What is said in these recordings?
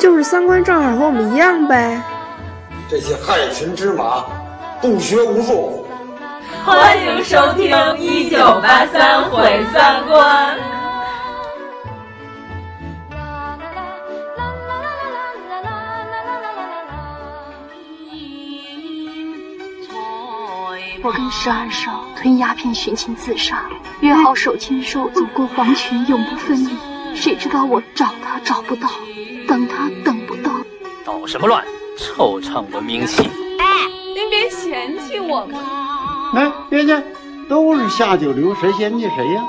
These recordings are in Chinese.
就是三观正好和我们一样呗。这些害群之马，不学无术。欢迎收听《一九八三毁三观》。我跟十二少吞鸦片寻亲自杀，约好手牵手走过黄泉，永不分离。谁知道我找他找不到，等他等不到。捣什么乱？臭唱文明戏！哎，您别嫌弃我们。哎，别介，都是下九流，谁嫌弃谁呀？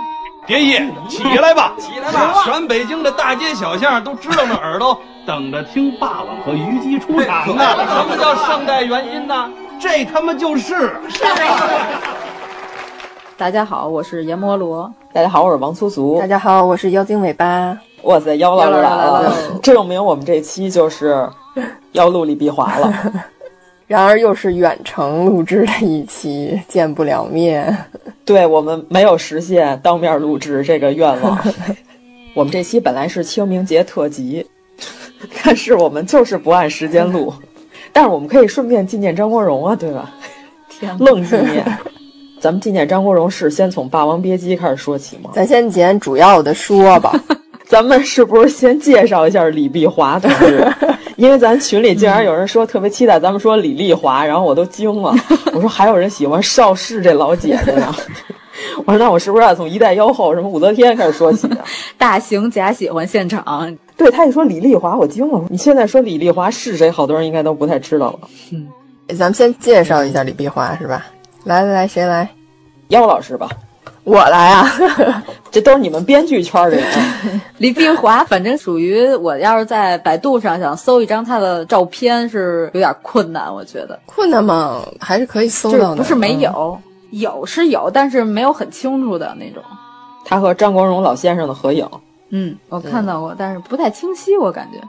别意，起来吧，起来吧！全北京的大街小巷都支棱着耳朵，等着听霸王和虞姬出场呢。什么叫圣代元音呢？这他妈就是。是大家好，我是阎摩罗。大家好，我是王粗俗。大家好，我是妖精尾巴。哇塞，妖老师来了！证明我们这期就是要录李碧华了。然而又是远程录制的一期，见不了面。对我们没有实现当面录制这个愿望。我们这期本来是清明节特辑，但是我们就是不按时间录。但是我们可以顺便纪念张国荣啊，对吧？天，愣纪念。咱们纪念张国荣是先从《霸王别姬》开始说起吗？咱先捡主要的说吧。咱们是不是先介绍一下李碧华同志？因为咱群里竟然有人说特别期待咱们说李丽华，然后我都惊了。我说还有人喜欢邵氏这老姐姐呢。我说那我是不是要从一代妖后什么武则天开始说起啊？大型假喜欢现场。对他一说李丽华，我惊了。你现在说李丽华是谁？好多人应该都不太知道了。嗯，咱们先介绍一下李碧华是吧？来来来，谁来？妖老师吧。我来啊！这都是你们编剧圈的人。李碧华，反正属于我要是在百度上想搜一张他的照片是有点困难，我觉得。困难吗？还是可以搜到的。不是没有，有是有，但是没有很清楚的那种。他和张国荣老先生的合影。嗯，我看到过，但是不太清晰，我感觉。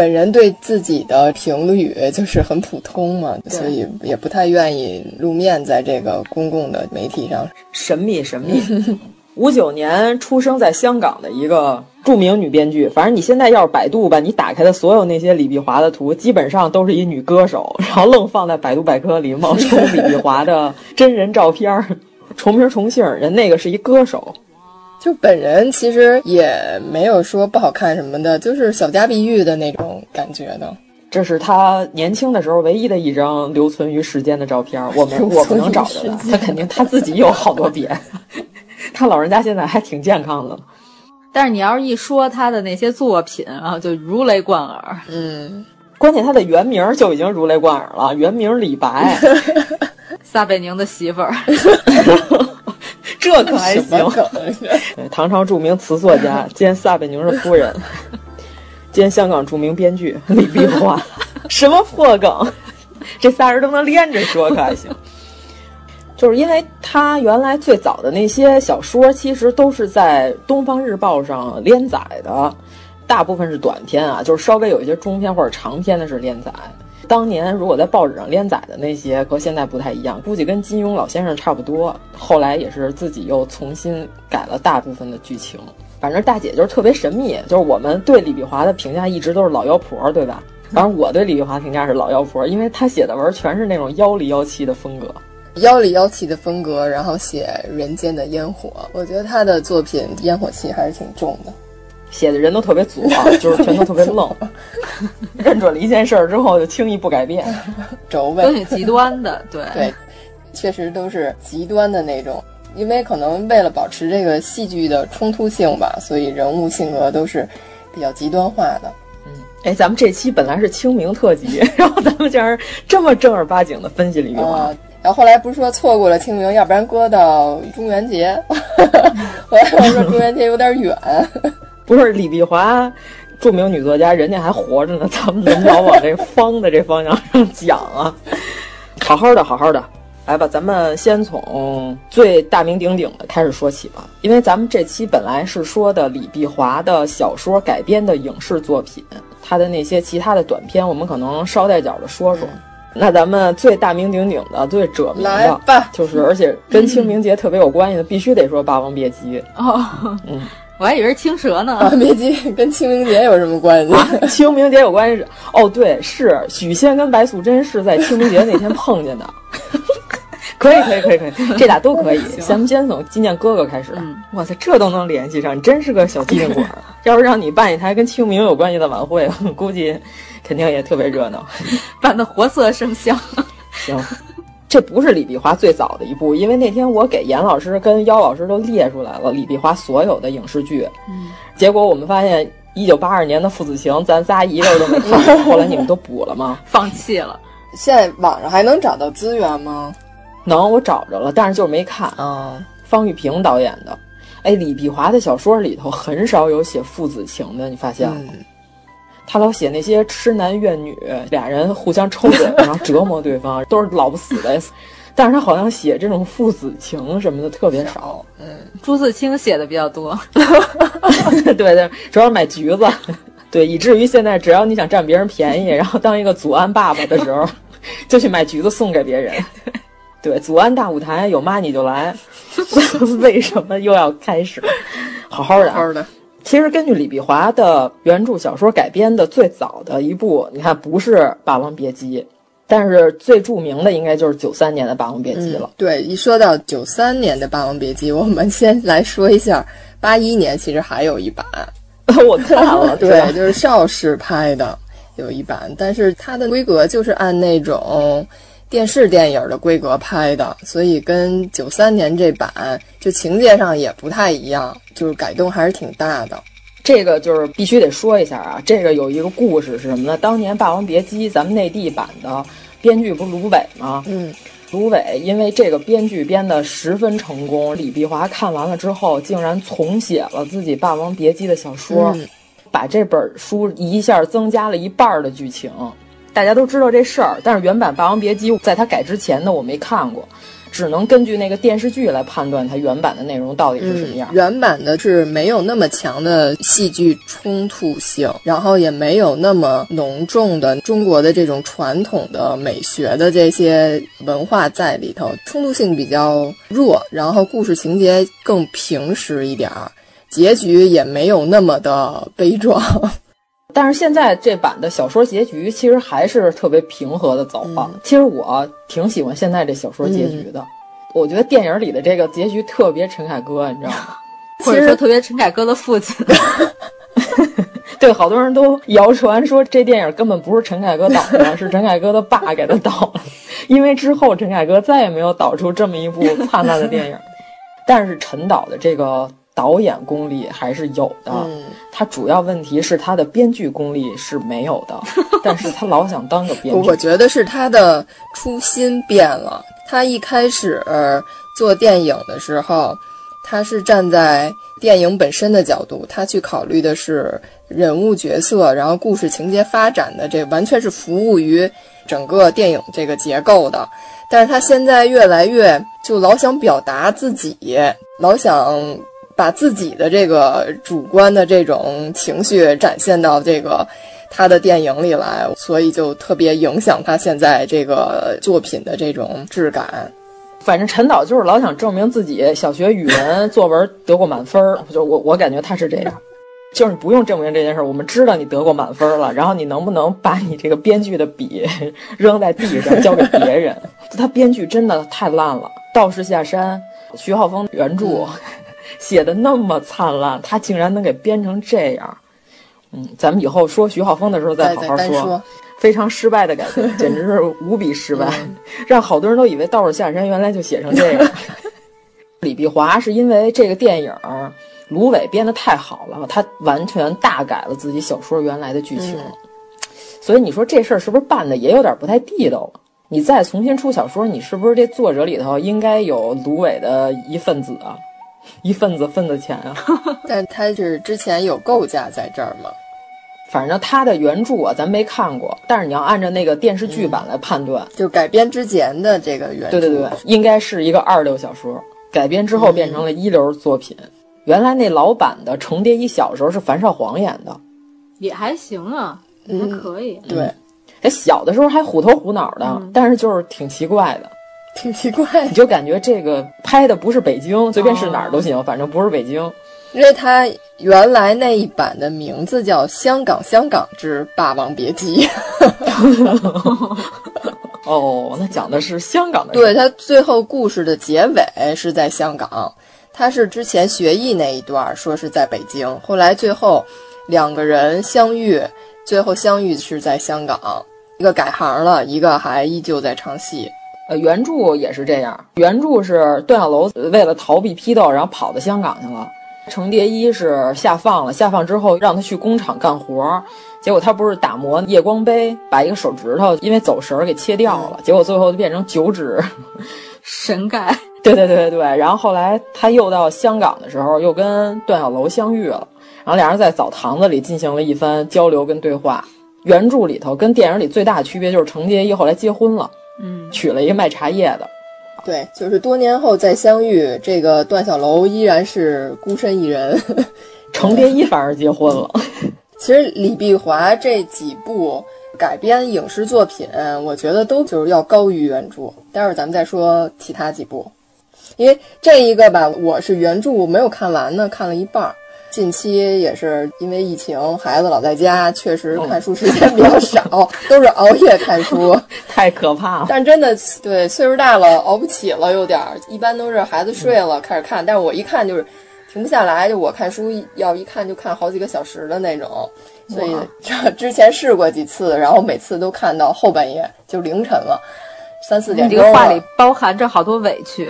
本人对自己的评语就是很普通嘛，所以也不太愿意露面在这个公共的媒体上。神秘神秘。五九年出生在香港的一个著名女编剧，反正你现在要是百度吧，你打开的所有那些李碧华的图，基本上都是一女歌手，然后愣放在百度百科里冒充李碧华的真人照片儿，重名重姓，人那个是一歌手。就本人其实也没有说不好看什么的，就是小家碧玉的那种感觉的。这是他年轻的时候唯一的一张留存于世间的照片，我们 我不能找着的。他肯定他自己有好多别。他老人家现在还挺健康的，但是你要是一说他的那些作品啊，就如雷贯耳。嗯，关键他的原名就已经如雷贯耳了，原名李白，撒贝宁的媳妇儿。这可还行。唐朝著名词作家 兼撒贝宁的夫人，兼香港著名编剧李碧华，什么破梗？这仨人都能连着说，可还行。就是因为他原来最早的那些小说，其实都是在《东方日报》上连载的，大部分是短篇啊，就是稍微有一些中篇或者长篇的是连载。当年如果在报纸上连载的那些和现在不太一样，估计跟金庸老先生差不多。后来也是自己又重新改了大部分的剧情。反正大姐就是特别神秘，就是我们对李碧华的评价一直都是老妖婆，对吧？反正我对李碧华评价是老妖婆，因为她写的文全是那种妖里妖气的风格。妖里妖气的风格，然后写人间的烟火，我觉得她的作品烟火气还是挺重的，写的人都特别左，就是全都特别 愣，认准了一件事儿之后就轻易不改变，轴呗都挺极端的，对对，确实都是极端的那种，因为可能为了保持这个戏剧的冲突性吧，所以人物性格都是比较极端化的。嗯，哎，咱们这期本来是清明特辑，然后咱们竟然这么正儿八经的分析李碧华。然后后来不是说错过了清明，要不然搁到中元节。后来我说中元节有点远。不是李碧华，著名女作家，人家还活着呢，咱们怎么老往这方的这方向上讲啊？好好的，好好的，来吧，咱们先从最大名鼎鼎的开始说起吧。因为咱们这期本来是说的李碧华的小说改编的影视作品，他的那些其他的短片，我们可能捎带脚的说说。那咱们最大名鼎鼎的、最著名来的，就是而且跟清明节特别有关系的，必须得说《霸王别姬》。哦，嗯，我还以为是青蛇呢。啊别急跟清明节有什么关系？啊，清明节有关系？哦，对，是许仙跟白素贞是在清明节那天碰见的。可以，可以，可以，可以，这俩都可以。咱们先从纪念哥哥开始。嗯、哇塞，这都能联系上，你真是个小机灵鬼。要是让你办一台跟清明有关系的晚会，估计肯定也特别热闹，办的活色生香。行，这不是李碧华最早的一部，因为那天我给严老师跟妖老师都列出来了李碧华所有的影视剧，嗯，结果我们发现一九八二年的《父子情》，咱仨一个都没看。后来你们都补了吗？放弃了。现在网上还能找到资源吗？能，我找着了，但是就是没看。啊、嗯，方玉萍导演的。哎，李碧华的小说里头很少有写父子情的，你发现了吗？嗯、他老写那些痴男怨女，俩人互相抽嘴，然后折磨对方，都是老不死的。但是他好像写这种父子情什么的特别少。嗯，朱自清写的比较多。对对，主要是买橘子。对，以至于现在只要你想占别人便宜，然后当一个祖安爸爸的时候，就去买橘子送给别人。对，祖安大舞台有妈你就来，为什么又要开始？好好的，好好的。其实根据李碧华的原著小说改编的最早的一部，你看不是《霸王别姬》，但是最著名的应该就是九三年的《霸王别姬》了、嗯。对，一说到九三年的《霸王别姬》，我们先来说一下八一年其实还有一版，我看了，对，就是邵氏拍的有一版，但是它的规格就是按那种。电视电影的规格拍的，所以跟九三年这版就情节上也不太一样，就是改动还是挺大的。这个就是必须得说一下啊，这个有一个故事是什么呢？当年《霸王别姬》咱们内地版的编剧不是芦苇吗？嗯，芦苇因为这个编剧编的十分成功，李碧华看完了之后，竟然重写了自己《霸王别姬》的小说，嗯、把这本书一下增加了一半的剧情。大家都知道这事儿，但是原版《霸王别姬》在它改之前呢，我没看过，只能根据那个电视剧来判断它原版的内容到底是什么样。原版的是没有那么强的戏剧冲突性，然后也没有那么浓重的中国的这种传统的美学的这些文化在里头，冲突性比较弱，然后故事情节更平实一点儿，结局也没有那么的悲壮。但是现在这版的小说结局其实还是特别平和的走了。嗯、其实我挺喜欢现在这小说结局的，嗯、我觉得电影里的这个结局特别陈凯歌，你知道吗？或者说特别陈凯歌的父亲。对，好多人都谣传说这电影根本不是陈凯歌导的，是陈凯歌的爸给他导的。因为之后陈凯歌再也没有导出这么一部灿烂的电影。但是陈导的这个。导演功力还是有的，嗯、他主要问题是他的编剧功力是没有的，但是他老想当个编剧。我觉得是他的初心变了。他一开始做电影的时候，他是站在电影本身的角度，他去考虑的是人物角色，然后故事情节发展的这完全是服务于整个电影这个结构的。但是他现在越来越就老想表达自己，老想。把自己的这个主观的这种情绪展现到这个他的电影里来，所以就特别影响他现在这个作品的这种质感。反正陈导就是老想证明自己小学语文作文得过满分儿，就我我感觉他是这样，就是你不用证明这件事，我们知道你得过满分了，然后你能不能把你这个编剧的笔 扔在地上交给别人？他编剧真的太烂了，《道士下山》徐浩峰原著。嗯 写的那么灿烂，他竟然能给编成这样，嗯，咱们以后说徐浩峰的时候再好好说。说非常失败的感觉，简直是无比失败，嗯、让好多人都以为《道士下山》原来就写成这样。李碧华是因为这个电影芦苇编的太好了，他完全大改了自己小说原来的剧情，嗯、所以你说这事儿是不是办的也有点不太地道了？你再重新出小说，你是不是这作者里头应该有芦苇的一份子啊？一份子份子钱啊！但他是之前有构架在这儿吗？反正他的原著啊，咱没看过，但是你要按照那个电视剧版来判断，就改编之前的这个原著，对对对，应该是一个二流小说，改编之后变成了一流作品。嗯、原来那老版的程蝶衣小时候是樊少皇演的，也还行啊，还可以。对，哎，小的时候还虎头虎脑的，嗯、但是就是挺奇怪的，挺奇怪，你就感觉这个拍的不是北京，随便是哪儿都行，哦、反正不是北京。因为它原来那一版的名字叫《香港香港之霸王别姬》哦，那讲的是香港的。对，它最后故事的结尾是在香港，它是之前学艺那一段说是在北京，后来最后两个人相遇，最后相遇是在香港，一个改行了，一个还依旧在唱戏。呃，原著也是这样，原著是段小楼为了逃避批斗，然后跑到香港去了。程蝶衣是下放了，下放之后让他去工厂干活，结果他不是打磨夜光杯，把一个手指头因为走神儿给切掉了，结果最后就变成九指 神盖。对对对对对，然后后来他又到香港的时候，又跟段小楼相遇了，然后俩人在澡堂子里进行了一番交流跟对话。原著里头跟电影里最大的区别就是程蝶衣后来结婚了，嗯，娶了一个卖茶叶的。对，就是多年后再相遇，这个段小楼依然是孤身一人，程蝶衣反而结婚了。其实李碧华这几部改编影视作品，我觉得都就是要高于原著。待会儿咱们再说其他几部，因为这一个吧，我是原著没有看完呢，看了一半儿。近期也是因为疫情，孩子老在家，确实看书时间比较少，都是熬夜看书，太可怕了。但真的对岁数大了熬不起了，有点儿。一般都是孩子睡了、嗯、开始看，但是我一看就是停不下来，就我看书要一看就看好几个小时的那种。所以 之前试过几次，然后每次都看到后半夜，就凌晨了，三四点钟。这个话里包含着好多委屈。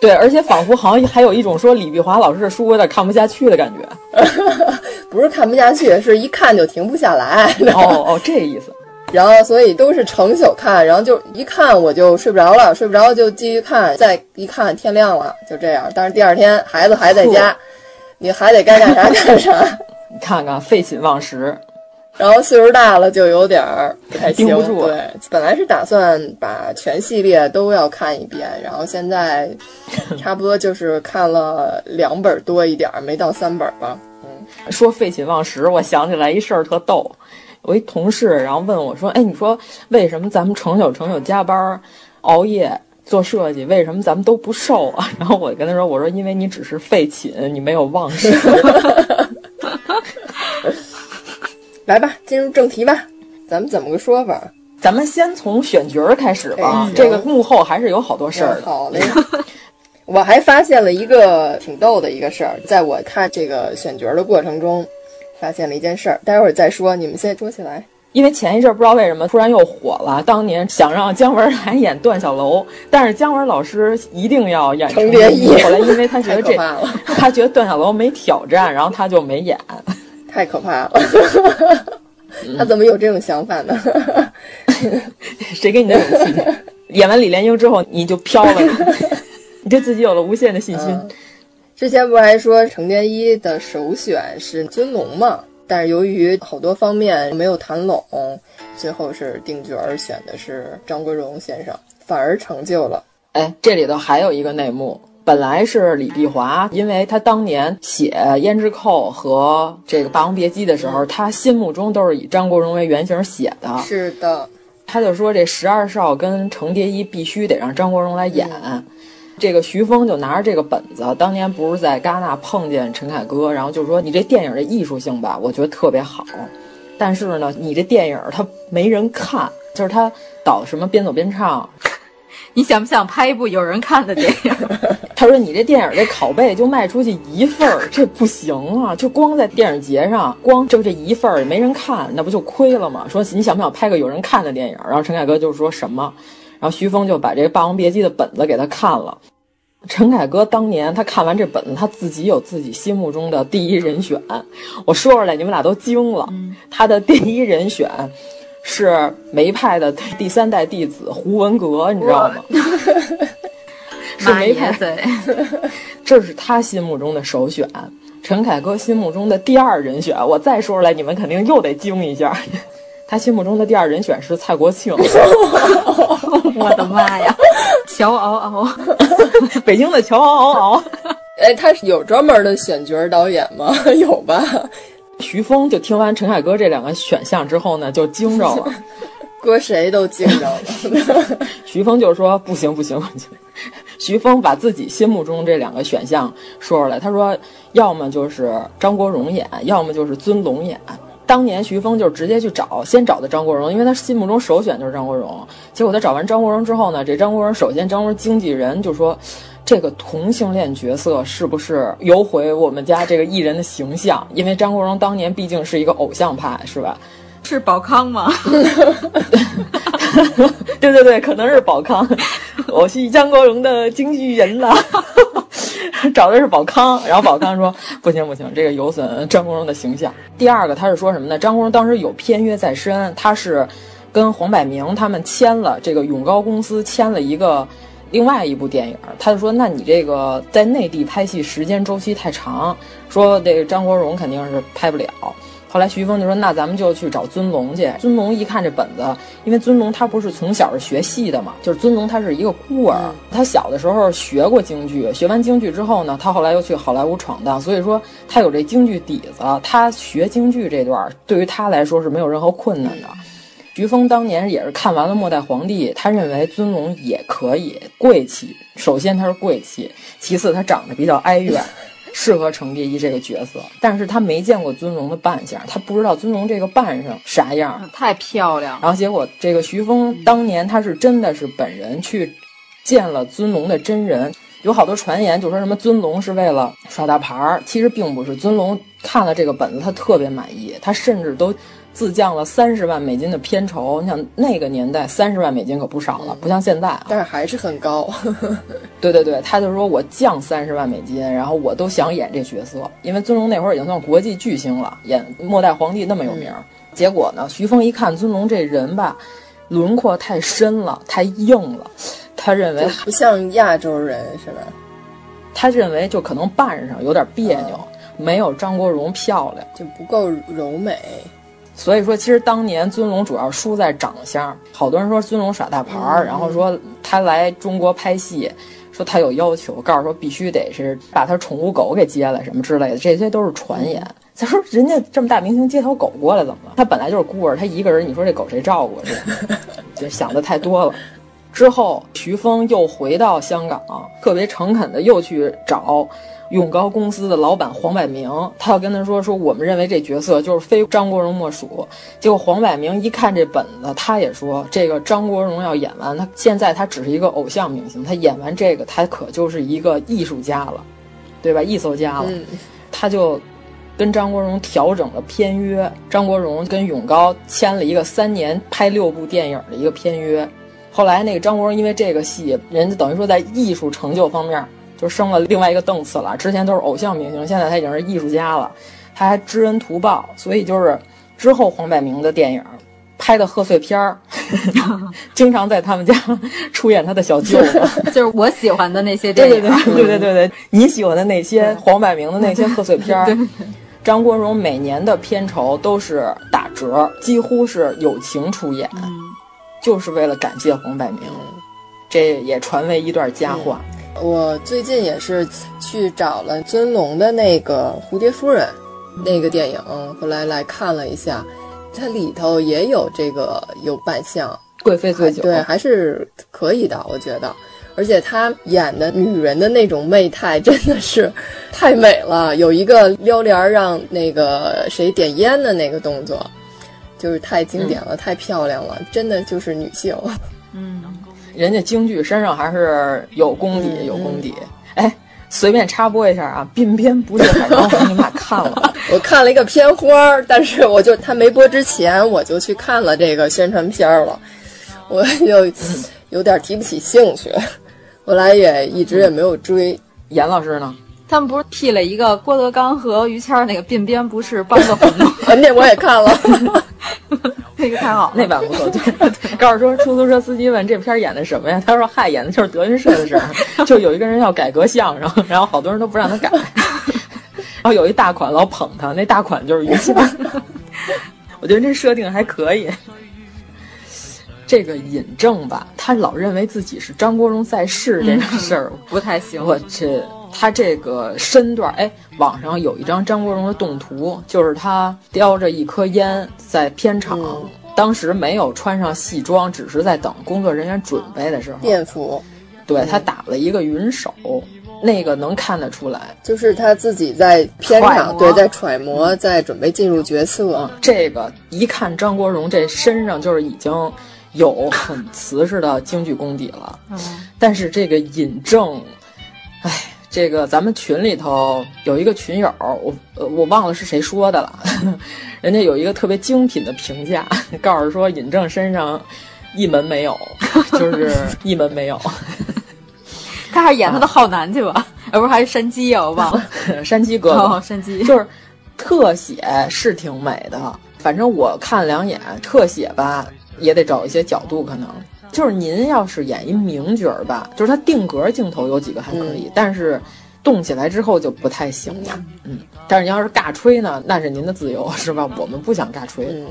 对，而且仿佛好像还有一种说李碧华老师的书有点看不下去的感觉，不是看不下去，是一看就停不下来。哦哦，这意思。然后所以都是成宿看，然后就一看我就睡不着了，睡不着就继续看，再一看天亮了，就这样。但是第二天孩子还在家，你还得该干啥干啥。你 看看废寝忘食。然后岁数大了就有点儿不太不住。对，本来是打算把全系列都要看一遍，然后现在 差不多就是看了两本多一点，没到三本吧。嗯，说废寝忘食，我想起来一事儿特逗。我一同事，然后问我说：“哎，你说为什么咱们成宿成宿加班熬夜做设计，为什么咱们都不瘦啊？” 然后我跟他说：“我说因为你只是废寝，你没有忘食。”来吧，进入正题吧。咱们怎么个说法？咱们先从选角开始吧。这个幕后还是有好多事儿的。好嘞。我还发现了一个挺逗的一个事儿，在我看这个选角的过程中，发现了一件事儿。待会儿再说，你们先说起来。因为前一阵不知道为什么突然又火了，当年想让姜文来演段小楼，但是姜文老师一定要演程蝶衣。后来因为他觉得这，他觉得段小楼没挑战，然后他就没演。太可怕了，他怎么有这种想法呢？谁给你的勇气？演完李莲英之后，你就飘了，你对自己有了无限的信心。嗯、之前不是还说程蝶衣的首选是尊龙嘛？但是由于好多方面没有谈拢，最后是定角儿选的是张国荣先生，反而成就了。哎，这里头还有一个内幕。本来是李碧华，因为他当年写《胭脂扣》和这个《霸王别姬》的时候，他心目中都是以张国荣为原型写的。是的，他就说这十二少跟程蝶衣必须得让张国荣来演。嗯、这个徐峰就拿着这个本子，当年不是在戛纳碰见陈凯歌，然后就说你这电影的艺术性吧，我觉得特别好，但是呢，你这电影它没人看，就是他导什么边走边唱。你想不想拍一部有人看的电影？他说：“你这电影这拷贝就卖出去一份儿，这不行啊！就光在电影节上，光就这一份儿也没人看，那不就亏了吗？”说你想不想拍个有人看的电影？然后陈凯歌就说什么，然后徐峰就把这个《霸王别姬》的本子给他看了。陈凯歌当年他看完这本子，他自己有自己心目中的第一人选。我说出来，你们俩都惊了。他的第一人选。是梅派的第三代弟子胡文阁，你知道吗？是梅派，这是他心目中的首选。陈凯歌心目中的第二人选，我再说出来，你们肯定又得惊一下。他心目中的第二人选是蔡国庆。我的妈呀！乔嗷嗷，北京的乔嗷嗷嗷。哎，他是有专门的选角导演吗？有吧？徐峰就听完陈凯歌这两个选项之后呢，就惊着了，搁谁都惊着了。徐峰就说：“不行不行不行。”徐峰把自己心目中这两个选项说出来，他说：“要么就是张国荣演，要么就是尊龙演。”当年徐峰就直接去找，先找的张国荣，因为他心目中首选就是张国荣。结果他找完张国荣之后呢，这张国荣首先张国荣经纪人就说。这个同性恋角色是不是有毁我们家这个艺人的形象？因为张国荣当年毕竟是一个偶像派，是吧？是宝康吗？对对对，可能是宝康。我是张国荣的经纪人了，找的是宝康。然后宝康说：“不行不行，这个有损张国荣的形象。”第二个，他是说什么呢？张国荣当时有片约在身，他是跟黄百鸣他们签了这个永高公司签了一个。另外一部电影，他就说：“那你这个在内地拍戏时间周期太长，说这个张国荣肯定是拍不了。”后来徐峰就说：“那咱们就去找尊龙去。”尊龙一看这本子，因为尊龙他不是从小是学戏的嘛，就是尊龙他是一个孤儿，他小的时候学过京剧，学完京剧之后呢，他后来又去好莱坞闯荡，所以说他有这京剧底子，他学京剧这段对于他来说是没有任何困难的。徐峰当年也是看完了《末代皇帝》，他认为尊龙也可以贵气。首先他是贵气，其次他长得比较哀怨，适合程蝶衣这个角色。但是他没见过尊龙的扮相，他不知道尊龙这个扮上啥样，太漂亮。然后结果这个徐峰当年他是真的是本人去见了尊龙的真人，有好多传言就说什么尊龙是为了耍大牌儿，其实并不是。尊龙看了这个本子，他特别满意，他甚至都。自降了三十万美金的片酬，你想那个年代三十万美金可不少了，不像现在啊，但是还是很高。对对对，他就说我降三十万美金，然后我都想演这角色，因为尊龙那会儿已经算国际巨星了，演末代皇帝那么有名。结果呢，徐峰一看尊龙这人吧，轮廓太深了，太硬了，他认为不像亚洲人是吧？他认为就可能扮上有点别扭，没有张国荣漂亮，就不够柔美。所以说，其实当年尊龙主要输在长相。好多人说尊龙耍大牌儿，然后说他来中国拍戏，说他有要求，告诉说必须得是把他宠物狗给接来，什么之类的，这些都是传言。再说人家这么大明星接条狗过来怎么了？他本来就是孤儿，他一个人，你说这狗谁照顾？就想的太多了。之后，徐峰又回到香港，特别诚恳的又去找。永高公司的老板黄百鸣，他要跟他说说，我们认为这角色就是非张国荣莫属。结果黄百鸣一看这本子，他也说这个张国荣要演完，他现在他只是一个偶像明星，他演完这个，他可就是一个艺术家了，对吧？艺术家了，他就跟张国荣调整了片约。张国荣跟永高签了一个三年拍六部电影的一个片约。后来那个张国荣因为这个戏，人家等于说在艺术成就方面。就升了另外一个档次了。之前都是偶像明星，现在他已经是艺术家了。他还知恩图报，所以就是之后黄百鸣的电影拍的贺岁片儿，经常在他们家出演他的小舅子，就是我喜欢的那些电影。对对对对对对对，你喜欢的那些黄百鸣的那些贺岁片儿。张国荣每年的片酬都是打折，几乎是友情出演，就是为了感谢黄百鸣。这也传为一段佳话。我最近也是去找了尊龙的那个《蝴蝶夫人》那个电影，后来来看了一下，它里头也有这个有扮相，贵妃醉酒，对，还是可以的，我觉得。而且她演的女人的那种媚态真的是太美了，有一个撩帘让那个谁点烟的那个动作，就是太经典了，太漂亮了，真的就是女性。嗯。人家京剧身上还是有功底，有功底。哎，随便插播一下啊，鬓边不是海棠红，你们俩看了？我看了一个片花，但是我就他没播之前，我就去看了这个宣传片了，我就有点提不起兴趣，后来也一直也没有追。严老师呢？他们不是 P 了一个郭德纲和于谦那个鬓边不是帮个红吗？那我也看了。那个太好，那版不错。对 告诉说，出租车司机问这片演的什么呀？他说：“嗨，演的就是德云社的事儿，就有一个人要改革相声，然后好多人都不让他改。”然后有一大款老捧他，那大款就是于谦。我觉得这设定还可以。这个尹正吧，他老认为自己是张国荣在世这个事儿、嗯、不太行。我去，他这个身段，哎，网上有一张张国荣的动图，就是他叼着一颗烟在片场，嗯、当时没有穿上戏装，只是在等工作人员准备的时候。便服。对他打了一个云手，那个能看得出来，就是他自己在片场对在揣摩，在准备进入角色。嗯、这个一看张国荣这身上就是已经有很瓷实的京剧功底了。嗯、但是这个尹正，哎，这个咱们群里头有一个群友，我呃我忘了是谁说的了，人家有一个特别精品的评价，告诉说尹正身上一门没有，就是一门没有。他还是演他的浩南去吧，而不是还是山鸡呀？我忘了，山鸡哥哥，哦、山鸡就是特写是挺美的，反正我看两眼特写吧，也得找一些角度，可能就是您要是演一名角儿吧，就是他定格镜头有几个还可以，嗯、但是动起来之后就不太行了。嗯，但是你要是尬吹呢，那是您的自由，是吧？我们不想尬吹。嗯，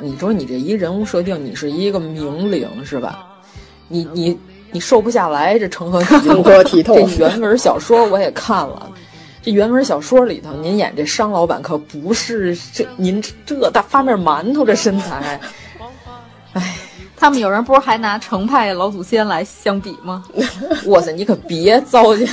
你说你这一人物设定，你是一个名伶，是吧？你你。你瘦不下来，这成何体统？体统。这原文小说我也看了，这原文小说里头，您演这商老板可不是这您这大发面馒头这身材。哎，他们有人不是还拿程派老祖先来相比吗？哇塞，你可别糟践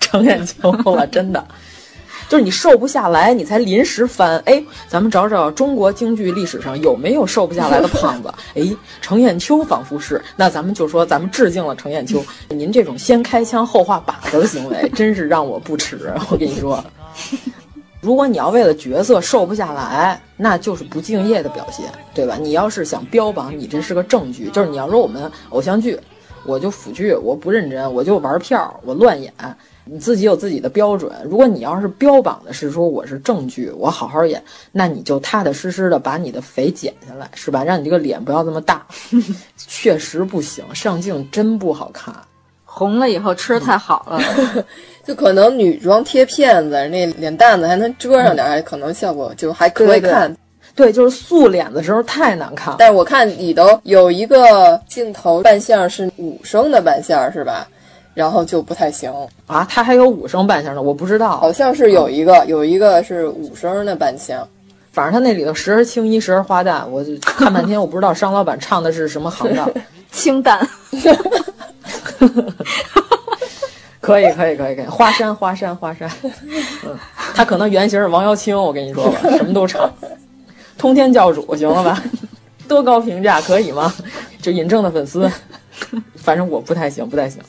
程砚秋了，真的。就是你瘦不下来，你才临时翻。哎，咱们找找中国京剧历史上有没有瘦不下来的胖子？哎，程砚秋仿佛是。那咱们就说，咱们致敬了程砚秋。您这种先开枪后画靶子的行为，真是让我不齿。我跟你说，如果你要为了角色瘦不下来，那就是不敬业的表现，对吧？你要是想标榜你这是个正剧，就是你要说我们偶像剧，我就腐剧，我不认真，我就玩票，我乱演。你自己有自己的标准。如果你要是标榜的是说我是正剧，我好好演，那你就踏踏实实的把你的肥减下来，是吧？让你这个脸不要这么大。确实不行，上镜真不好看。红了以后吃的太好了，就可能女装贴片子，那脸蛋子还能遮上点，可能效果就还可以看。对，就是素脸的时候太难看。但是我看里头有一个镜头扮相是五声的扮相，是吧？然后就不太行。啊，他还有五声扮相的，我不知道，好像是有一个，有一个是五声的扮相，反正他那里头时而青衣，时而花旦，我就看半天，我不知道商老板唱的是什么行当，清淡，可以，可以，可以，可以，花山，花山，花山，嗯，他可能原型是王瑶清，我跟你说吧，什么都唱，通天教主，行了吧？多高评价，可以吗？就尹正的粉丝，反正我不太行，不太行。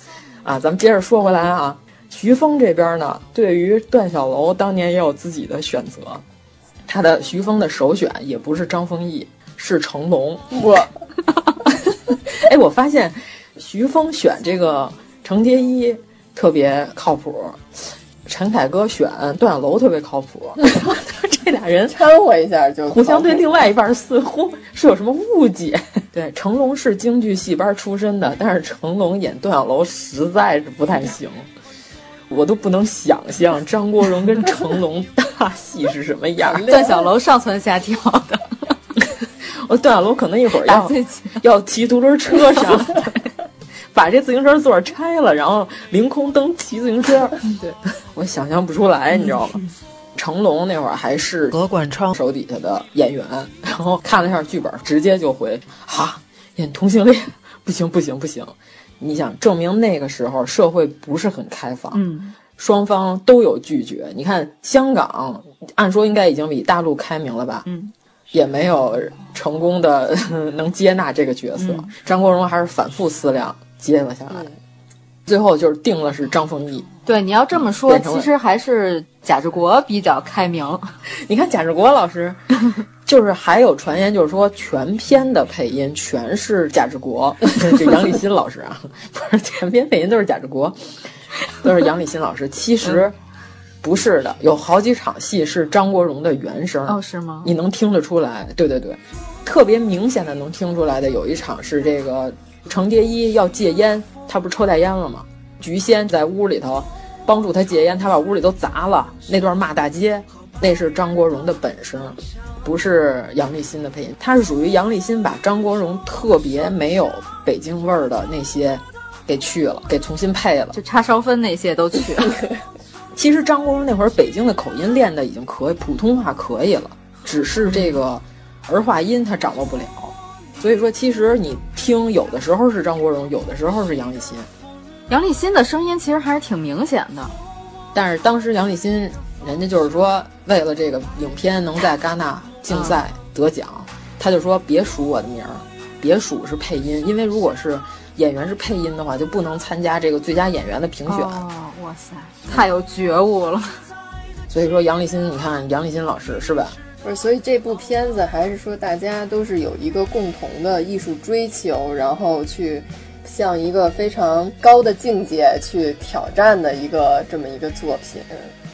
啊，咱们接着说回来啊，徐峰这边呢，对于段小楼当年也有自己的选择，他的徐峰的首选也不是张丰毅，是成龙。我，哎，我发现徐峰选这个程蝶衣特别靠谱，陈凯歌选段小楼特别靠谱，这俩人掺和一下就互相对另外一半似乎是有什么误解。对，成龙是京剧戏班出身的，但是成龙演段小楼实在是不太行，我都不能想象张国荣跟成龙大戏是什么样。段小楼上蹿下跳的，我段小楼可能一会儿要要骑独轮车上，把这自行车座拆了，然后凌空蹬骑自行车。对 我想象不出来，你知道吗？成龙那会儿还是何冠昌手底下的演员，然后看了一下剧本，直接就回哈演同性恋，不行不行不行！你想证明那个时候社会不是很开放，嗯，双方都有拒绝。你看香港，按说应该已经比大陆开明了吧？嗯，也没有成功的 能接纳这个角色。嗯、张国荣还是反复思量接了下来，嗯、最后就是定了是张丰毅。对，你要这么说，其实还是贾志国比较开明。你看贾志国老师，就是还有传言，就是说全片的配音全是贾志国，这杨立新老师啊，不是全篇配音都是贾志国，都是杨立新老师。其实不是的，有好几场戏是张国荣的原声。哦，是吗？你能听得出来？对对对，特别明显的能听出来的有一场是这个程蝶衣要戒烟，他不是抽大烟了吗？菊仙在屋里头帮助他戒烟，他把屋里都砸了。那段骂大街，那是张国荣的本声，不是杨立新的配音。他是属于杨立新把张国荣特别没有北京味儿的那些给去了，给重新配了，就叉烧分那些都去了。其实张国荣那会儿北京的口音练的已经可以，普通话可以了，只是这个儿化音他掌握不了。所以说，其实你听，有的时候是张国荣，有的时候是杨立新。杨立新的声音其实还是挺明显的，但是当时杨立新，人家就是说，为了这个影片能在戛纳竞赛得奖，嗯、他就说别数我的名儿，别数是配音，因为如果是演员是配音的话，就不能参加这个最佳演员的评选。哦，哇塞，太有觉悟了。所以说，杨立新，你看杨立新老师是吧？不是，所以这部片子还是说大家都是有一个共同的艺术追求，然后去向一个非常高的境界去挑战的一个这么一个作品，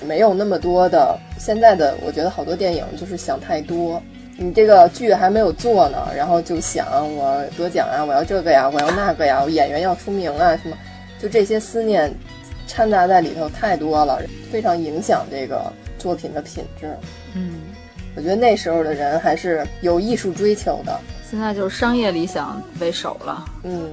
没有那么多的现在的，我觉得好多电影就是想太多。你这个剧还没有做呢，然后就想我得奖啊，我要这个呀，我要那个呀，我演员要出名啊，什么，就这些思念掺杂在里头太多了，非常影响这个作品的品质。嗯。我觉得那时候的人还是有艺术追求的，现在就是商业理想为首了。嗯，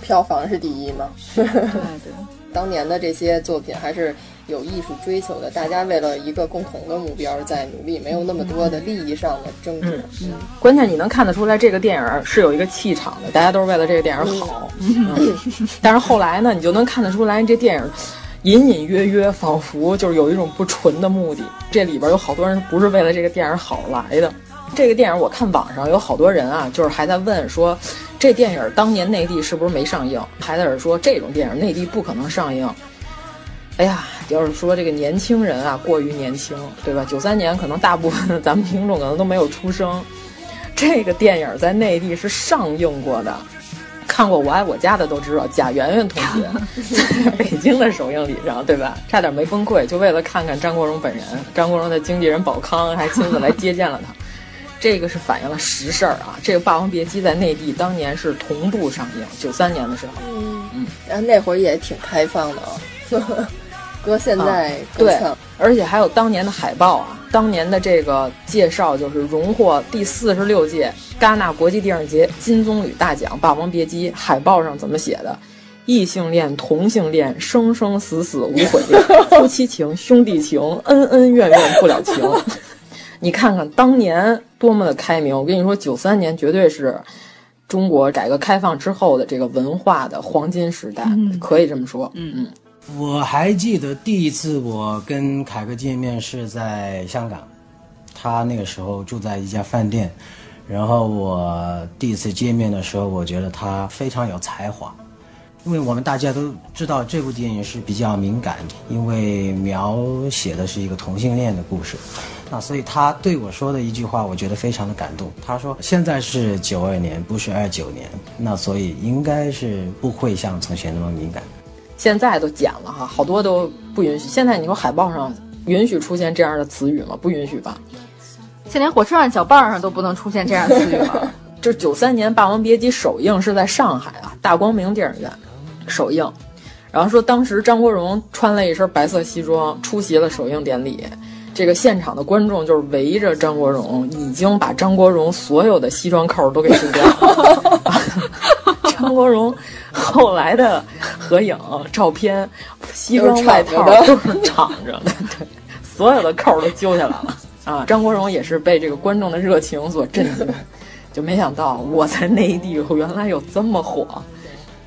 票房是第一嘛。对对，当年的这些作品还是有艺术追求的，大家为了一个共同的目标在努力，没有那么多的利益上的争执。嗯，嗯关键你能看得出来，这个电影是有一个气场的，大家都是为了这个电影好。嗯，但是后来呢，你就能看得出来，这电影。隐隐约约，仿佛就是有一种不纯的目的。这里边有好多人不是为了这个电影好来的。这个电影我看网上有好多人啊，就是还在问说，这电影当年内地是不是没上映？还在这说这种电影内地不可能上映。哎呀，要是说这个年轻人啊，过于年轻，对吧？九三年可能大部分 咱们听众可能都没有出生。这个电影在内地是上映过的。看过《我爱我家》的都知道，贾圆圆同学 在北京的首映礼上，对吧？差点没崩溃，就为了看看张国荣本人。张国荣的经纪人宝康还亲自来接见了他。这个是反映了实事儿啊。这个《霸王别姬》在内地当年是同步上映，九三年的时候。嗯嗯，然后那会儿也挺开放的啊。搁现在、啊、对，而且还有当年的海报啊，当年的这个介绍就是荣获第四十六届戛纳国际电影节金棕榈大奖《霸王别姬》，海报上怎么写的？异性恋、同性恋，生生死死无悔恋，夫妻情、兄弟情，恩恩怨怨不了情。你看看当年多么的开明！我跟你说，九三年绝对是中国改革开放之后的这个文化的黄金时代，嗯、可以这么说。嗯嗯。我还记得第一次我跟凯哥见面是在香港，他那个时候住在一家饭店，然后我第一次见面的时候，我觉得他非常有才华，因为我们大家都知道这部电影是比较敏感，因为描写的是一个同性恋的故事，那所以他对我说的一句话，我觉得非常的感动。他说现在是九二年，不是二九年，那所以应该是不会像从前那么敏感。现在都减了哈，好多都不允许。现在你说海报上允许出现这样的词语吗？不允许吧？现在连火车上小报上都不能出现这样的词语了。这九三年《霸王别姬》首映是在上海啊，大光明电影院首映。然后说当时张国荣穿了一身白色西装出席了首映典礼，这个现场的观众就是围着张国荣，已经把张国荣所有的西装扣都给撕掉了。张国荣后来的合影照片，西装外套都是敞着的，对，所有的扣都揪下来了啊！张国荣也是被这个观众的热情所震惊，就没想到我在内地原来有这么火。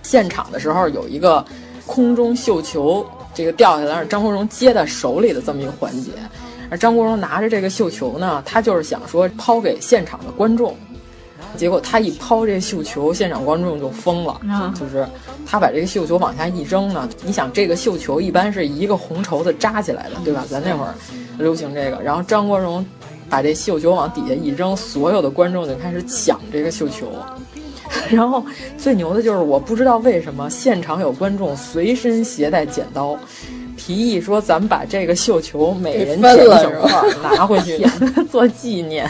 现场的时候有一个空中绣球，这个掉下来让张国荣接在手里的这么一个环节，而张国荣拿着这个绣球呢，他就是想说抛给现场的观众。结果他一抛这绣球，现场观众就疯了。嗯、就是他把这个绣球往下一扔呢，你想这个绣球一般是一个红绸子扎起来的，对吧？咱那会儿流行这个。然后张国荣把这绣球往底下一扔，所有的观众就开始抢这个绣球。然后最牛的就是，我不知道为什么现场有观众随身携带剪刀，提议说咱们把这个绣球每人剪一小块拿回去 做纪念。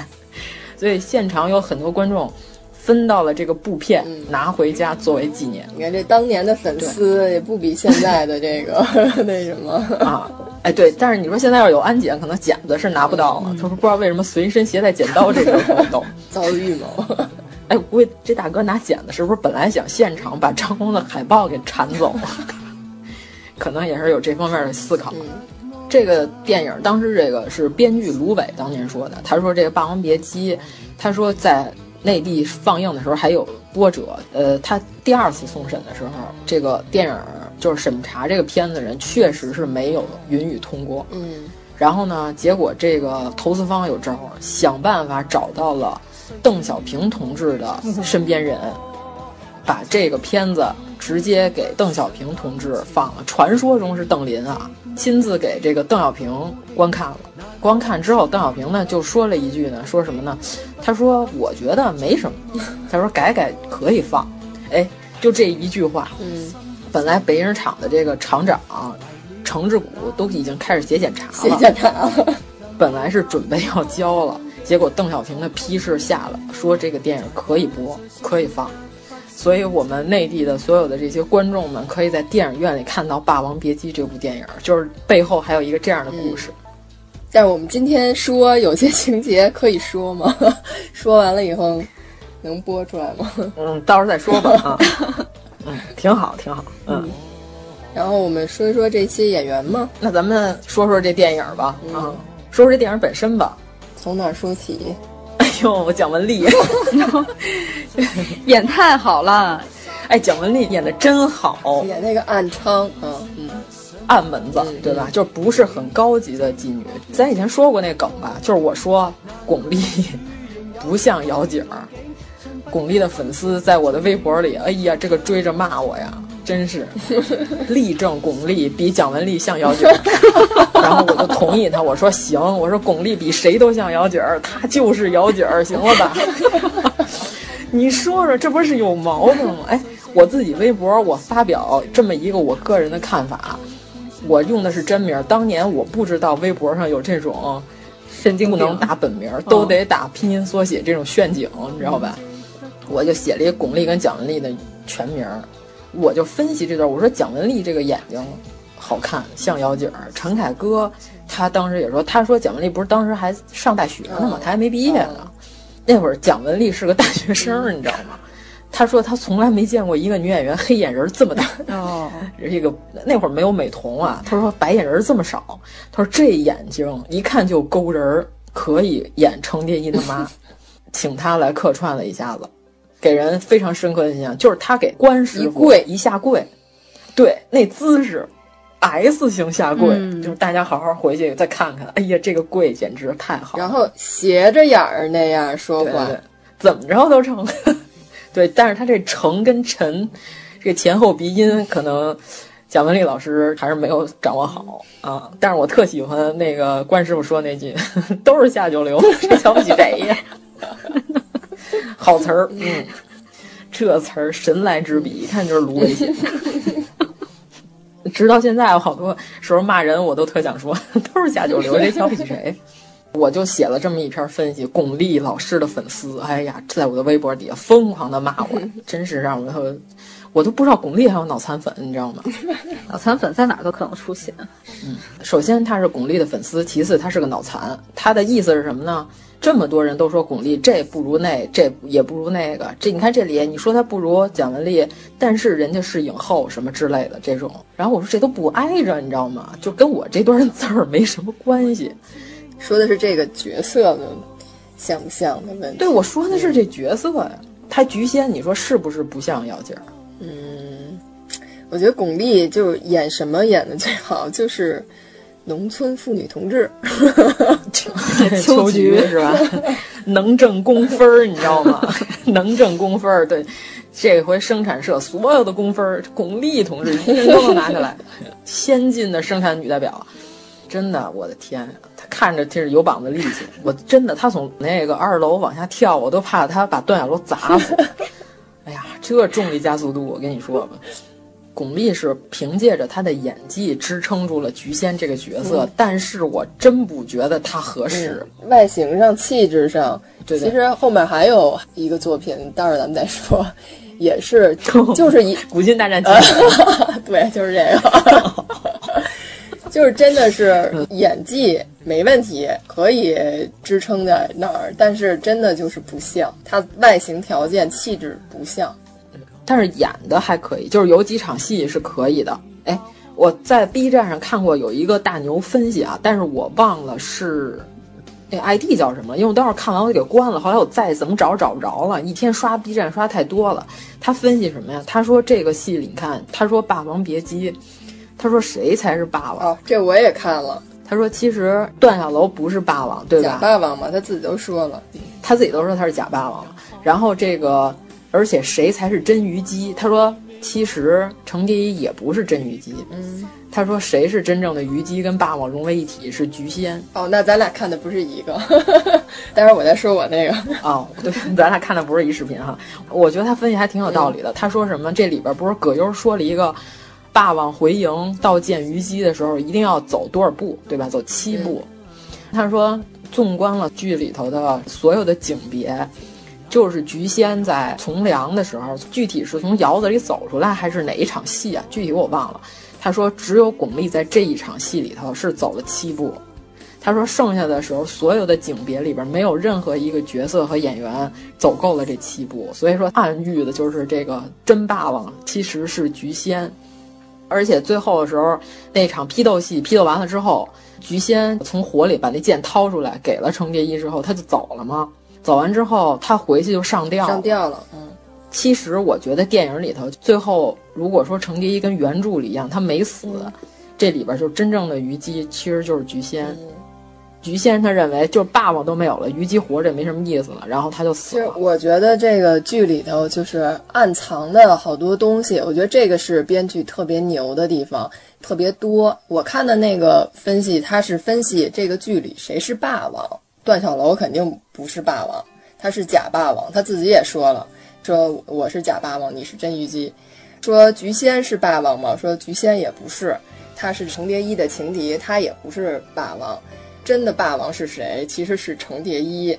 所以现场有很多观众分到了这个布片，拿回家作为纪念。你看这当年的粉丝也不比现在的这个 那什么啊。哎，对，但是你说现在要有安检，可能剪子是拿不到了。他说不知道为什么随身携带剪刀这个活动，遭遇预谋。哎，估计这大哥拿剪子是不是本来想现场把张工的海报给铲走？可能也是有这方面的思考。这个电影当时这个是编剧卢伟当年说的，他说这个《霸王别姬》，他说在内地放映的时候还有波折。呃，他第二次送审的时候，这个电影就是审查这个片子的人确实是没有允予通过。嗯，然后呢，结果这个投资方有招，想办法找到了邓小平同志的身边人，把这个片子直接给邓小平同志放了。传说中是邓林啊。亲自给这个邓小平观看了，观看之后，邓小平呢就说了一句呢，说什么呢？他说：“我觉得没什么。”他说：“改改可以放。”哎，就这一句话。嗯，本来北影厂的这个厂长程志谷都已经开始写检查了，写检查了。本来是准备要交了，结果邓小平的批示下了，说这个电影可以播，可以放。所以，我们内地的所有的这些观众们，可以在电影院里看到《霸王别姬》这部电影，就是背后还有一个这样的故事。但是我们今天说有些情节可以说吗？说完了以后能播出来吗？嗯，到时候再说吧。啊，嗯，挺好，挺好。嗯。然后我们说一说这些演员吗？那咱们说说这电影吧。啊，说说这电影本身吧。从哪说起？哎呦，蒋雯丽演太好了！哎，蒋雯丽演的真好，演那个暗娼，嗯嗯，暗门子，对吧？就不是很高级的妓女。咱以前说过那梗吧，就是我说巩俐 不像姚姐儿，巩俐的粉丝在我的微博里，哎呀，这个追着骂我呀。真是 力证巩俐比蒋雯丽像姚姐儿，然后我就同意他，我说行，我说巩俐比谁都像姚姐儿，她就是姚姐儿，行了吧？你说说，这不是有毛病吗？哎，我自己微博我发表这么一个我个人的看法，我用的是真名，当年我不知道微博上有这种神经不能打本名，都得打拼音缩写这种陷阱，你知道吧？我就写了一巩俐跟蒋雯丽的全名。我就分析这段，我说蒋雯丽这个眼睛好看，像妖精儿。陈凯歌他当时也说，他说蒋雯丽不是当时还上大学呢吗？他还没毕业呢。那会儿蒋雯丽是个大学生，你知道吗？他说他从来没见过一个女演员黑眼仁这么大。哦，这个那会儿没有美瞳啊。他说白眼仁这么少。他说这眼睛一看就勾人，可以演程蝶衣的妈，请他来客串了一下子。给人非常深刻的印象，就是他给关师傅一下跪，对那姿势，S 型下跪，就是大家好好回去再看看。哎呀，这个跪简直太好。然后斜着眼儿那样说话，怎么着都成。对，但是他这成跟沉，这个前后鼻音可能蒋雯丽老师还是没有掌握好啊。但是我特喜欢那个关师傅说那句，都是下九流，谁瞧不起谁呀？好词儿，嗯，这词儿神来之笔，一看就是芦苇写的。直到现在，我好多时候骂人，我都特想说，都是下九 流，谁瞧不起谁？我就写了这么一篇分析。巩俐老师的粉丝，哎呀，在我的微博底下疯狂的骂我，真是让我，我都不知道巩俐还有脑残粉，你知道吗？脑残粉在哪都可能出现。嗯，首先他是巩俐的粉丝，其次他是个脑残。他的意思是什么呢？这么多人都说巩俐这不如那，这也不如那个。这你看这里，你说她不如蒋雯丽，但是人家是影后什么之类的这种。然后我说这都不挨着，你知道吗？就跟我这段字儿没什么关系。说的是这个角色的像不像的问题。对，我说的是这角色呀。他菊仙，你说是不是不像姚劲儿？嗯，我觉得巩俐就演什么演的最好，就是。农村妇女同志，秋菊是吧？能挣工分儿，你知道吗？能挣工分儿，对，这回生产社所有的工分儿，巩俐同志一人都能拿下来，先进的生产女代表，真的，我的天，她看着就是有膀子力气，我真的，她从那个二楼往下跳，我都怕她把段小楼砸死。哎呀，这重力加速度，我跟你说吧。巩俐是凭借着她的演技支撑住了菊仙这个角色，但是我真不觉得她合适。外形上、气质上对对其实后面还有一个作品，待会儿咱们再说，也是 就是 一古今大战 对，就是这个，就是真的是演技没问题，可以支撑在那儿，但是真的就是不像，她外形条件气质不像，但是演的还可以，就是有几场戏是可以的。哎，我在 B 站上看过有一个大牛分析啊，但是我忘了是。那 ID 叫什么？因为我当时看完我就给关了，后来我再怎么找找不着了。一天刷 B 站刷太多了。他分析什么呀？他说这个戏里，你看，他说《霸王别姬》，他说谁才是霸王？哦，这我也看了。他说其实段小楼不是霸王，对吧？假霸王嘛，他自己都说了，他自己都说他是假霸王。然后这个，而且谁才是真虞姬？他说其实程蝶衣也不是真虞姬。嗯。他说：“谁是真正的虞姬跟霸王融为一体？是菊仙。”哦，那咱俩看的不是一个。待会儿我再说我那个。哦，对，咱俩看的不是一视频哈。我觉得他分析还挺有道理的。嗯、他说什么？这里边不是葛优说了一个，霸王回营到见虞姬的时候一定要走多少步，对吧？走七步。嗯、他说，纵观了剧里头的所有的景别。就是菊仙在从良的时候，具体是从窑子里走出来，还是哪一场戏啊？具体我忘了。他说，只有巩俐在这一场戏里头是走了七步。他说，剩下的时候，所有的景别里边没有任何一个角色和演员走够了这七步。所以说，暗喻的就是这个真霸王其实是菊仙。而且最后的时候，那场批斗戏批斗完了之后，菊仙从火里把那剑掏出来，给了程蝶衣之后，他就走了吗？走完之后，他回去就上吊，上吊了。嗯，其实我觉得电影里头最后，如果说程蝶衣跟原著里一样，他没死，嗯、这里边就真正的虞姬其实就是菊仙。嗯、菊仙他认为就是霸王都没有了，虞姬活着也没什么意思了，然后他就死了。其实我觉得这个剧里头就是暗藏的好多东西，我觉得这个是编剧特别牛的地方，特别多。我看的那个分析，他是分析这个剧里谁是霸王。段小楼肯定不是霸王，他是假霸王，他自己也说了，说我是假霸王，你是真虞姬。说菊仙是霸王吗？说菊仙也不是，他是程蝶衣的情敌，他也不是霸王。真的霸王是谁？其实是程蝶衣。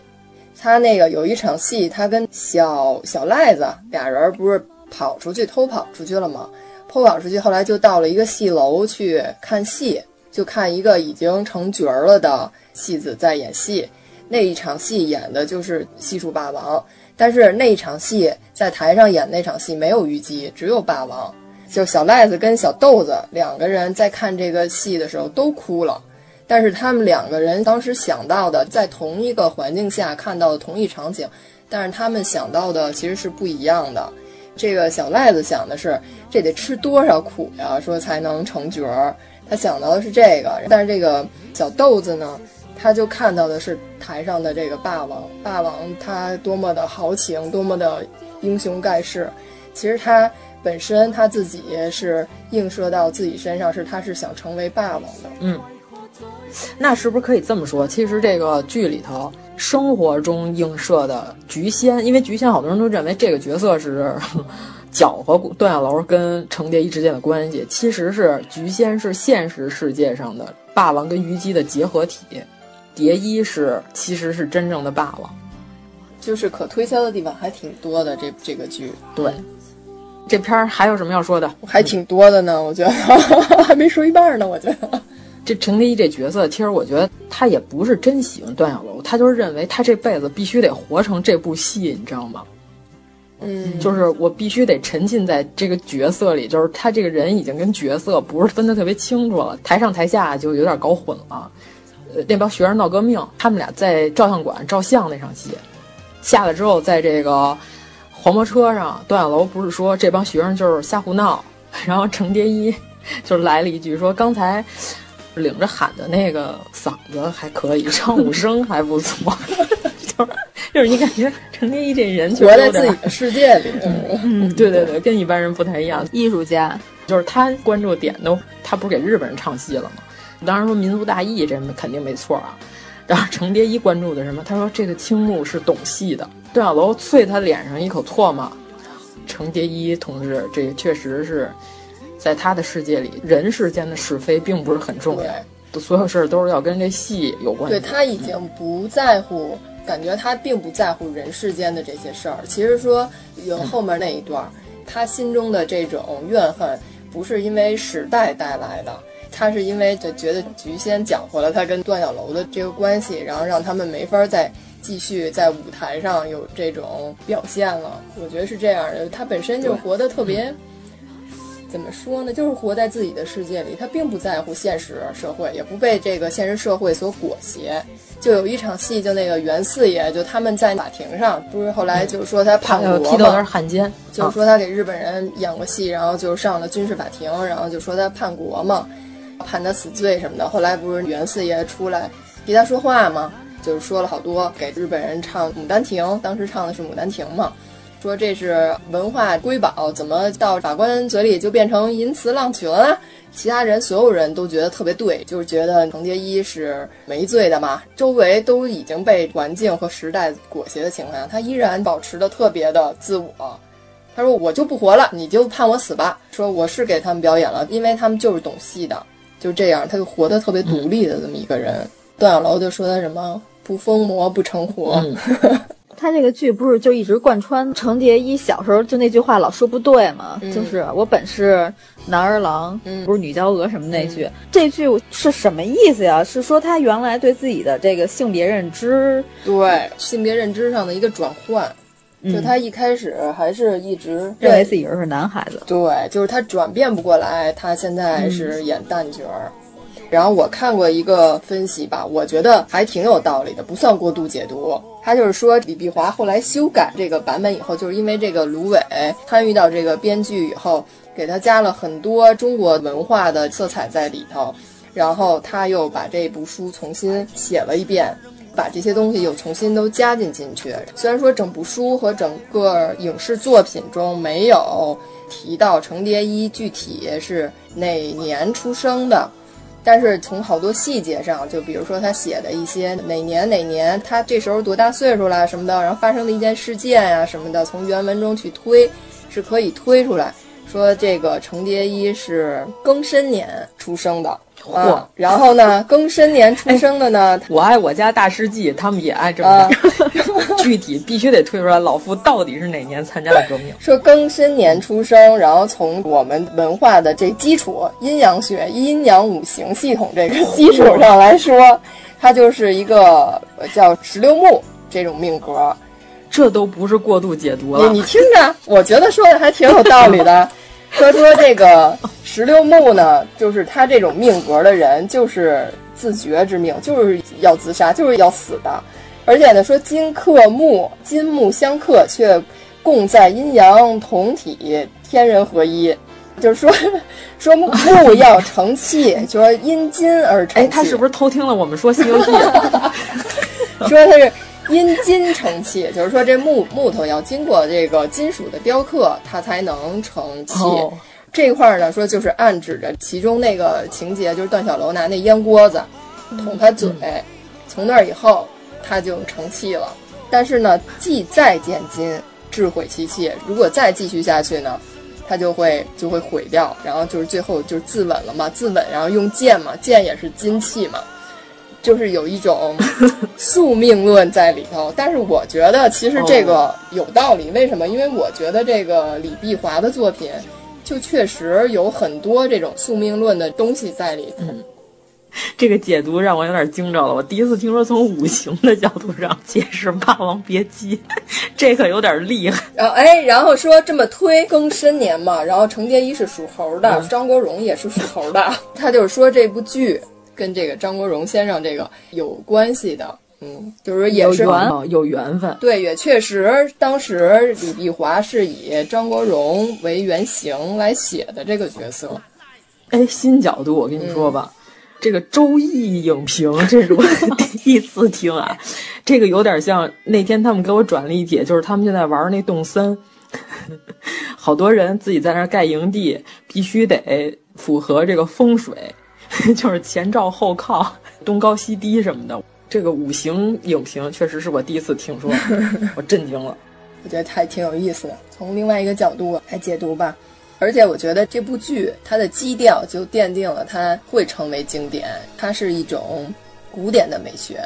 他那个有一场戏，他跟小小赖子俩人不是跑出去偷跑出去了吗？偷跑出去，后来就到了一个戏楼去看戏，就看一个已经成角儿了的戏子在演戏。那一场戏演的就是西楚霸王，但是那一场戏在台上演那场戏没有虞姬，只有霸王。就小赖子跟小豆子两个人在看这个戏的时候都哭了，但是他们两个人当时想到的，在同一个环境下看到的同一场景，但是他们想到的其实是不一样的。这个小赖子想的是这得吃多少苦呀，说才能成角儿，他想到的是这个。但是这个小豆子呢？他就看到的是台上的这个霸王，霸王他多么的豪情，多么的英雄盖世。其实他本身他自己是映射到自己身上，是他是想成为霸王的。嗯，那是不是可以这么说？其实这个剧里头，生活中映射的菊仙，因为菊仙好多人都认为这个角色是 搅和段小楼跟程蝶衣之间的关系，其实是菊仙是现实世界上的霸王跟虞姬的结合体。蝶衣是其实是真正的霸王，就是可推销的地方还挺多的。这这个剧，对，这片儿还有什么要说的？还挺多的呢，我觉得 还没说一半呢。我觉得这陈蝶衣这角色，其实我觉得他也不是真喜欢段小楼，他就是认为他这辈子必须得活成这部戏，你知道吗？嗯，就是我必须得沉浸在这个角色里，就是他这个人已经跟角色不是分得特别清楚了，台上台下就有点搞混了。那帮学生闹革命，他们俩在照相馆照相那场戏，下来之后，在这个黄包车上，段小楼不是说这帮学生就是瞎胡闹，然后程蝶衣就来了一句说：“刚才领着喊的那个嗓子还可以，唱武声还不错。”就是就是你感觉程蝶衣这人活在自己的世界里，嗯，对对对，跟一般人不太一样，艺术家就是他关注点都，他不是给日本人唱戏了吗？当然说民族大义，这肯定没错啊。然后程蝶衣关注的什么？他说这个青木是懂戏的。段小楼啐他脸上一口唾沫。程蝶衣同志，这确实是在他的世界里，人世间的是非并不是很重要，所有事儿都是要跟这戏有关对他已经不在乎感觉他并不在乎人世间的这些事儿。其实说有后面那一段，他心中的这种怨恨，不是因为时代带来的，他是因为就觉得菊仙搅和了他跟段小楼的这个关系，然后让他们没法再继续在舞台上有这种表现了。我觉得是这样的，他本身就活得特别。怎么说呢？就是活在自己的世界里，他并不在乎现实社会，也不被这个现实社会所裹挟。就有一场戏，就那个袁四爷，就他们在法庭上，不是后来就是说他叛国踢到那汉奸，就是说他给日本人演过戏，然后就上了军事法庭，然后就说他叛国嘛，判他死罪什么的。后来不是袁四爷出来替他说话吗？就是说了好多给日本人唱《牡丹亭》，当时唱的是《牡丹亭》嘛。说这是文化瑰宝，怎么到法官嘴里就变成淫词浪曲了呢？其他人所有人都觉得特别对，就是觉得程蝶衣是没罪的嘛。周围都已经被环境和时代裹挟的情况下，他依然保持的特别的自我。他说：“我就不活了，你就判我死吧。”说我是给他们表演了，因为他们就是懂戏的，就这样，他就活得特别独立的这么一个人。段小楼就说他什么不疯魔不成活。他这个剧不是就一直贯穿程蝶衣小时候就那句话老说不对吗？嗯、就是我本是男儿郎，嗯、不是女娇娥什么那句。嗯、这句是什么意思呀？是说他原来对自己的这个性别认知，对性别认知上的一个转换。就他一开始还是一直认为自己是男孩子，对，就是他转变不过来，他现在是演旦角儿。然后我看过一个分析吧，我觉得还挺有道理的，不算过度解读。他就是说，李碧华后来修改这个版本以后，就是因为这个芦苇参与到这个编剧以后，给他加了很多中国文化的色彩在里头，然后他又把这部书重新写了一遍，把这些东西又重新都加进进去。虽然说整部书和整个影视作品中没有提到程蝶衣具体是哪年出生的。但是从好多细节上，就比如说他写的一些哪年哪年，他这时候多大岁数了什么的，然后发生的一件事件呀、啊、什么的，从原文中去推，是可以推出来说这个程蝶衣是庚申年出生的。啊，然后呢，庚申年出生的呢，我爱我家大师记，他们也爱这么讲，具体必须得推出来，老夫到底是哪年参加的革命？说庚申年出生，然后从我们文化的这基础阴阳学、阴阳五行系统这个基础上来说，它就是一个叫石榴木这种命格，这都不是过度解读了。你你听着，我觉得说的还挺有道理的。说说这个石榴木呢，就是他这种命格的人，就是自绝之命，就是要自杀，就是要死的。而且呢，说金克木，金木相克，却共在阴阳同体，天人合一。就是说，说木要成器，就说因金而成。哎，他是不是偷听了我们说《西游记》？说他是。因金成器，就是说这木木头要经过这个金属的雕刻，它才能成器。哦、这块儿呢，说就是暗指着其中那个情节，就是段小楼拿那烟锅子捅他嘴，嗯、从那儿以后他就成器了。但是呢，既再见金，智毁其器。如果再继续下去呢，他就会就会毁掉。然后就是最后就是自刎了嘛，自刎，然后用剑嘛，剑也是金器嘛。就是有一种 宿命论在里头，但是我觉得其实这个有道理。为什么？因为我觉得这个李碧华的作品，就确实有很多这种宿命论的东西在里头。嗯、这个解读让我有点惊着了。我第一次听说从五行的角度上解释《霸王别姬》，这可有点厉害。然后哎，然后说这么推庚申年嘛，然后程蝶衣是属猴的，嗯、张国荣也是属猴的，他就是说这部剧。跟这个张国荣先生这个有关系的，嗯，就是也是有缘有缘分。对，也确实，当时李碧华是以张国荣为原型来写的这个角色。哎，新角度，我跟你说吧，嗯、这个周易影评，这是我 第一次听啊。这个有点像那天他们给我转了一帖，就是他们现在玩那动森，好多人自己在那儿盖营地，必须得符合这个风水。就是前照后靠，东高西低什么的。这个五行影评确实是我第一次听说，我震惊了。我觉得还挺有意思的，从另外一个角度来解读吧。而且我觉得这部剧它的基调就奠定了它会成为经典，它是一种古典的美学。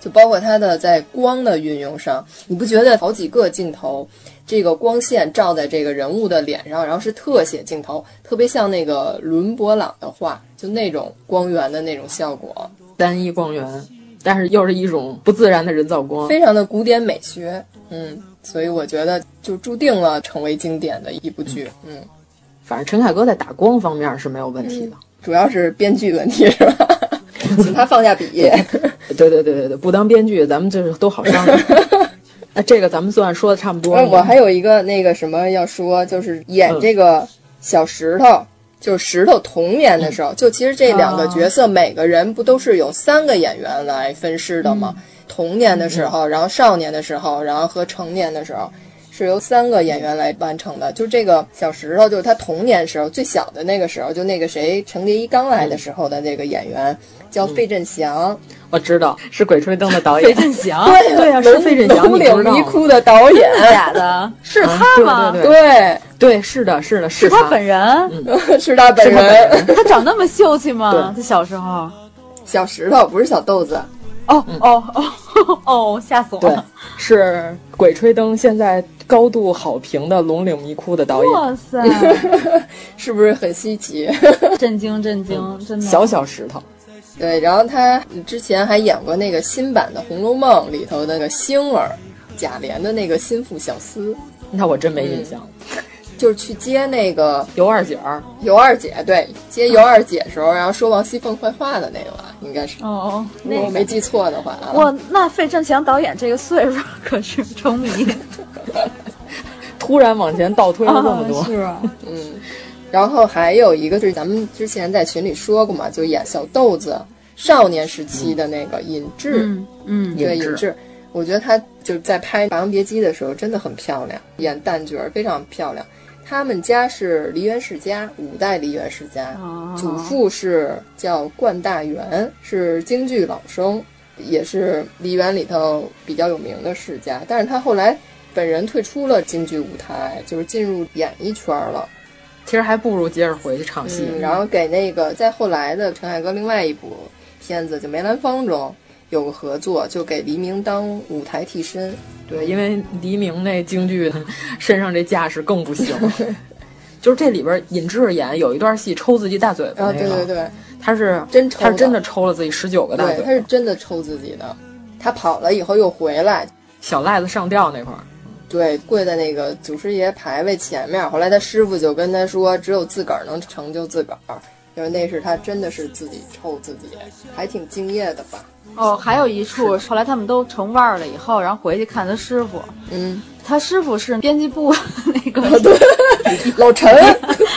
就包括它的在光的运用上，你不觉得好几个镜头，这个光线照在这个人物的脸上，然后是特写镜头，特别像那个伦勃朗的画，就那种光源的那种效果，单一光源，但是又是一种不自然的人造光，非常的古典美学，嗯，所以我觉得就注定了成为经典的一部剧，嗯，反正陈凯歌在打光方面是没有问题的，主要是编剧问题是吧？请他放下笔。对对对对对，不当编剧，咱们就是都好商量。那这个咱们算说的差不多了。我还有一个那个什么要说，就是演这个小石头，嗯、就是石头童年的时候，嗯、就其实这两个角色、哦、每个人不都是有三个演员来分饰的吗？嗯、童年的时候，然后少年的时候，然后和成年的时候。是由三个演员来完成的，就这个小石头，就是他童年时候最小的那个时候，就那个谁程蝶衣刚来的时候的那个演员、嗯、叫费振翔，我知道是《鬼吹灯》的导演费振祥，对对呀、啊，是费振祥，龙岭迷窟的导演，假的，是他吗？对对对，是的，是的，是他本人，嗯、是他本人，他长那么秀气吗？他小时候，小石头不是小豆子。哦哦哦哦！吓死我了！是《鬼吹灯》现在高度好评的《龙岭迷窟》的导演。哇塞，是不是很稀奇？震惊震惊！真的。小小石头。对，然后他之前还演过那个新版的《红楼梦》里头的那个星儿，贾琏的那个心腹小厮。那我真没印象。嗯 就是去接那个尤二姐儿，尤二姐对接尤二姐时候，然后说王熙凤坏话的那个吧，应该是哦，如果我没记错的话啊。哇，那费正强导演这个岁数可是成迷，突然往前倒推了这么多，啊是啊，嗯。然后还有一个就是咱们之前在群里说过嘛，就演小豆子少年时期的那个尹志，嗯，嗯对尹志，我觉得他就是在拍《霸王别姬》的时候真的很漂亮，演旦角非常漂亮。他们家是梨园世家，五代梨园世家，哦、祖父是叫冠大元，是京剧老生，也是梨园里头比较有名的世家。但是他后来本人退出了京剧舞台，就是进入演艺圈了。其实还不如接着回去唱戏、嗯，然后给那个在后来的陈凯歌另外一部片子就《梅兰芳》中有个合作，就给黎明当舞台替身。对，因为黎明那京剧身上这架势更不行，就是这里边尹志演有一段戏抽自己大嘴巴、那个，啊，对对对，他是真抽，他是真的抽了自己十九个大嘴巴，他是真的抽自己的。他跑了以后又回来，小赖子上吊那块儿，对，跪在那个祖师爷牌位前面。后来他师傅就跟他说，只有自个儿能成就自个儿，因为那是他真的是自己抽自己，还挺敬业的吧。哦，还有一处，后来他们都成腕儿了以后，然后回去看他师傅。嗯，他师傅是编辑部 那个、哦、对老陈，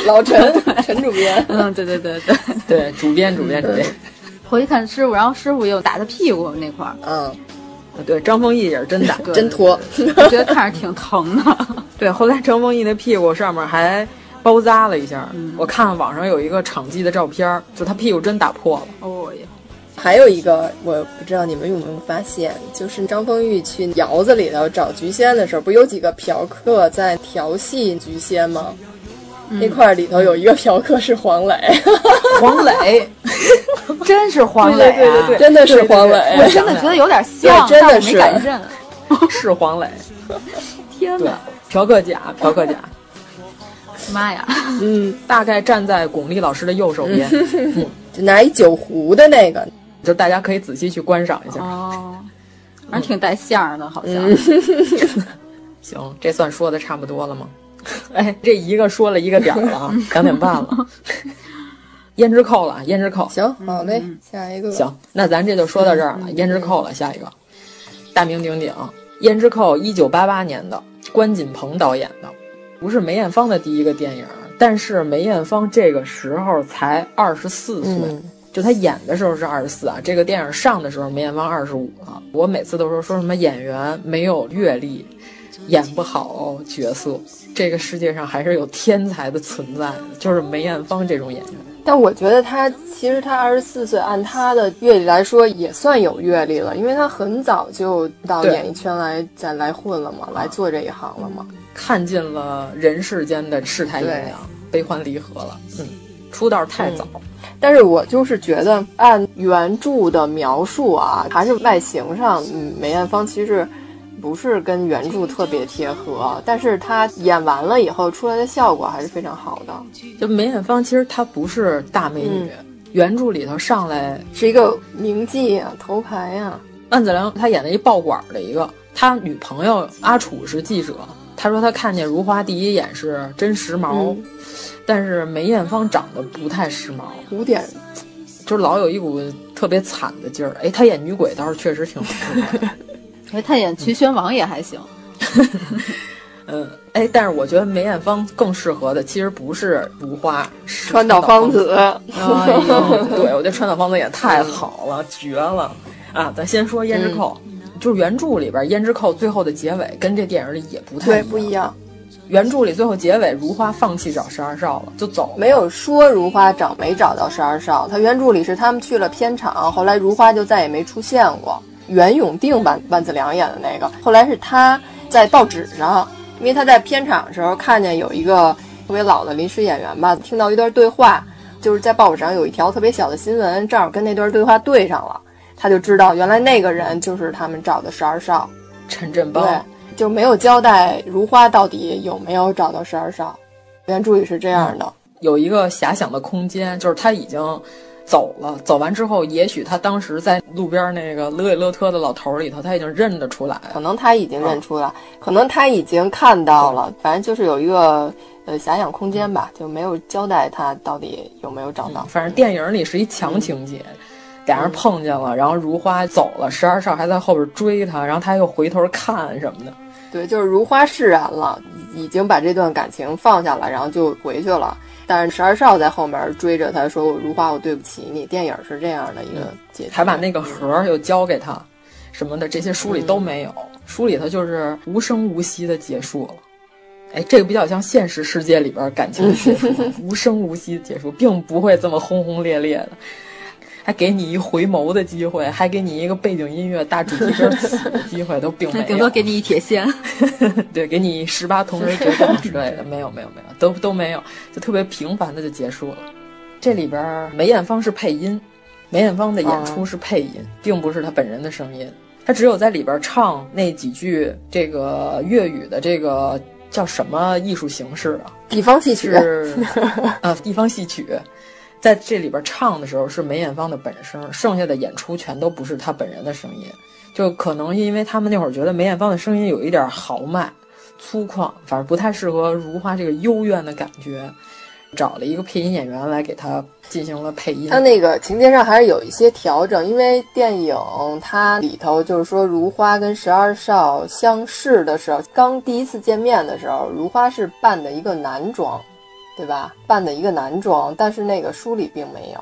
老陈，陈主编。嗯，对对对对对，主编主编主编。回去看师傅，然后师傅又打他屁股那块儿。嗯，对，张丰毅也是真打，真拖，我觉得看着挺疼的。对，后来张丰毅的屁股上面还包扎了一下。嗯、我看网上有一个场记的照片，就他屁股真打破了。哦耶。还有一个，我不知道你们有没有发现，就是张丰毅去窑子里头找菊仙的时候，不有几个嫖客在调戏菊仙吗？嗯、那块里头有一个嫖客是黄磊，黄磊，真是黄磊、啊，对对对，真的是黄磊，我真的 觉得有点像，真的是没敢认，是黄磊。天哪，嫖客甲，嫖客甲。妈呀，嗯，大概站在巩俐老师的右手边，嗯，就拿一酒壶的那个，就大家可以仔细去观赏一下。哦，反正挺带相的，好像。嗯、行，这算说的差不多了吗？哎，这一个说了一个点了啊，两点半了。胭脂扣了，胭脂扣。行，好嘞，下一个。行，那咱这就说到这儿了。胭脂扣了，下一个，大名鼎鼎，胭脂扣，一九八八年的，关锦鹏导演的。不是梅艳芳的第一个电影，但是梅艳芳这个时候才二十四岁，嗯、就她演的时候是二十四啊。这个电影上的时候，梅艳芳二十五了。我每次都说说什么演员没有阅历，演不好角色。这个世界上还是有天才的存在，就是梅艳芳这种演员。但我觉得她其实她二十四岁，按她的阅历来说也算有阅历了，因为她很早就到演艺圈来再来混了嘛，来做这一行了嘛。看尽了人世间的世态炎凉、悲欢离合了。嗯，出道太早。嗯、但是我就是觉得，按原著的描述啊，还是外形上，嗯，梅艳芳其实不是跟原著特别贴合，但是她演完了以后出来的效果还是非常好的。就梅艳芳其实她不是大美女，嗯、原著里头上来是一个名妓呀、啊，头牌呀、啊。万梓良他演的一报馆的一个，他女朋友阿楚是记者。他说他看见如花第一眼是真时髦，嗯、但是梅艳芳长得不太时髦，古典，就是老有一股特别惨的劲儿。哎，她演女鬼倒是确实挺适合的。哎，他演齐宣王也还行。嗯，哎，但是我觉得梅艳芳更适合的其实不是如花，川岛芳子。哎呦，对我觉得川岛芳子也太好了，绝了啊！咱先说《胭脂扣》。嗯就是原著里边《胭脂扣》最后的结尾跟这电影里也不太对不一样。原著里最后结尾，如花放弃找十二少了，就走了，没有说如花找没找到十二少。他原著里是他们去了片场，后来如花就再也没出现过。袁永定万万梓良演的那个，后来是他在报纸上，因为他在片场的时候看见有一个特别老的临时演员吧，听到一段对话，就是在报纸上有一条特别小的新闻，正好跟那段对话对上了。他就知道原来那个人就是他们找的十二少陈振邦，对，就没有交代如花到底有没有找到十二少。原著里是这样的，嗯、有一个遐想的空间，就是他已经走了，走完之后，也许他当时在路边那个勒里勒特的老头里头，他已经认得出来，可能他已经认出来，嗯、可能他已经看到了，反正就是有一个呃遐想空间吧，就没有交代他到底有没有找到。嗯、反正电影里是一强情节。嗯俩人碰见了，然后如花走了，十二少还在后边追他，然后他又回头看什么的。对，就是如花释然了，已经把这段感情放下了，然后就回去了。但是十二少在后面追着他说：“如花，我对不起你。”电影是这样的一个结局，还把那个盒又交给他，什么的这些书里都没有。嗯、书里头就是无声无息的结束了。哎，这个比较像现实世界里边感情的结束，无声无息的结束，并不会这么轰轰烈烈的。还给你一回眸的机会，还给你一个背景音乐大主题歌 词的机会，都并没有。顶多给你一铁线，对，给你十八铜人决斗之类的，没有，没有，没有，都都没有，就特别平凡的就结束了。这里边梅艳芳是配音，梅艳芳的演出是配音，嗯、并不是她本人的声音。她只有在里边唱那几句这个粤语的这个叫什么艺术形式啊？地方戏曲是啊，地方戏曲。在这里边唱的时候是梅艳芳的本声，剩下的演出全都不是她本人的声音，就可能因为他们那会儿觉得梅艳芳的声音有一点豪迈、粗犷，反正不太适合如花这个幽怨的感觉，找了一个配音演员来给她进行了配音。他那个情节上还是有一些调整，因为电影它里头就是说如花跟十二少相识的时候，刚第一次见面的时候，如花是扮的一个男装。对吧？扮的一个男装，但是那个书里并没有，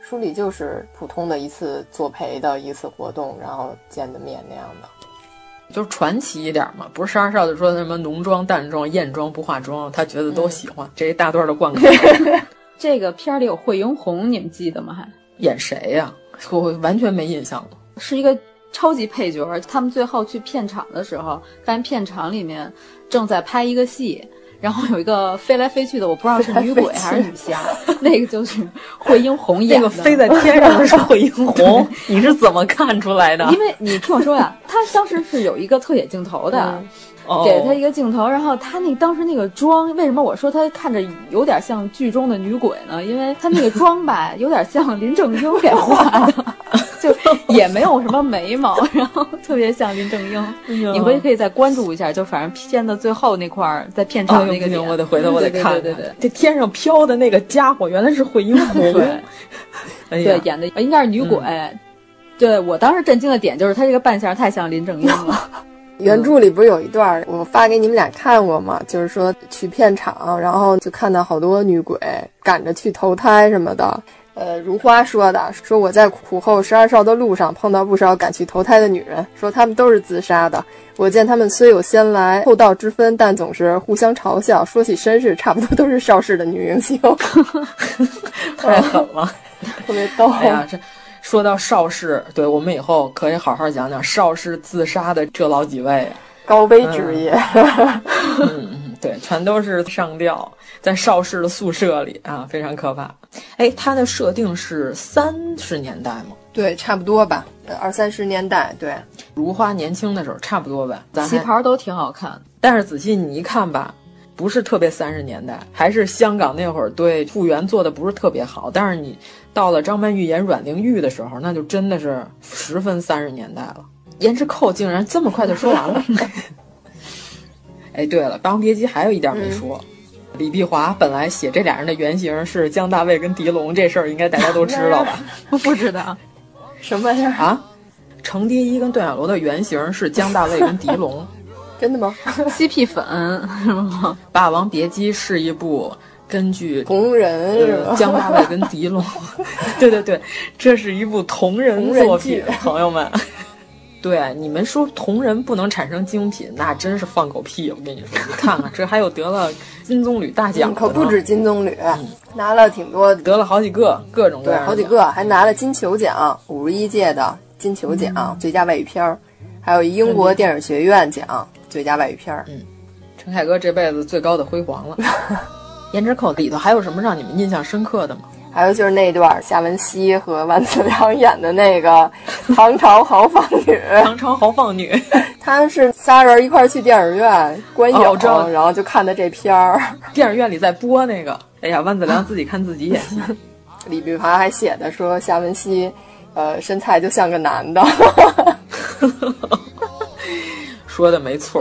书里就是普通的一次作陪的一次活动，然后见的面那样的，就是传奇一点嘛。不是十二少就说什么浓妆淡妆艳妆不化妆，他觉得都喜欢、嗯、这一大段的贯口。这个片儿里有惠英红，你们记得吗？还演谁呀、啊？我完全没印象了。是一个超级配角。他们最后去片场的时候，发现片场里面正在拍一个戏。然后有一个飞来飞去的，我不知道是女鬼还是女侠，那个就是惠英红演的。那个飞在天上的是惠英红，你是怎么看出来的？因为你听我说呀，他当时是有一个特写镜头的，给他一个镜头，然后他那当时那个妆，为什么我说他看着有点像剧中的女鬼呢？因为他那个妆吧，有点像林正英给画的。就也没有什么眉毛，然后特别像林正英。哎、你回去可以再关注一下，就反正片的最后那块儿，在片场那个点，哦、我得回头我得 看。对对对对，这天上飘的那个家伙原来是惠英红。对，哎、对，演的应该是女鬼。嗯、对我当时震惊的点就是他这个扮相太像林正英了。原著里不是有一段我发给你们俩看过吗？就是说去片场，然后就看到好多女鬼赶着去投胎什么的。呃，如花说的，说我在苦后十二少的路上碰到不少赶去投胎的女人，说她们都是自杀的。我见她们虽有先来后到之分，但总是互相嘲笑。说起身世，差不多都是邵氏的女明星，太狠了，特别逗。哎呀，这说到邵氏，对我们以后可以好好讲讲邵氏自杀的这老几位，高危职业。嗯，对，全都是上吊在邵氏的宿舍里啊，非常可怕。哎，它的设定是三十年代吗？对，差不多吧，二三十年代。对，如花年轻的时候差不多吧。旗袍都挺好看，但是仔细你一看吧，不是特别三十年代，还是香港那会儿对复原做的不是特别好。但是你到了张曼玉演阮玲玉的时候，那就真的是十分三十年代了。胭脂扣竟然这么快就说完了。哎，对了，《霸王别姬》还有一点没说。嗯李碧华本来写这俩人的原型是姜大卫跟狄龙，这事儿应该大家都知道吧？我不知道，什么玩意儿啊？程蝶衣跟段小楼的原型是姜大卫跟狄龙，真的吗？CP 粉是吗？《霸王别姬》是一部根据同人是吧？姜大卫跟狄龙，对对对，这是一部同人作品，朋友们。对，你们说同人不能产生精品，那真是放狗屁！我跟你说，你看看这还有得了金棕榈大奖、嗯，可不止金棕榈，嗯、拿了挺多，得了好几个，各种各样对，好几个，还拿了金球奖，五十一届的金球奖、嗯、最佳外语片儿，还有英国电影学院奖、嗯、最佳外语片儿。嗯，陈凯歌这辈子最高的辉煌了。胭脂扣里头还有什么让你们印象深刻的吗？还有就是那段夏文熙和万梓良演的那个唐朝豪放女，唐朝豪放女，他们是仨人一块去电影院观影，哦、然后就看的这片儿。电影院里在播那个，哎呀，万梓良自己看自己演戏。李碧华还写的说夏文熙，呃，身材就像个男的。说的没错，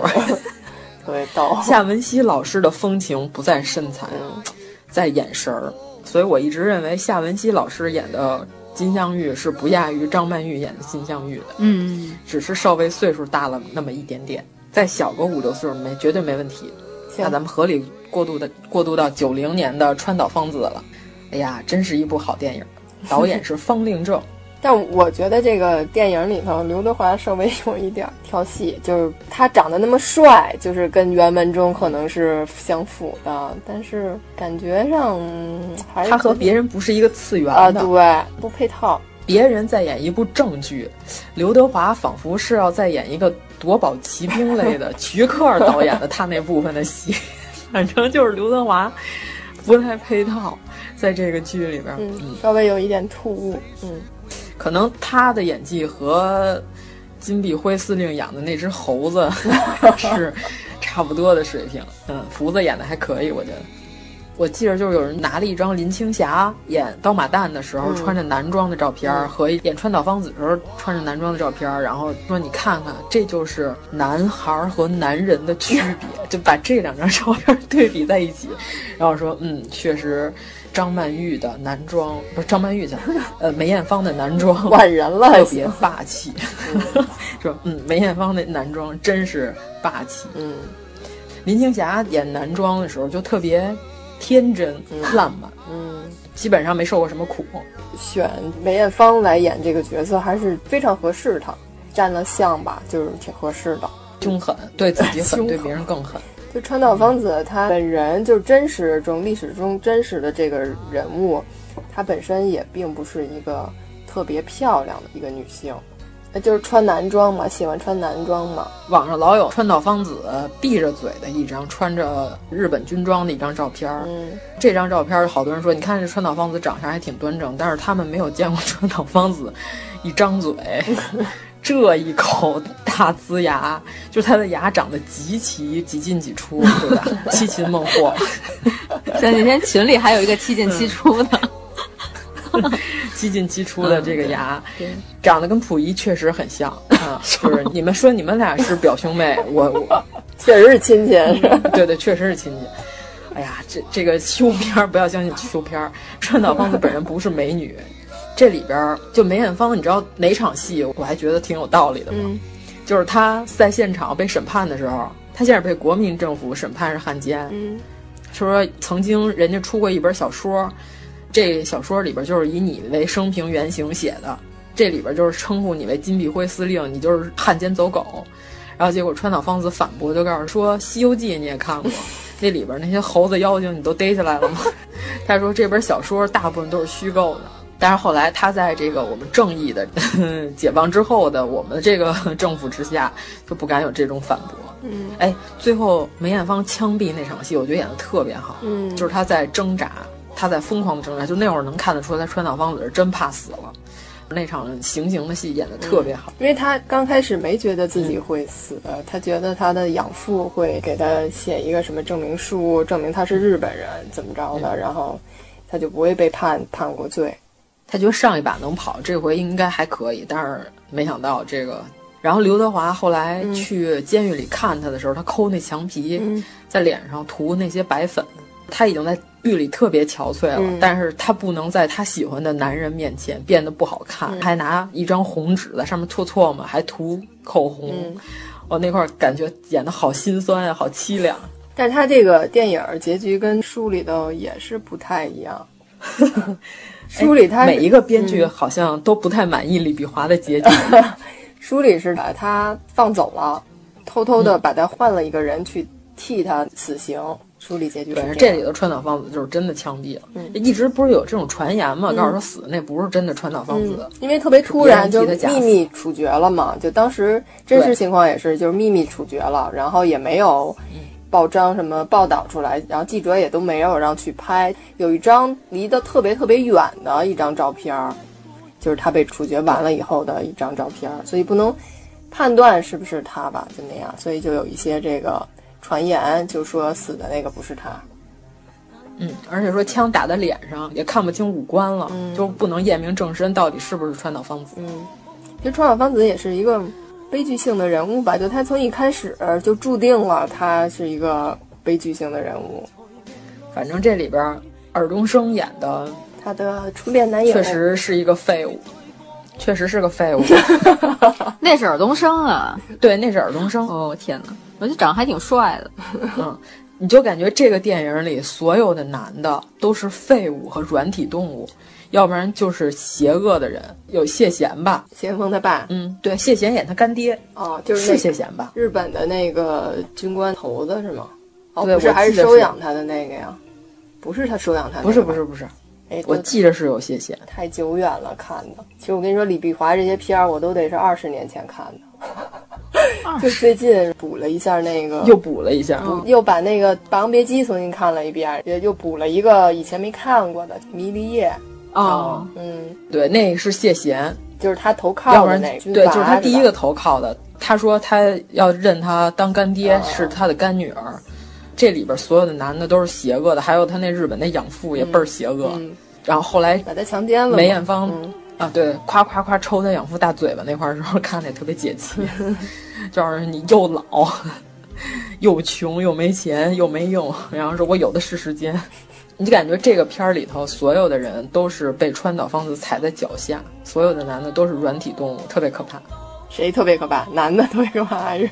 特别逗。夏文熙老师的风情不在身材，嗯、在眼神儿。所以我一直认为夏文熙老师演的金镶玉是不亚于张曼玉演的金镶玉的，嗯，只是稍微岁数大了那么一点点，再小个五六岁没绝对没问题。那咱们合理过渡的过渡到九零年的川岛芳子了，哎呀，真是一部好电影，导演是方令正。但我觉得这个电影里头，刘德华稍微有一点挑戏，就是他长得那么帅，就是跟原文中可能是相符的，但是感觉上还是他和别人不是一个次元啊，对，不配套。别人在演一部正剧，刘德华仿佛是要在演一个夺宝奇兵类的 徐克导演的他那部分的戏，反正就是刘德华不太配套，在这个剧里边，嗯，稍微有一点突兀，嗯。可能他的演技和金碧辉司令养的那只猴子 是差不多的水平。嗯，福子演的还可以，我觉得。我记着，就是有人拿了一张林青霞演刀马旦的时候嗯穿着男装的照片，嗯、和演川岛芳子的时候穿着男装的照片，然后说：“你看看，这就是男孩和男人的区别。”就把这两张照片对比在一起，然后说：“嗯，确实。”张曼玉的男装不是张曼玉去，呃，梅艳芳的男装万人了，特别霸气。说嗯，梅艳芳的男装真是霸气。嗯，林青霞演男装的时候就特别天真、嗯、烂漫，嗯，基本上没受过什么苦。选梅艳芳来演这个角色还是非常合适她占了相吧，就是挺合适的。凶狠，对自己狠，对别人更狠。就川岛芳子，她本人就是真实中历史中真实的这个人物，她本身也并不是一个特别漂亮的一个女性，就是穿男装嘛，喜欢穿男装嘛。网上老有川岛芳子闭着嘴的一张穿着日本军装的一张照片，嗯，这张照片好多人说，你看这川岛芳子长相还挺端正，但是他们没有见过川岛芳子一张嘴。这一口大呲牙，就是他的牙长得极其几进几出，对吧？七擒孟获。前几天群里还有一个七进七出的，七进七出的这个牙，嗯、长得跟溥仪确实很像啊。就是你们说你们俩是表兄妹，我我确实是亲戚，嗯、对对，确实是亲戚。哎呀，这这个修片儿不要相信修片儿，川岛芳子本人不是美女。这里边就梅艳芳，你知道哪场戏我还觉得挺有道理的吗？嗯、就是她在现场被审判的时候，她现在被国民政府审判是汉奸。嗯，说曾经人家出过一本小说，这小说里边就是以你为生平原型写的，这里边就是称呼你为金碧辉司令，你就是汉奸走狗。然后结果川岛芳子反驳，就告诉说《西游记》你也看过，那里边那些猴子妖精你都逮起来了吗？他说这本小说大部分都是虚构的。但是后来他在这个我们正义的 解放之后的我们这个 政府之下，就不敢有这种反驳。嗯，哎，最后梅艳芳枪毙那场戏，我觉得演的特别好。嗯，就是她在挣扎，她在疯狂的挣扎，就那会儿能看得出来，川岛芳子是真怕死了。那场行刑的戏演的特别好，因为他刚开始没觉得自己会死，嗯、他觉得他的养父会给他写一个什么证明书，证明他是日本人怎么着的，嗯、然后他就不会被判判过罪。他觉得上一把能跑，这回应该还可以，但是没想到这个。然后刘德华后来去监狱里看他的时候，他抠那墙皮，嗯、在脸上涂那些白粉，他已经在。狱里特别憔悴了，嗯、但是他不能在他喜欢的男人面前变得不好看，嗯、还拿一张红纸在上面搓搓嘛，还涂口红。嗯、我那块感觉演的好心酸呀、啊，好凄凉。但是他这个电影结局跟书里头也是不太一样。书里他、哎、每一个编剧好像都不太满意李碧华的结局。书里是把他放走了，偷偷的把他换了一个人去替他死刑。书里结局是，这里的川岛芳子就是真的枪毙了。嗯，一直不是有这种传言嘛，告诉说死的那不是真的川岛芳子，嗯、因为特别突然就秘密处决了嘛。就当时真实情况也是，就是秘密处决了，然后也没有报章什么报道出来，然后记者也都没有让去拍。有一张离得特别特别远的一张照片，就是他被处决完了以后的一张照片，所以不能判断是不是他吧，就那样，所以就有一些这个。传言就说死的那个不是他，嗯，而且说枪打在脸上也看不清五官了，嗯、就不能验明正身，到底是不是川岛芳子？嗯，其实川岛芳子也是一个悲剧性的人物吧，就他从一开始就注定了他是一个悲剧性的人物。反正这里边尔冬升演的他的初恋男友确实是一个废物，确实是个废物。那是尔冬升啊，对，那是尔冬升。哦天哪！我觉得长得还挺帅的，嗯，你就感觉这个电影里所有的男的都是废物和软体动物，要不然就是邪恶的人。有谢贤吧，谢霆锋他爸，嗯，对，谢贤演他干爹，哦，就是是谢贤吧？日本的那个军官头子是吗？哦，对，不是，还是收养他的那个呀？不是他收养他，不是，不是，不是。哎，我记着是有谢贤，太久远了看的。其实我跟你说，李碧华这些片儿，我都得是二十年前看的。就最近补了一下那个，又补了一下，嗯、又把那个《霸王别姬》重新看了一遍，也又补了一个以前没看过的《迷离夜》。哦，嗯，对，那是谢贤，就是他投靠的那个，对，就是他第一个投靠的。他说他要认他当干爹，是他的干女儿。这里边所有的男的都是邪恶的，还有他那日本那养父也倍儿邪恶。嗯、然后后来把他强奸了，梅艳芳、嗯、啊，对，夸夸夸抽他养父大嘴巴那块儿时候，看着也特别解气，就是你又老又穷又没钱又没用，然后说我有的是时间，你就感觉这个片儿里头所有的人都是被川岛芳子踩在脚下，所有的男的都是软体动物，特别可怕。谁特别可怕？男的特别可怕还是？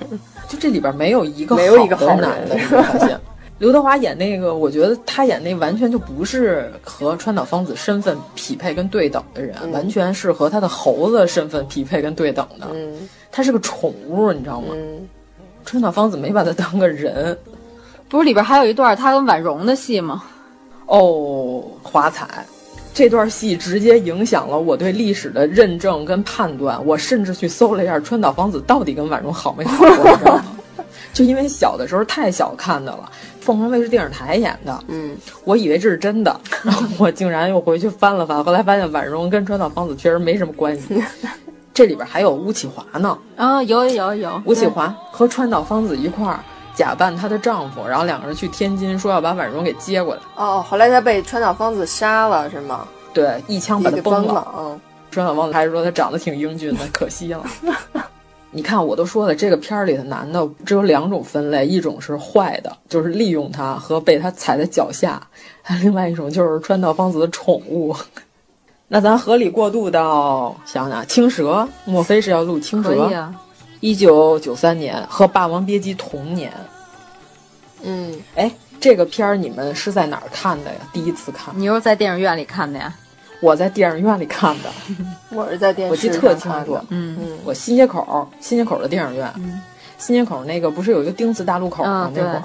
就这里边没有一个没有一个好男的，发现。刘德华演那个，我觉得他演那完全就不是和川岛芳子身份匹配跟对等的人，嗯、完全是和他的猴子身份匹配跟对等的。嗯，他是个宠物，你知道吗？嗯，川岛芳子没把他当个人。不是里边还有一段他跟婉容的戏吗？哦，华彩。这段戏直接影响了我对历史的认证跟判断，我甚至去搜了一下川岛芳子到底跟婉容好没好过，你知道吗？就因为小的时候太小看的了，凤凰卫视电视台演的，嗯，我以为这是真的，然后我竟然又回去翻了翻，后来发现婉容跟川岛芳子确实没什么关系。这里边还有吴启华呢，啊、哦，有有有，吴启华和川岛芳子一块儿假扮她的丈夫，然后两个人去天津，说要把婉容给接过来。哦，后来他被川岛芳子杀了是吗？对，一枪把他崩了。嗯，川岛芳子还是说他长得挺英俊的，可惜了。你看，我都说了，这个片儿里的男的只有两种分类，一种是坏的，就是利用他和被他踩在脚下；另外一种就是川岛芳子的宠物。那咱合理过渡到想想，青蛇，莫非是要录青蛇？可以啊。一九九三年和《霸王别姬》同年。嗯，哎，这个片儿你们是在哪儿看的呀？第一次看？你又在电影院里看的呀？我在电影院里看的，我是在电视，我记得特清楚。嗯嗯，我新街口，新街口的电影院，嗯、新街口那个不是有一个丁字大路口吗？嗯、那会儿，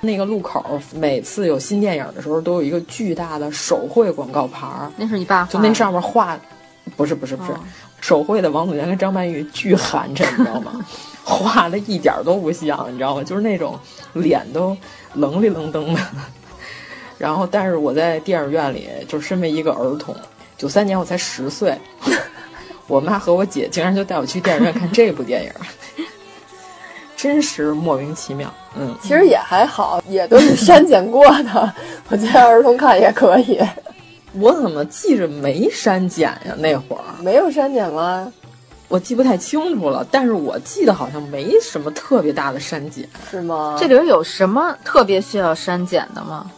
那个路口每次有新电影的时候，都有一个巨大的手绘广告牌儿。那是你爸就那上面画，不是不是不是，哦、手绘的王祖贤跟张曼玉巨寒碜，你知道吗？画的一点都不像，你知道吗？就是那种脸都愣里愣登的。然后，但是我在电影院里，就身为一个儿童，九三年我才十岁，我妈和我姐竟然就带我去电影院看这部电影，真是莫名其妙。嗯，其实也还好，也都是删减过的，我觉得儿童看也可以。我怎么记着没删减呀？那会儿没有删减吗？我记不太清楚了，但是我记得好像没什么特别大的删减，是吗？这里边有什么特别需要删减的吗？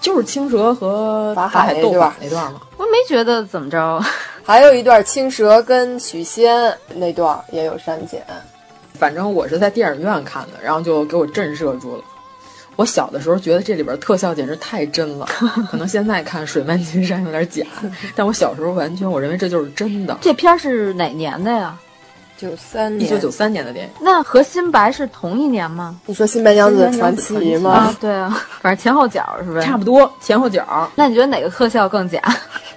就是青蛇和法海斗法那段吗？我没觉得怎么着。还有一段青蛇跟许仙那段也有删减。反正我是在电影院看的，然后就给我震慑住了。我小的时候觉得这里边特效简直太真了，可能现在看水漫金山有点假，但我小时候完全我认为这就是真的。这片是哪年的呀？九三年，一九九三年的电影。那和新白是同一年吗？你说《新白娘子传奇》吗？啊，对啊，反正前后脚是不是？差不多，前后脚。那你觉得哪个特效更假？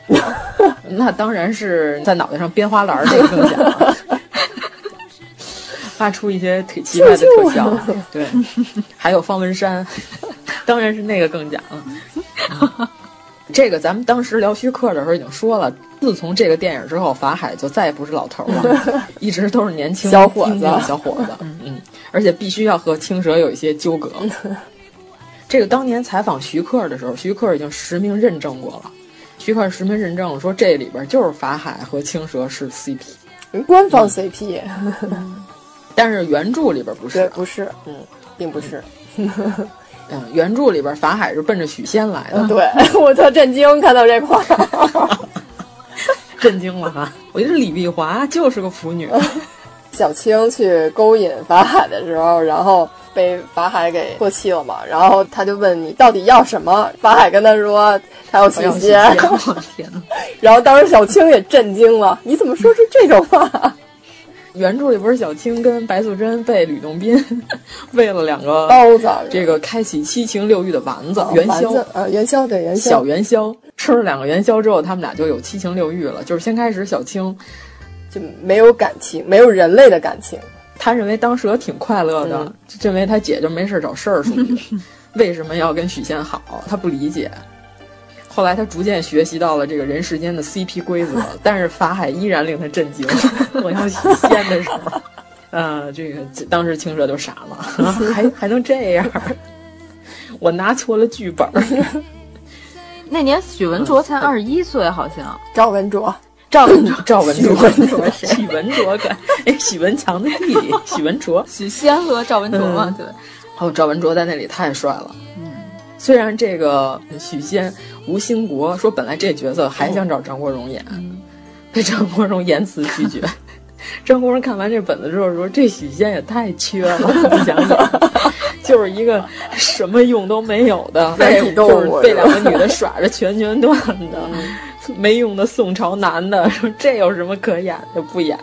那当然是在脑袋上编花篮那个更假。发出一些挺奇怪的特效，对，还有方文山，当然是那个更假了。这个咱们当时聊徐克的时候已经说了，自从这个电影之后，法海就再也不是老头了，一直都是年轻小伙子，小伙子，嗯 嗯，而且必须要和青蛇有一些纠葛。这个当年采访徐克的时候，徐克已经实名认证过了，徐克实名认证说这里边就是法海和青蛇是 CP，官方 CP。但是原著里边不是，不是，嗯，并不是。嗯，原著里边法海是奔着许仙来的。对 我特震惊，看到这块儿，震惊了哈！我觉得李碧华就是个腐女。小青去勾引法海的时候，然后被法海给唾弃了嘛，然后他就问你到底要什么？法海跟他说他要许仙。我天呐，然后当时小青也震惊了，你怎么说出这种话？原著里不是小青跟白素贞被吕洞宾 喂了两个包子，这个开启七情六欲的丸子元宵，呃元宵对元宵小元宵，吃了两个元宵之后，他们俩就有七情六欲了。就是先开始小青就没有感情，没有人类的感情，他认为当蛇挺快乐的，就认为他姐就没事找事儿属于，为什么要跟许仙好？他不理解。后来他逐渐学习到了这个人世间的 CP 规则，但是法海依然令他震惊。我要许仙的时候，呃，这个当时青蛇就傻了，还还能这样？我拿错了剧本。那年许文卓才二十一岁，好像赵文卓，赵文卓，赵文卓，文卓？许文卓，哎，许文强的弟弟，许文卓，许仙和赵文卓嘛，对。哦，赵文卓在那里太帅了。嗯，虽然这个许仙。吴兴国说：“本来这角色还想找张国荣演，被张国荣严词拒绝。张国荣看完这本子之后说：‘这许仙也太缺了，不想演，就是一个什么用都没有的，就是被两个女的耍着拳拳断的，没用的宋朝男的。’说这有什么可演的？不演。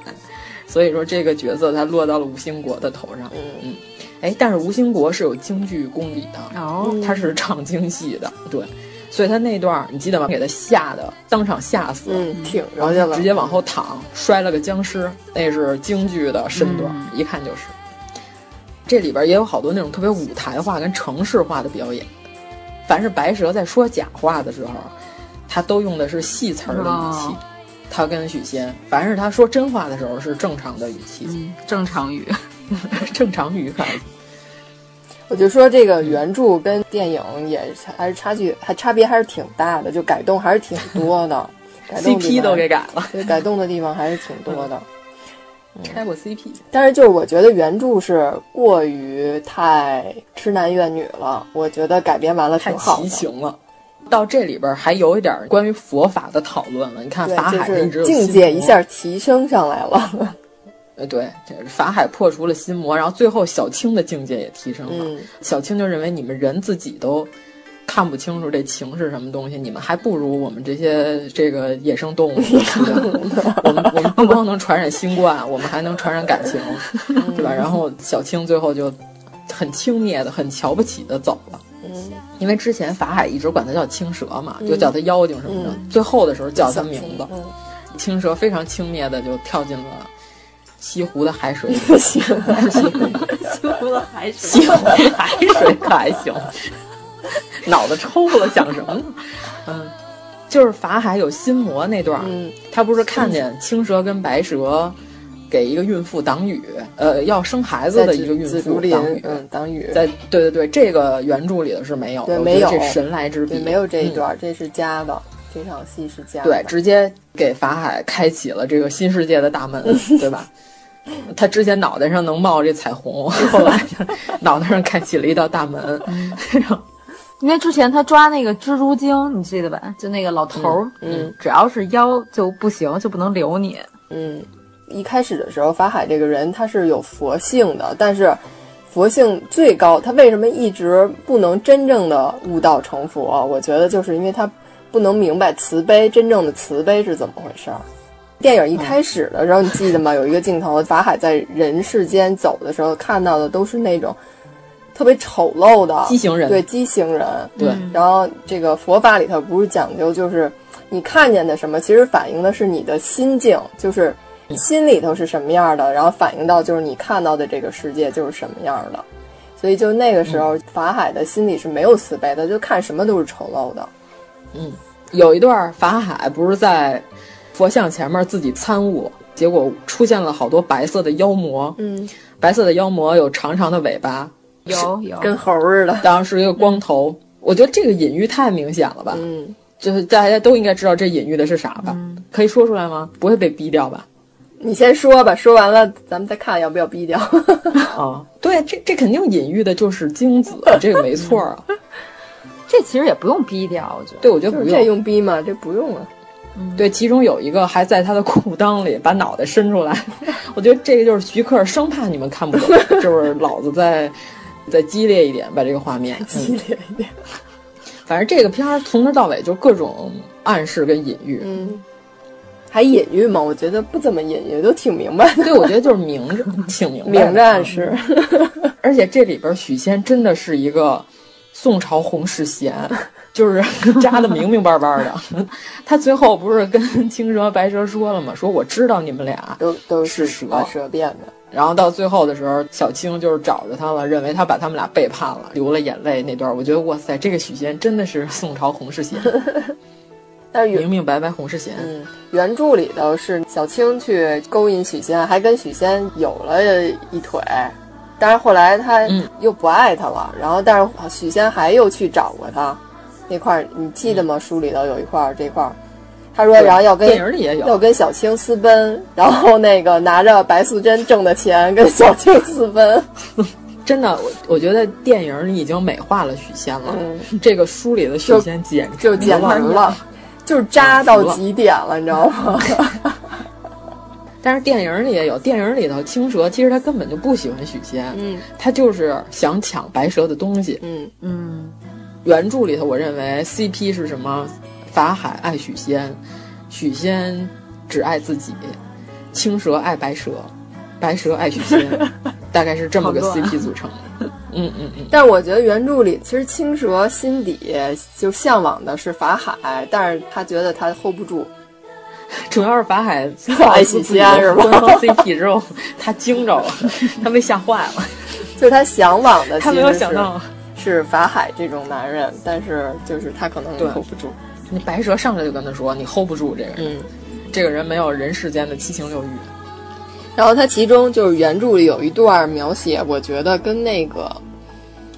所以说这个角色才落到了吴兴国的头上。嗯嗯，哎，但是吴兴国是有京剧功底的，哦，他是唱京戏的，对。”所以他那段你记得吗？给他吓得当场吓死，嗯，挺着去了，直接往后躺，摔了个僵尸。那是京剧的身段，一看就是。这里边也有好多那种特别舞台化跟城市化的表演。凡是白蛇在说假话的时候，他都用的是戏词儿的语气。他跟许仙，凡是他说真话的时候是正常的语气，正常语，正常语可以。我就说这个原著跟电影也还是差距，还差别还是挺大的，就改动还是挺多的。CP 都给改了，改动的地方还是挺多的。拆过 CP，但是就是我觉得原著是过于太痴男怨女了，我觉得改编完了挺好的。太奇情了，到这里边还有一点关于佛法的讨论了。你看法海一直境界一下提升上来了。呃，对，法海破除了心魔，然后最后小青的境界也提升了。小青就认为你们人自己都看不清楚这情是什么东西，你们还不如我们这些这个野生动物。我们我们不光能传染新冠，我们还能传染感情，对吧？然后小青最后就很轻蔑的、很瞧不起的走了。嗯，因为之前法海一直管他叫青蛇嘛，就叫他妖精什么的。最后的时候叫他名字，青蛇非常轻蔑的就跳进了。西湖的海水，西湖的海水，西湖的海水可还行。脑子抽了，想什么呢？嗯，就是法海有心魔那段，嗯，他不是看见青蛇跟白蛇给一个孕妇挡雨，呃，要生孩子的一个孕妇挡雨，嗯，挡雨。在对对对，这个原著里的是没有的，对，没有这神来之笔，没有这一段，这是加的。这场戏是加对，直接给法海开启了这个新世界的大门，对吧？他之前脑袋上能冒这彩虹，后来 脑袋上开启了一道大门。因为之前他抓那个蜘蛛精，你记得吧？就那个老头儿，嗯，只要是妖就不行，就不能留你。嗯，一开始的时候，法海这个人他是有佛性的，但是佛性最高，他为什么一直不能真正的悟道成佛？我觉得就是因为他不能明白慈悲，真正的慈悲是怎么回事儿。电影一开始的时候，你记得吗？有一个镜头，法海在人世间走的时候，看到的都是那种。特别丑陋的畸形人，对畸形人，对。然后这个佛法里头不是讲究，就是你看见的什么，其实反映的是你的心境，就是心里头是什么样的，然后反映到就是你看到的这个世界就是什么样的。所以就那个时候，法海的心里是没有慈悲的，就看什么都是丑陋的。嗯，有一段法海不是在佛像前面自己参悟，结果出现了好多白色的妖魔。嗯，白色的妖魔有长长的尾巴。有有跟猴似的，当然是一个光头。我觉得这个隐喻太明显了吧？嗯，就是大家都应该知道这隐喻的是啥吧？嗯、可以说出来吗？不会被逼掉吧？你先说吧，说完了咱们再看要不要逼掉。啊，对，这这肯定隐喻的就是精子，这个没错啊。这其实也不用逼掉，我觉得。对，我觉得不用。这用逼吗？这不用啊。嗯、对，其中有一个还在他的裤裆里把脑袋伸出来，我觉得这个就是徐克生怕你们看不懂，就是老子再。再激烈一点，把这个画面 激烈一点。反正这个片儿从头到尾就各种暗示跟隐喻，嗯，还隐喻吗？我觉得不怎么隐喻，都挺明白的。对，我觉得就是明着，挺明白，明着暗示。而且这里边许仙真的是一个宋朝红世贤，就是扎的明明白白的。他最后不是跟青蛇、白蛇说了吗？说我知道你们俩都都是蛇蛇变的。然后到最后的时候，小青就是找着他了，认为他把他们俩背叛了，流了眼泪那段，我觉得哇塞，这个许仙真的是宋朝红世贤，但是明明白白红世贤。嗯，原著里头是小青去勾引许仙，还跟许仙有了一腿，但是后来他又不爱他了，然后但是许仙还又去找过他，那块儿你记得吗？书里头有一块儿这块儿。他说，然后要跟电影里也有，要跟小青私奔，然后那个拿着白素贞挣的钱跟小青私奔。真的，我我觉得电影里已经美化了许仙了。嗯、这个书里的许仙简直就简直了，就是渣到极点了，你知道吗？但是电影里也有，电影里头青蛇其实他根本就不喜欢许仙，嗯，他就是想抢白蛇的东西，嗯嗯。原著里头，我认为 CP 是什么？法海爱许仙，许仙只爱自己，青蛇爱白蛇，白蛇爱许仙，大概是这么个 CP 组成。嗯嗯嗯。但是我觉得原著里其实青蛇心底就向往的是法海，但是他觉得他 hold 不住。主要是法海爱许仙是吧？CP 之后他惊着了，他被吓坏了。就是他向往的，他没有想到是法海这种男人，但是就是他可能 hold 不住。那白蛇上来就跟他说：“你 hold 不住这个人，嗯，这个人没有人世间的七情六欲。”然后他其中就是原著里有一段描写，我觉得跟那个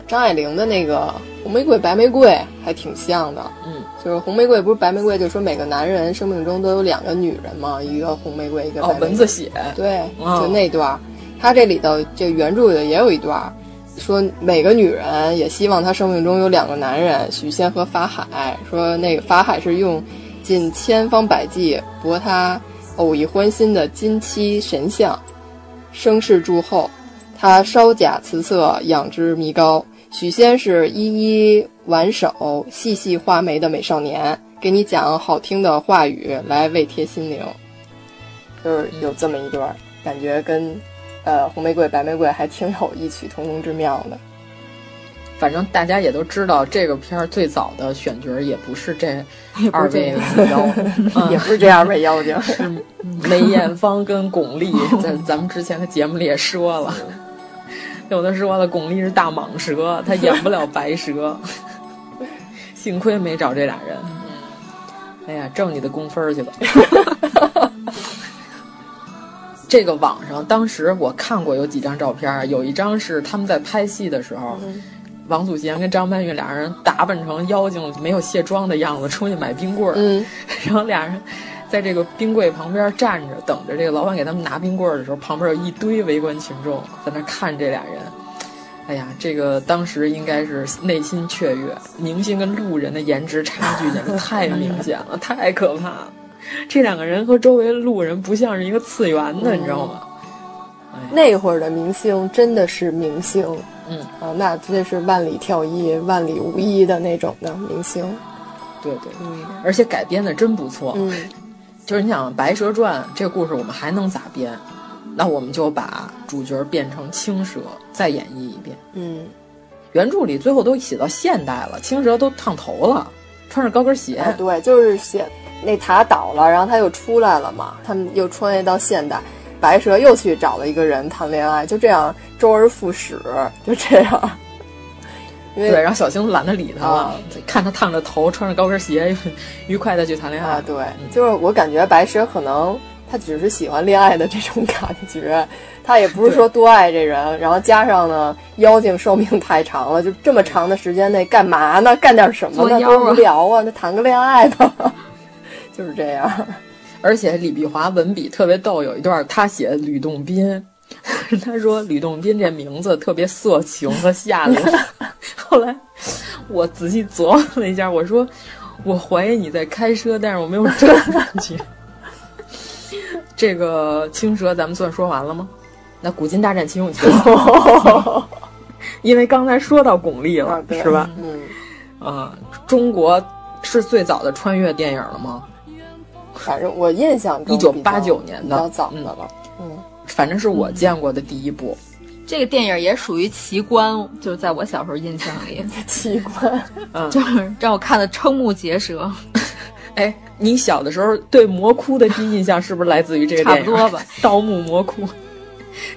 张爱玲的那个《红玫瑰白玫瑰》还挺像的。嗯，就是红玫瑰不是白玫瑰，就说每个男人生命中都有两个女人嘛，一个红玫瑰，一个白玫瑰。哦，蚊子血。对，就那段，他这里头这原著里也有一段。说每个女人也希望她生命中有两个男人，许仙和法海。说那个法海是用尽千方百计博她偶一欢心的金漆神像，声势祝后，他稍假辞色，养之弥高。许仙是一一挽手、细细画眉的美少年，给你讲好听的话语来慰贴心灵。就是有这么一段，感觉跟。呃，红玫瑰、白玫瑰还挺有异曲同工之妙的。反正大家也都知道，这个片儿最早的选角也不是这二位妖，也不是这二位妖精，是梅艳芳跟巩俐。在咱们之前的节目里也说了，有的说了，巩俐是大蟒蛇，她演不了白蛇。幸亏没找这俩人。哎呀，挣你的工分去吧。这个网上当时我看过有几张照片，有一张是他们在拍戏的时候，嗯、王祖贤跟张曼玉俩人打扮成妖精没有卸妆的样子出去买冰棍儿，嗯、然后俩人在这个冰柜旁边站着，等着这个老板给他们拿冰棍儿的时候，旁边有一堆围观群众在那看这俩人。哎呀，这个当时应该是内心雀跃，明星跟路人的颜值差距简直 太明显了，太可怕了。这两个人和周围路人不像是一个次元的，嗯、你知道吗？哎、那会儿的明星真的是明星，嗯啊，那这是万里挑一、万里无一的那种的明星。对对，嗯、而且改编的真不错。嗯，就是你想《白蛇传》这个故事，我们还能咋编？那我们就把主角变成青蛇，再演绎一遍。嗯，原著里最后都写到现代了，青蛇都烫头了，穿着高跟鞋。啊、对，就是写那塔倒了，然后他又出来了嘛，他们又穿越到现代，白蛇又去找了一个人谈恋爱，就这样周而复始，就这样。对，然后小星懒得理他了，啊、看他烫着头，穿着高跟鞋，愉快的去谈恋爱。啊，对，嗯、就是我感觉白蛇可能。他只是喜欢恋爱的这种感觉，他也不是说多爱这人。然后加上呢，妖精寿命太长了，就这么长的时间内干嘛呢？干点什么呢？多无聊啊！那谈个恋爱吧，就是这样。而且李碧华文笔特别逗，有一段他写吕洞宾，他说吕洞宾这名字特别色情和下流。后来我仔细琢磨了一下，我说我怀疑你在开车，但是我没有证据。这个青蛇咱们算说完了吗？那古今大战秦俑情，因为刚才说到巩俐了，啊、是吧？嗯，啊，中国是最早的穿越电影了吗？反正我印象中一九八九年的，比较早的了。嗯，反正是我见过的第一部。这个电影也属于奇观，就是在我小时候印象里，奇观，嗯，就是让我看的瞠目结舌。哎，你小的时候对魔窟的第一印象是不是来自于这个电影？差不多吧，《盗墓魔窟》。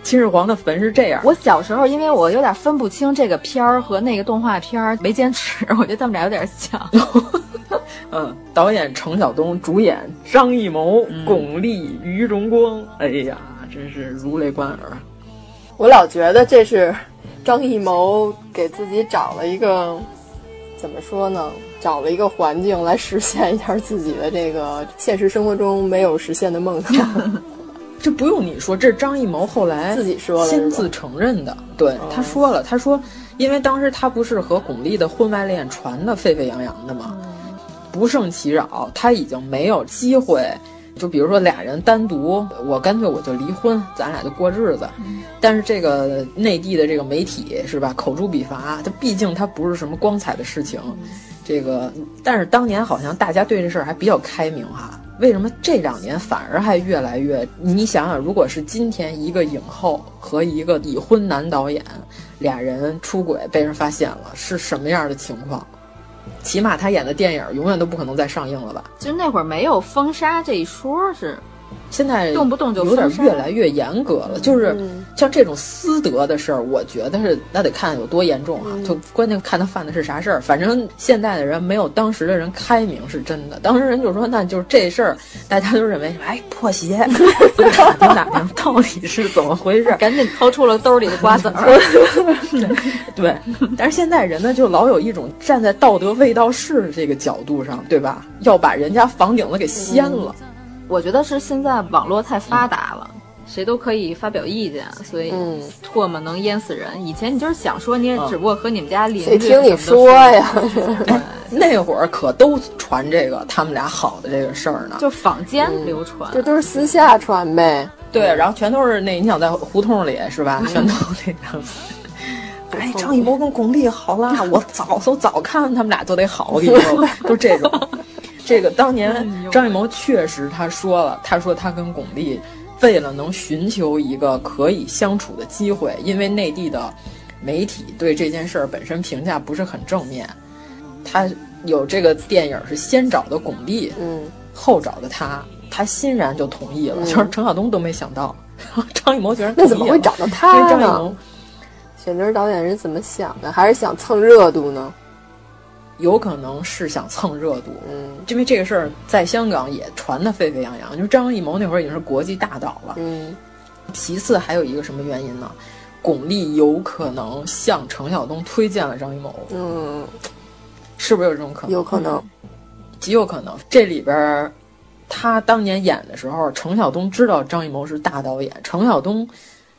秦始皇的坟是这样。我小时候因为我有点分不清这个片儿和那个动画片儿，没坚持。我觉得他们俩有点像。嗯，导演程晓东，主演张艺谋、嗯、巩俐、于荣光。哎呀，真是如雷贯耳。我老觉得这是张艺谋给自己找了一个，怎么说呢？找了一个环境来实现一下自己的这个现实生活中没有实现的梦想。这不用你说，这是张艺谋后来自己说亲自承认的。对，哦、他说了，他说，因为当时他不是和巩俐的婚外恋传的沸沸扬扬的嘛，嗯、不胜其扰，他已经没有机会。就比如说俩人单独，我干脆我就离婚，咱俩就过日子。嗯、但是这个内地的这个媒体是吧，口诛笔伐，它毕竟它不是什么光彩的事情。嗯、这个，但是当年好像大家对这事儿还比较开明哈。为什么这两年反而还越来越？你想想，如果是今天一个影后和一个已婚男导演俩人出轨被人发现了，是什么样的情况？起码他演的电影永远都不可能再上映了吧？就那会儿没有封杀这一说，是现在动不动就有点越来越严格了。就是像这种私德的事儿，我觉得是那得看有多严重啊，就关键看他犯的是啥事儿。反正现在的人没有当时的人开明是真的，当时人就说那就是这事儿，大家都认为哎破鞋，打听打听到底是怎么回事，赶紧掏出了兜里的瓜子儿。对，但是现在人呢，就老有一种站在道德卫道士这个角度上，对吧？要把人家房顶子给掀了。嗯、我觉得是现在网络太发达了，嗯、谁都可以发表意见，所以唾沫能淹死人。以前你就是想说，你也只不过和你们家邻居、谁听你说呀？哎、那会儿可都传这个他们俩好的这个事儿呢，就坊间流传，这都是私下传呗。对，然后全都是那你想在胡同里是吧？全都那样。哎，张艺谋跟巩俐好啦！我早都早看他们俩就得好，我跟你说，就这种。这个当年张艺谋确实他说了，他说他跟巩俐为了能寻求一个可以相处的机会，因为内地的媒体对这件事儿本身评价不是很正面。他有这个电影是先找的巩俐，嗯，后找的他，他欣然就同意了。嗯、就是陈晓东都没想到，张艺谋居然那怎么会找到他呢？张艺谋选角导演是怎么想的？还是想蹭热度呢？有可能是想蹭热度，嗯，因为这个事儿在香港也传得沸沸扬扬。就是张艺谋那会儿已经是国际大导了，嗯。其次还有一个什么原因呢？巩俐有可能向程晓东推荐了张艺谋，嗯，是不是有这种可能？有可能，极有可能。这里边，他当年演的时候，程晓东知道张艺谋是大导演，程晓东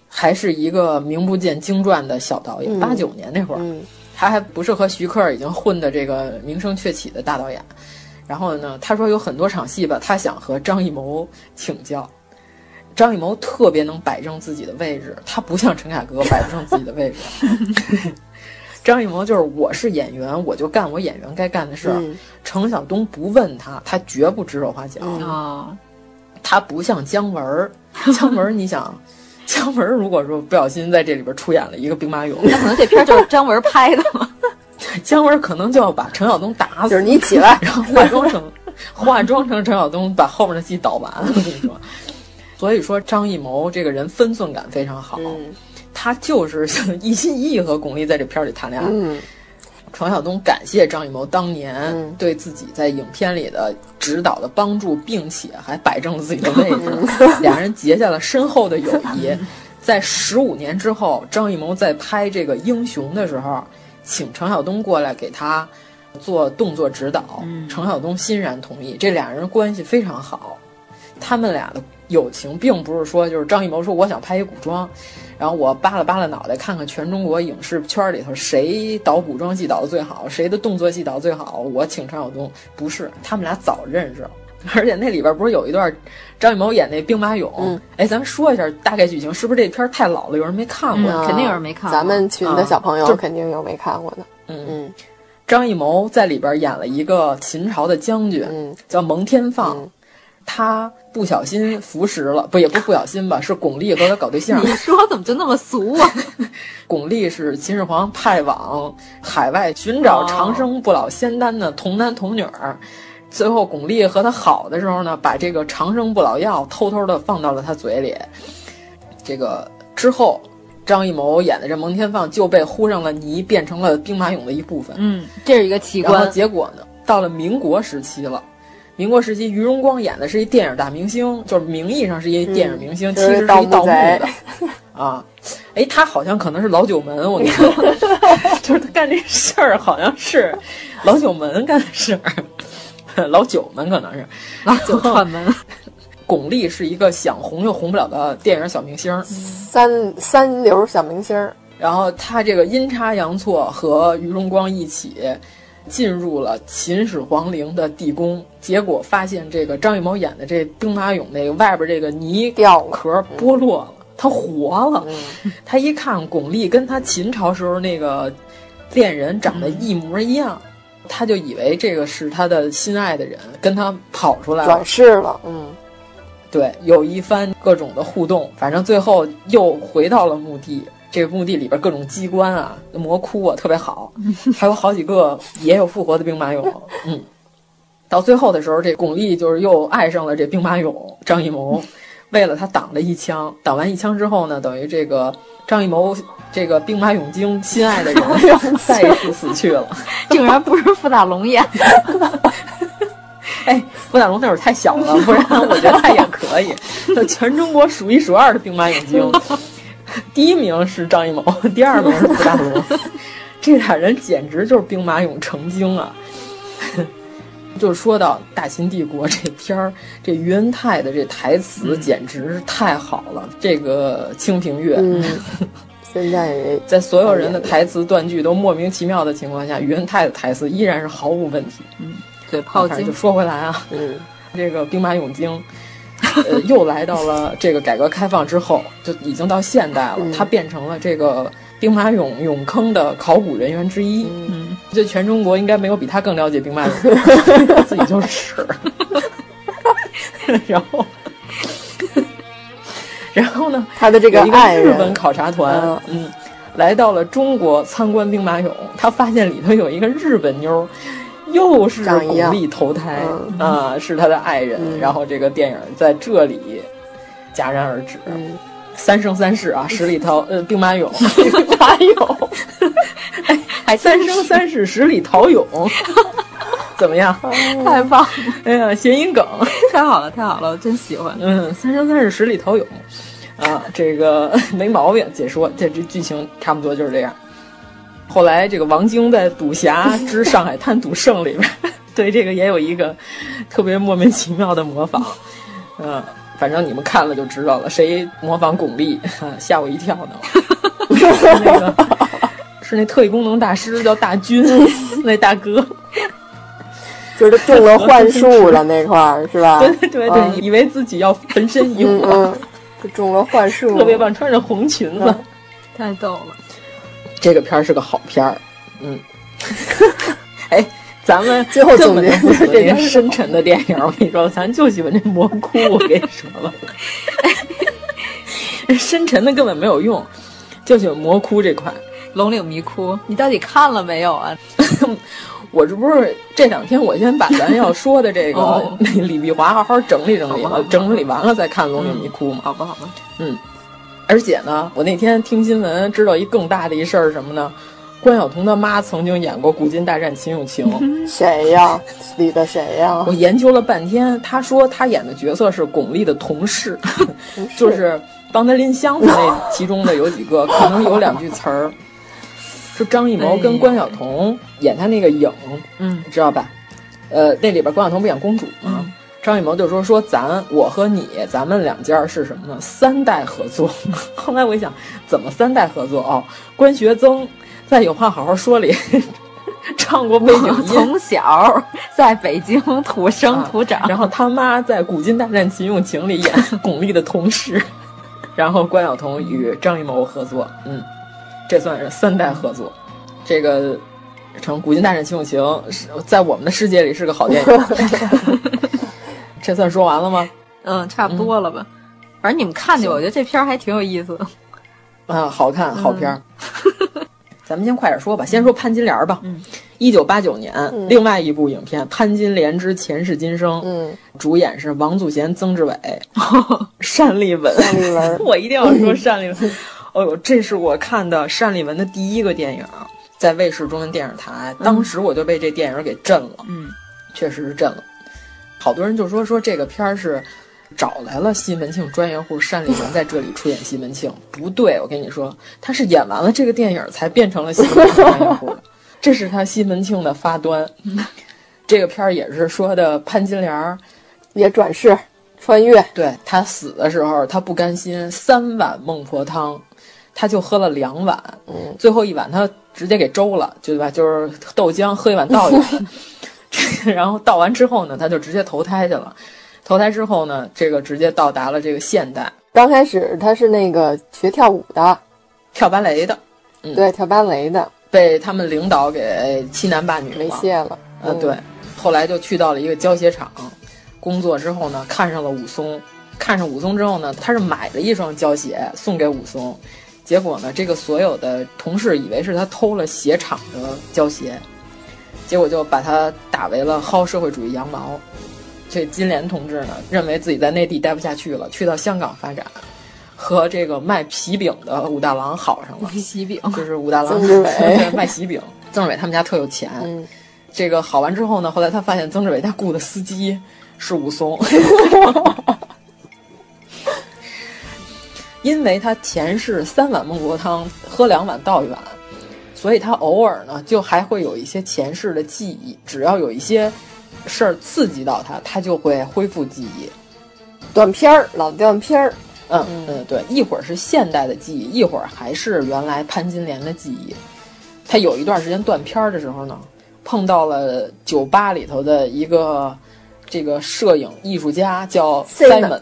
还是一个名不见经传的小导演。八九、嗯、年那会儿。嗯他还不是和徐克已经混的这个名声鹊起的大导演，然后呢，他说有很多场戏吧，他想和张艺谋请教。张艺谋特别能摆正自己的位置，他不像陈凯歌摆不正自己的位置。张艺谋就是我是演员，我就干我演员该干的事儿。嗯、程晓东不问他，他绝不指手画脚嗯啊。他不像姜文，姜文你想。姜文如果说不小心在这里边出演了一个兵马俑，那可能这片就是姜文拍的嘛。姜文可能就要把陈晓东打死，就是你起来，然后化妆成化妆成陈晓东，把后面的戏导完。我跟你说，所以说张艺谋这个人分寸感非常好，嗯、他就是一心一意和巩俐在这片里谈恋爱。嗯程晓东感谢张艺谋当年对自己在影片里的指导的帮助，并且还摆正了自己的位置，两人结下了深厚的友谊。在十五年之后，张艺谋在拍这个《英雄》的时候，请程晓东过来给他做动作指导，程晓东欣然同意。这俩人关系非常好，他们俩的友情并不是说就是张艺谋说我想拍一古装。然后我扒拉扒拉脑袋，看看全中国影视圈里头谁导古装戏导的最好，谁的动作戏导最好，我请程晓东。不是，他们俩早认识了，而且那里边不是有一段张艺谋演那兵马俑？嗯，哎，咱们说一下大概剧情，是不是这片太老了，有人没看过？嗯、肯定有人没看过。咱们群的小朋友、就、肯定有没看过的。嗯嗯，张艺谋在里边演了一个秦朝的将军，嗯、叫蒙天放。嗯他不小心服食了，不也不不小心吧，是巩俐和他搞对象。你说怎么就那么俗啊？巩俐是秦始皇派往海外寻找长生不老仙丹的童男童女儿，最后巩俐和他好的时候呢，把这个长生不老药偷偷的放到了他嘴里。这个之后，张艺谋演的这蒙天放就被糊上了泥，变成了兵马俑的一部分。嗯，这是一个奇观。然后结果呢，到了民国时期了。民国时期，于荣光演的是一电影大明星，就是名义上是一电影明星，嗯、其实是一盗墓的啊。哎，他好像可能是老九门，我跟你说，就是他干这事儿好像是老九门干的事儿，老九门可能是老九串门。巩俐是一个想红又红不了的电影小明星，三三流小明星。然后他这个阴差阳错和于荣光一起。进入了秦始皇陵的地宫，结果发现这个张艺谋演的这兵马俑那个外边这个泥掉壳剥落了，他活了。他一看巩俐跟他秦朝时候那个恋人长得一模一样，他就以为这个是他的心爱的人，跟他跑出来了，转世了。嗯，对，有一番各种的互动，反正最后又回到了墓地。这个墓地里边各种机关啊、魔窟啊特别好，还有好几个也有复活的兵马俑。嗯，到最后的时候，这巩俐就是又爱上了这兵马俑张艺谋，为了他挡了一枪。挡完一枪之后呢，等于这个张艺谋这个兵马俑精心爱的人 再一次死去了，竟然不是傅大龙演的。哎，傅大龙那会儿太小了，不然我觉得他也可以，就全中国数一数二的兵马俑精。第一名是张艺谋，第二名是傅大龙，这俩人简直就是兵马俑成精啊！就是说到《大秦帝国》这片儿，这于恩泰的这台词简直是太好了。这个《清平乐》，嗯，现在在所有人的台词断句都莫名其妙的情况下，于恩泰的台词依然是毫无问题。嗯，嘴炮精。就说回来啊，嗯，这个兵马俑精。呃，又来到了这个改革开放之后，就已经到现代了。嗯、他变成了这个兵马俑俑坑的考古人员之一。嗯，就全中国应该没有比他更了解兵马俑，自己就 是。然后，然后呢？他的这个爱日本考察团，嗯，来到了中国参观兵马俑，他发现里头有一个日本妞，又是巩俐投胎啊、呃，是他的爱人。嗯、然后这个电影在这里戛然而止。嗯、三生三世啊，十里桃呃兵马俑，兵马俑，还，三生三世十里桃俑。怎么样？太棒了！哎呀，谐音梗，太好了，太好了，我真喜欢。嗯，三生三世十里桃俑，啊，这个没毛病。解说这这剧情差不多就是这样。后来这个王晶在《赌侠之上海滩赌圣》里面，对这个也有一个特别莫名其妙的模仿。嗯，反正你们看了就知道了，谁模仿巩俐，吓我一跳呢。是那个是那特异功能大师叫大军，那大哥。就是中了幻术了那块儿是吧？对对对以为自己要焚身一火，嗯嗯、就中了幻术，特别棒，穿着红裙子，嗯、太逗了。这个片儿是个好片儿，嗯。哎，咱们最后总结就不喜欢这个深沉的电影，我跟你说，咱就喜欢这魔窟。我跟你说吧，深沉的根本没有用，就喜欢魔窟这块。龙岭迷窟，你到底看了没有啊？我这不是这两天，我先把咱要说的这个哦李碧华好好整理整理了，整理完了再看《龙岭迷窟》嘛。好吧，好吧。嗯，而且呢，我那天听新闻知道一更大的一事儿什么呢？关晓彤的妈曾经演过《古今大战秦俑情》，谁呀？里的谁呀？我研究了半天，她说她演的角色是巩俐的同事，就是帮她拎箱子那其中的有几个，可能有两句词儿。是张艺谋跟关晓彤演他那个影，嗯，知道吧？呃，那里边关晓彤不演公主吗？嗯、张艺谋就说说咱我和你，咱们两家是什么呢？三代合作。后来我一想，怎么三代合作？哦，关学增在《有话好好说》里 唱过背景音，从小在北京土生土长、啊。然后他妈在《古今大战秦俑情》里演 巩俐的同事，然后关晓彤与张艺谋合作，嗯。这算是三代合作，这个成《古今大战秦俑情》是在我们的世界里是个好电影。这算说完了吗？嗯，差不多了吧。嗯、反正你们看去，我觉得这片儿还挺有意思的。啊，好看，好片儿。嗯、咱们先快点说吧，先说潘金莲吧。嗯一九八九年，嗯、另外一部影片《潘金莲之前世今生》，嗯，主演是王祖贤、曾志伟、单立文。单立文，我一定要说单立文。哦呦，这是我看的单立文的第一个电影，在卫视中文电视台，当时我就被这电影给震了。嗯，确实是震了。好多人就说说这个片儿是找来了西门庆专业户单立人在这里出演西门庆，不对，我跟你说，他是演完了这个电影才变成了西门庆专业户的，这是他西门庆的发端。这个片儿也是说的潘金莲也转世穿越，对他死的时候他不甘心，三碗孟婆汤。他就喝了两碗，嗯，最后一碗他直接给粥了，对吧？就是豆浆喝一碗倒一碗，然后倒完之后呢，他就直接投胎去了。投胎之后呢，这个直接到达了这个现代。刚开始他是那个学跳舞的，跳芭蕾的，嗯，对，跳芭蕾的，被他们领导给欺男霸女猥亵了。呃，对，后来就去到了一个胶鞋厂工作，之后呢，看上了武松。看上武松之后呢，他是买了一双胶鞋送给武松。结果呢，这个所有的同事以为是他偷了鞋厂的胶鞋，结果就把他打为了薅社会主义羊毛。这金莲同志呢，认为自己在内地待不下去了，去到香港发展，和这个卖皮饼的武大郎好上了。皮饼就是武大郎 卖皮饼，曾志伟他们家特有钱。嗯，这个好完之后呢，后来他发现曾志伟他雇的司机是武松。因为他前世三碗孟婆汤，喝两碗倒一碗，所以他偶尔呢就还会有一些前世的记忆。只要有一些事儿刺激到他，他就会恢复记忆。断片儿，老断片儿。嗯嗯，对，一会儿是现代的记忆，一会儿还是原来潘金莲的记忆。他有一段时间断片儿的时候呢，碰到了酒吧里头的一个这个摄影艺术家，叫 Simon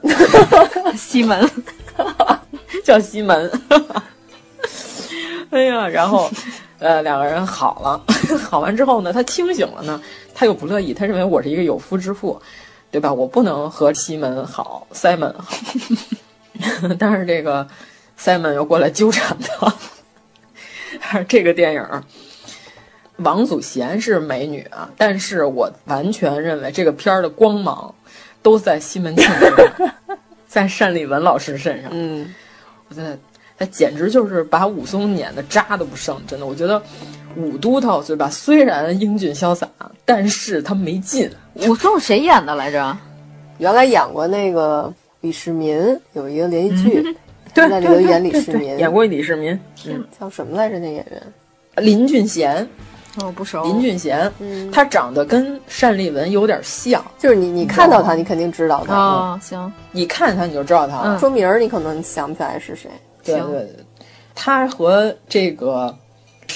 西门。叫西门，哎呀，然后，呃，两个人好了，好完之后呢，他清醒了呢，他又不乐意，他认为我是一个有夫之妇，对吧？我不能和西门好，Simon 好，但是这个 Simon 又过来纠缠他，这个电影，王祖贤是美女啊，但是我完全认为这个片儿的光芒都在西门庆身上，在单立文老师身上。嗯，我觉得他简直就是把武松撵的渣都不剩，真的，我觉得。武都头对吧？虽然英俊潇洒，但是他没劲。武松谁演的来着？原来演过那个李世民，有一个连续剧，对，在里头演李世民，演过李世民。嗯，叫什么来着？那演员林俊贤。哦，不熟。林俊贤，嗯，他长得跟单立文有点像，就是你你看到他，你肯定知道他。啊，行，你看他你就知道他，说名儿你可能想不起来是谁。对对对，他和这个。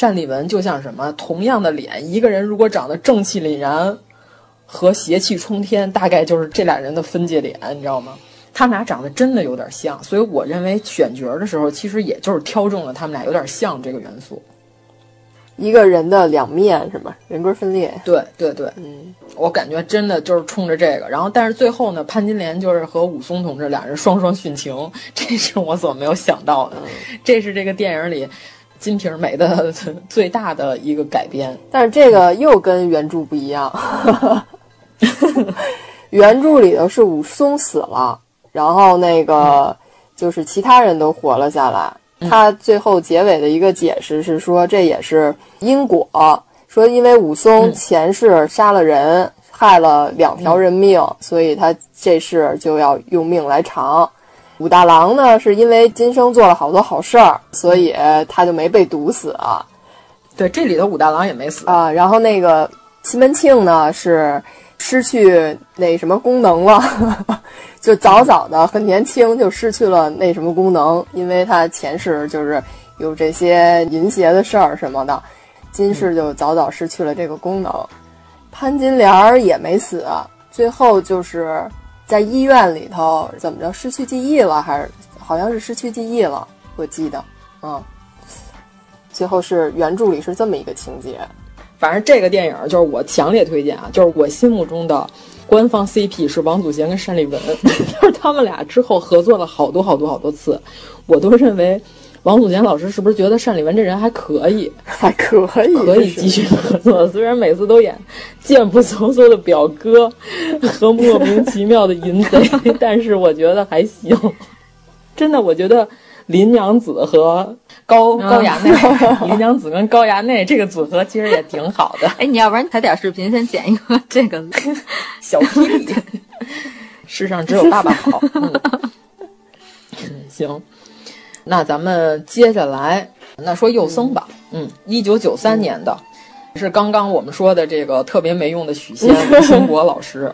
单立文就像什么？同样的脸，一个人如果长得正气凛然和邪气冲天，大概就是这俩人的分界点，你知道吗？他们俩长得真的有点像，所以我认为选角的时候，其实也就是挑中了他们俩有点像这个元素。一个人的两面是吧？人格分裂。对对对，嗯，我感觉真的就是冲着这个。然后，但是最后呢，潘金莲就是和武松同志俩人双双殉情，这是我所没有想到的。这是这个电影里。金瓶梅的最大的一个改编，但是这个又跟原著不一样。原著里头是武松死了，然后那个就是其他人都活了下来。他最后结尾的一个解释是说，这也是因果，说因为武松前世杀了人，害了两条人命，所以他这世就要用命来偿。武大郎呢，是因为今生做了好多好事儿，所以他就没被毒死啊。对，这里的武大郎也没死啊。然后那个西门庆呢，是失去那什么功能了，就早早的很年轻就失去了那什么功能，因为他前世就是有这些淫邪的事儿什么的，今世就早早失去了这个功能。潘金莲儿也没死，最后就是。在医院里头怎么着失去记忆了，还是好像是失去记忆了？我记得，嗯，最后是原著里是这么一个情节。反正这个电影就是我强烈推荐啊，就是我心目中的官方 CP 是王祖贤跟单立文，就是他们俩之后合作了好多好多好多次，我都认为。王祖贤老师是不是觉得单立文这人还可以，还可以，可以继续合作？虽然每次都演贱不嗖嗖的表哥和莫名其妙的淫贼，但是我觉得还行。真的，我觉得林娘子和高高衙内，林娘子跟高衙内这个组合其实也挺好的。哎，你要不然ถ่点视频，先剪一个这个 小霹雳。世上只有爸爸好。嗯，行。那咱们接下来，那说幼僧吧。嗯，一九九三年的，是刚刚我们说的这个特别没用的许仙、孙国老师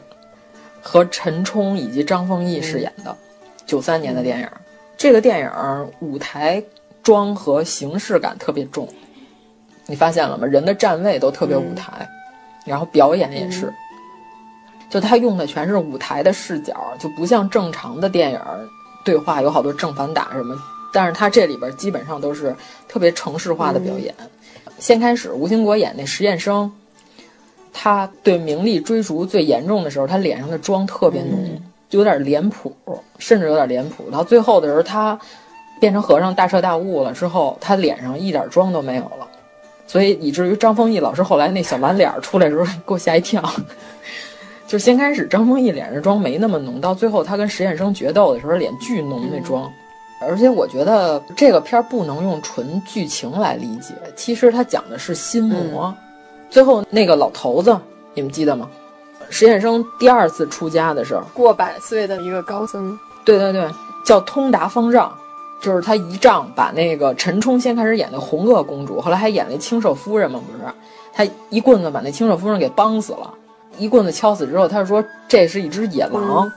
和陈冲以及张丰毅饰演的九三年的电影。这个电影舞台妆和形式感特别重，你发现了吗？人的站位都特别舞台，然后表演也是，就他用的全是舞台的视角，就不像正常的电影对话有好多正反打什么。但是他这里边基本上都是特别城市化的表演。先开始，吴兴国演那实验生，他对名利追逐最严重的时候，他脸上的妆特别浓，就有点脸谱，甚至有点脸谱。到最后的时候，他变成和尚大彻大悟了之后，他脸上一点妆都没有了，所以以至于张丰毅老师后来那小蓝脸出来的时候给我吓一跳。就先开始张丰毅脸上妆没那么浓，到最后他跟实验生决斗的时候，脸巨浓那妆。而且我觉得这个片儿不能用纯剧情来理解，其实它讲的是心魔。最后那个老头子，你们记得吗？实验生第二次出家的时候，过百岁的一个高僧，对对对，叫通达方丈，就是他一仗把那个陈冲先开始演的红萼公主，后来还演那清舍夫人嘛，不是？他一棍子把那清舍夫人给帮死了，一棍子敲死之后，他就说这是一只野狼，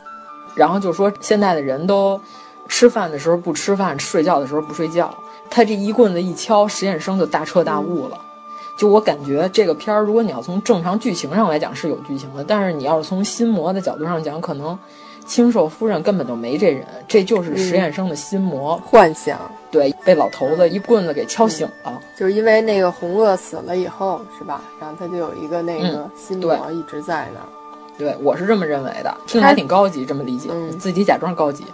然后就说现在的人都。吃饭的时候不吃饭，睡觉的时候不睡觉。他这一棍子一敲，实验生就大彻大悟了。就我感觉这个片儿，如果你要从正常剧情上来讲是有剧情的，但是你要是从心魔的角度上讲，可能清寿夫人根本就没这人，这就是实验生的心魔幻想。对，被老头子一棍子给敲醒了。就是因为那个红萼死了以后，是吧？然后他就有一个那个心魔一直在那儿。对，我是这么认为的，听着还挺高级，这么理解，自己假装高级。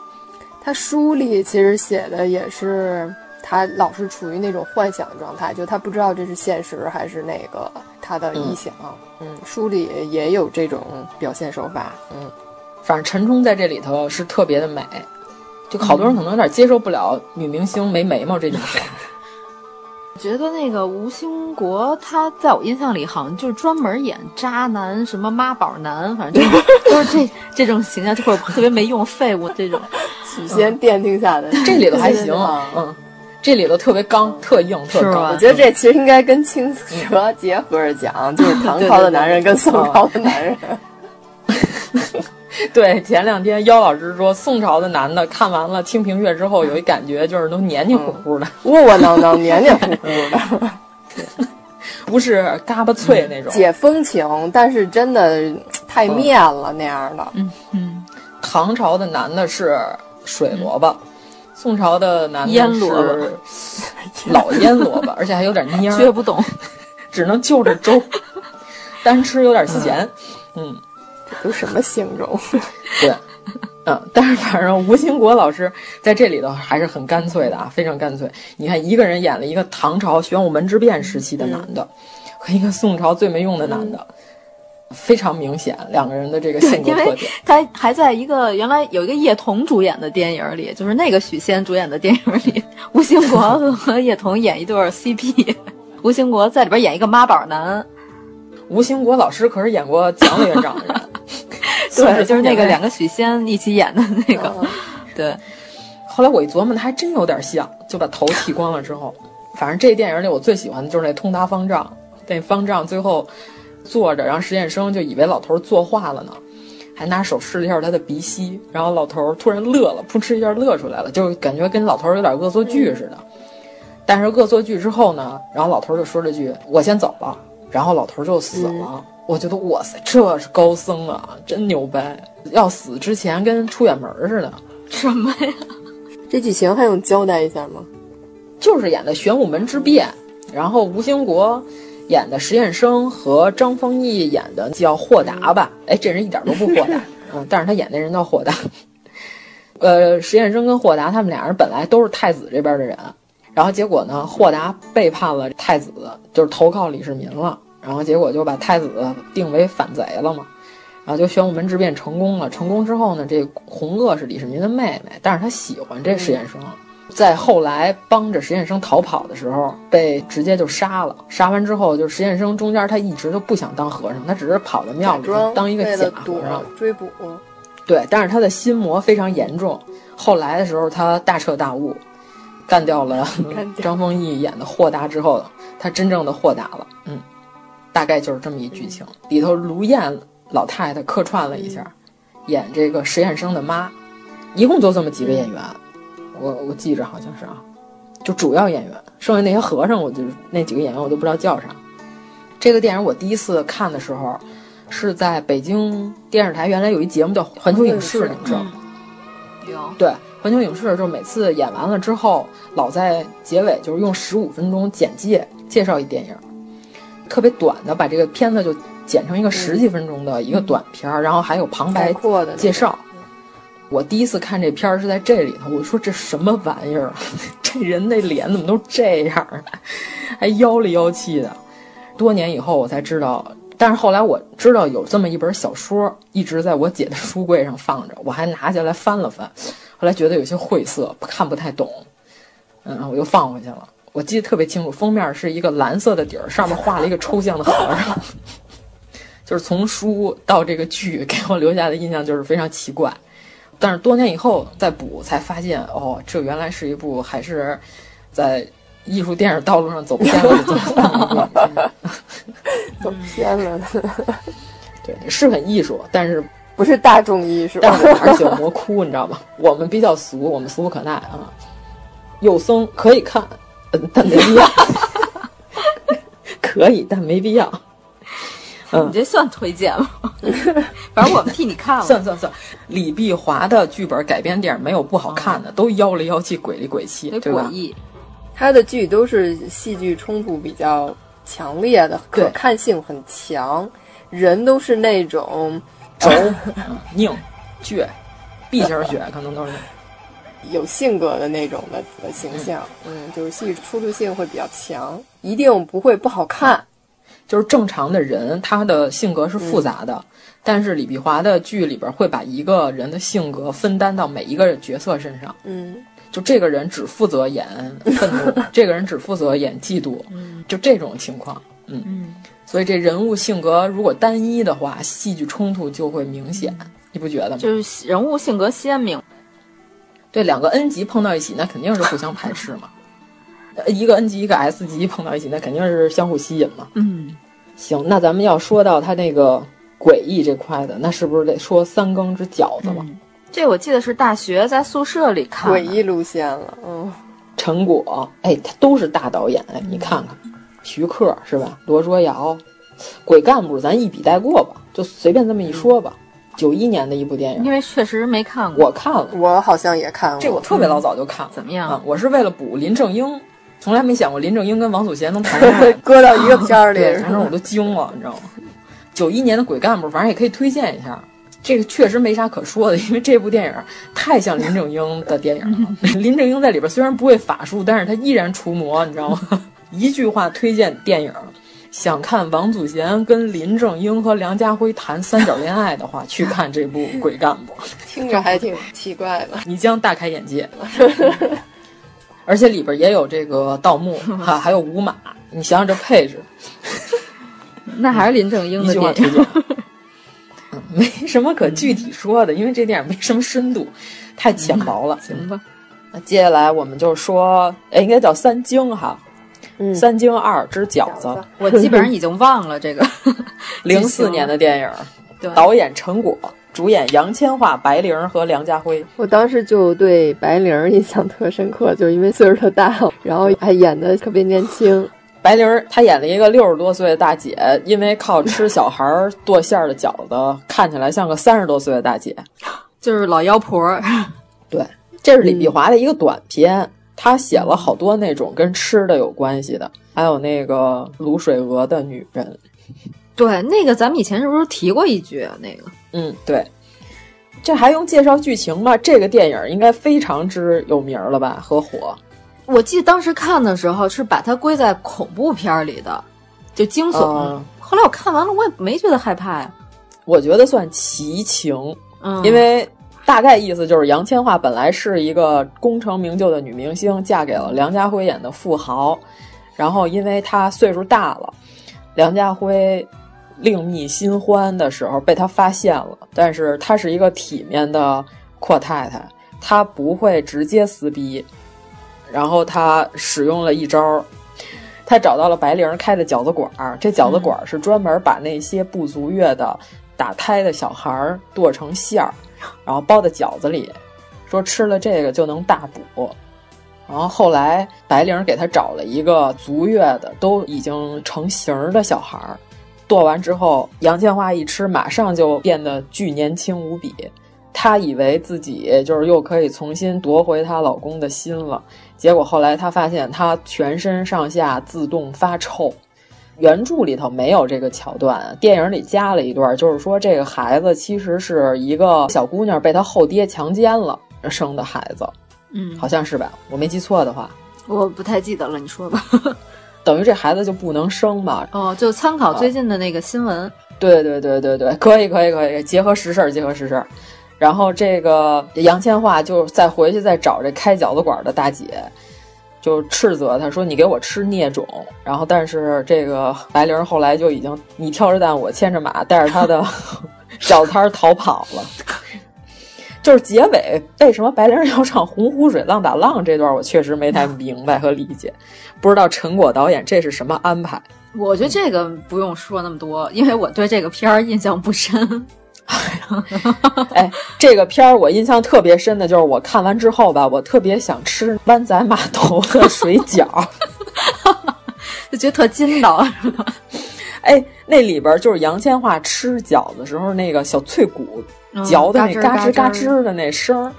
他书里其实写的也是，他老是处于那种幻想状态，就他不知道这是现实还是那个他的臆想。嗯，书里也有这种表现手法。嗯，反正陈冲在这里头是特别的美，就好多人可能有点接受不了女明星没眉毛这件事。我 觉得那个吴兴国，他在我印象里好像就是专门演渣男，什么妈宝男，反正就是 都是这这种形象，就会特别没用废物这种。许仙奠定下的，这里头还行，嗯，这里头特别刚、特硬、特刚。我觉得这其实应该跟青蛇结合着讲，就是唐朝的男人跟宋朝的男人。对，前两天妖老师说，宋朝的男的看完了《清平乐》之后，有一感觉就是都黏黏糊糊的，窝窝囊囊、黏黏糊糊的，不是嘎巴脆那种。解风情，但是真的太面了那样的。嗯嗯，唐朝的男的是水萝卜，宋朝的男的是老腌萝卜，而且还有点蔫儿。学不懂，只能就着粥，单吃有点咸。嗯。都什么形容？对，嗯，但是反正吴兴国老师在这里头还是很干脆的啊，非常干脆。你看，一个人演了一个唐朝玄武门之变时期的男的，和一个宋朝最没用的男的，非常明显两个人的这个性格特点。他还在一个原来有一个叶童主演的电影里，就是那个许仙主演的电影里，吴兴国和叶童演一对 CP，吴兴国在里边演一个妈宝男。吴兴国老师可是演过蒋委员长的人。对，就是那个两个许仙一起演的那个，对。后来我一琢磨，他还真有点像，就把头剃光了之后。反正这电影里我最喜欢的就是那通达方丈，那方丈最后坐着，然后实验生就以为老头作画了呢，还拿手试了一下他的鼻息，然后老头突然乐了，扑哧一下乐出来了，就感觉跟老头有点恶作剧似的。但是恶作剧之后呢，然后老头就说了句：“我先走了。”然后老头就死了。我觉得哇塞，这是高僧啊，真牛掰！要死之前跟出远门似的。什么呀？这剧情还用交代一下吗？就是演的玄武门之变，然后吴兴国演的实验生和张丰毅演的叫豁达吧？哎，这人一点都不豁达，嗯，但是他演那人叫豁达。呃，实验生跟豁达他们俩人本来都是太子这边的人，然后结果呢，豁达背叛了太子，就是投靠李世民了。然后结果就把太子定为反贼了嘛，然后就玄武门之变成功了。成功之后呢，这红萼是李世民的妹妹，但是她喜欢这实验生，在后来帮着实验生逃跑的时候，被直接就杀了。杀完之后，就实验生中间他一直都不想当和尚，他只是跑到庙里当一个假和尚追捕。对，但是他的心魔非常严重。后来的时候，他大彻大悟，干掉了张丰毅演的豁达之后，他真正的豁达了。嗯。大概就是这么一剧情，里头卢燕老太太客串了一下，演这个实验生的妈，一共就这么几个演员，我我记着好像是啊，就主要演员，剩下那些和尚，我就那几个演员我都不知道叫啥。这个电影我第一次看的时候，是在北京电视台，原来有一节目叫环球影视，你知道吗？有。对，环球影视就是每次演完了之后，老在结尾就是用十五分钟简介介绍一电影。特别短的，把这个片子就剪成一个十几分钟的一个短片儿，然后还有旁白介绍。我第一次看这片儿是在这里头，我说这什么玩意儿？这人那脸怎么都这样啊？还妖里妖气的。多年以后我才知道，但是后来我知道有这么一本小说，一直在我姐的书柜上放着，我还拿下来翻了翻，后来觉得有些晦涩，看不太懂，嗯，我又放回去了。我记得特别清楚，封面是一个蓝色的底儿，上面画了一个抽象的和尚。就是从书到这个剧，给我留下的印象就是非常奇怪。但是多年以后再补，才发现哦，这原来是一部还是在艺术电影道路上走偏了的 走偏了。对，是很艺术，但是不是大众艺术。但是我还是喜欢魔窟，你知道吗？我们比较俗，我们俗不可耐啊。有僧可以看。但没必要，可以，但没必要。你这算推荐吗？反正我们替你看了。算算算，李碧华的剧本改编电影没有不好看的，都妖里妖气、鬼里鬼气，对吧？他的剧都是戏剧冲突比较强烈的，可看性很强，人都是那种轴、拧、倔、B 型血，可能都是。有性格的那种的的形象，嗯，就是戏出路性会比较强，一定不会不好看。就是正常的人，他的性格是复杂的，嗯、但是李碧华的剧里边会把一个人的性格分担到每一个角色身上。嗯，就这个人只负责演愤怒，这个人只负责演嫉妒，嗯、就这种情况。嗯嗯，所以这人物性格如果单一的话，戏剧冲突就会明显，你不觉得吗？就是人物性格鲜明。对，两个 N 级碰到一起，那肯定是互相排斥嘛。一个 N 级，一个 S 级碰到一起，那肯定是相互吸引嘛。嗯，行，那咱们要说到他那个诡异这块的，那是不是得说三更之饺子了？嗯、这我记得是大学在宿舍里看诡异路线了。嗯，陈果，哎，他都是大导演，哎，你看看，徐克是吧？罗卓瑶，鬼干部，咱一笔带过吧，就随便这么一说吧。九一年的一部电影，因为确实没看过，我看了，我好像也看过。这我特别老早就看了，怎么样？啊，我是为了补林正英，从来没想过林正英跟王祖贤能谈恋爱，搁到一个片儿里，对，当时我都惊了，你知道吗？九一年的鬼干部，反正也可以推荐一下。这个确实没啥可说的，因为这部电影太像林正英的电影了。林正英在里边虽然不会法术，但是他依然除魔，你知道吗？一句话推荐电影。想看王祖贤跟林正英和梁家辉谈三角恋爱的话，去看这部《鬼干部》，听着还挺奇怪的，你将大开眼界。而且里边也有这个盗墓，哈，还有五马，你想想这配置，那还是林正英的一句话推荐。嗯，没什么可具体说的，因为这电影没什么深度，太浅薄了。行吧，那接下来我们就说，哎，应该叫三惊哈。嗯、三惊二之饺子，我基本上已经忘了这个 零四年的电影，导演陈果，主演杨千嬅、白灵和梁家辉。我当时就对白灵印象特深刻，就是因为岁数特大，然后还演的特别年轻。白灵她演了一个六十多岁的大姐，因为靠吃小孩剁馅儿的饺子，看起来像个三十多岁的大姐，就是老妖婆。对，这是李碧华的一个短片。他写了好多那种跟吃的有关系的，还有那个卤水鹅的女人。对，那个咱们以前是不是提过一句啊？那个，嗯，对。这还用介绍剧情吗？这个电影应该非常之有名了吧？和火。我记得当时看的时候是把它归在恐怖片里的，就惊悚。嗯、后来我看完了，我也没觉得害怕呀。我觉得算奇情，嗯，因为。大概意思就是，杨千嬅本来是一个功成名就的女明星，嫁给了梁家辉演的富豪，然后因为她岁数大了，梁家辉另觅新欢的时候被她发现了，但是她是一个体面的阔太太，她不会直接撕逼，然后她使用了一招，她找到了白灵开的饺子馆儿，这饺子馆儿是专门把那些不足月的打胎的小孩儿剁成馅儿。然后包在饺子里，说吃了这个就能大补。然后后来白灵给他找了一个足月的，都已经成型的小孩儿，剁完之后，杨千嬅一吃，马上就变得巨年轻无比。她以为自己就是又可以重新夺回她老公的心了，结果后来她发现她全身上下自动发臭。原著里头没有这个桥段，电影里加了一段，就是说这个孩子其实是一个小姑娘被她后爹强奸了生的孩子，嗯，好像是吧？我没记错的话，我不太记得了，你说吧。等于这孩子就不能生嘛？哦，就参考最近的那个新闻。对对对对对，可以可以可以，结合实事结合实事。然后这个杨千嬅就再回去再找这开饺子馆的大姐。就斥责他说：“你给我吃孽种。”然后，但是这个白灵后来就已经你挑着担，我牵着马，带着他的饺子摊逃跑了。就是结尾为什么白灵要唱《洪湖水浪打浪》这段，我确实没太 明白和理解。不知道陈果导演这是什么安排？我觉得这个不用说那么多，因为我对这个片儿印象不深。哎，这个片儿我印象特别深的就是我看完之后吧，我特别想吃湾仔码头的水饺，就觉得特筋道，是吧？哎，那里边就是杨千嬅吃饺子时候那个小脆骨嚼的那嘎吱嘎吱的那声儿，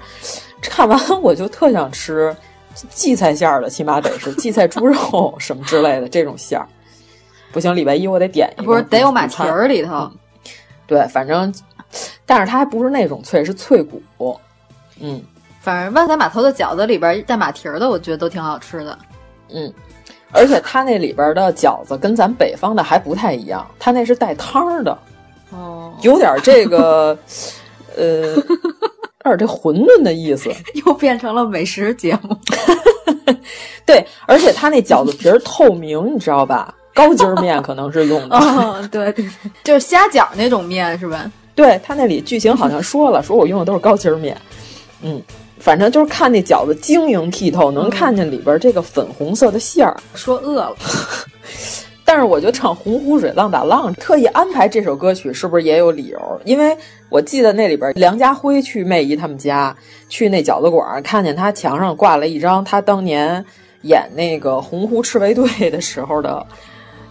看完我就特想吃荠菜馅儿的，起码得是荠菜猪肉什么之类的这种馅儿。不行，礼拜一我得点一个，不是得有马蹄儿里头。对，反正，但是它还不是那种脆，是脆骨。嗯，反正湾仔码头的饺子里边带马蹄儿的，我觉得都挺好吃的。嗯，而且它那里边的饺子跟咱北方的还不太一样，它那是带汤的，哦，有点这个，呃，有点这馄饨的意思，又变成了美食节目。对，而且它那饺子皮儿透明，你知道吧？高筋面可能是用的，哦，对对，就是虾饺那种面是吧？对他那里剧情好像说了，说我用的都是高筋面，嗯，反正就是看那饺子晶莹剔透，能看见里边这个粉红色的馅儿。说饿了，但是我觉得唱《洪湖水浪打浪》特意安排这首歌曲，是不是也有理由？因为我记得那里边梁家辉去媚姨他们家，去那饺子馆，看见他墙上挂了一张他当年演那个洪湖赤卫队的时候的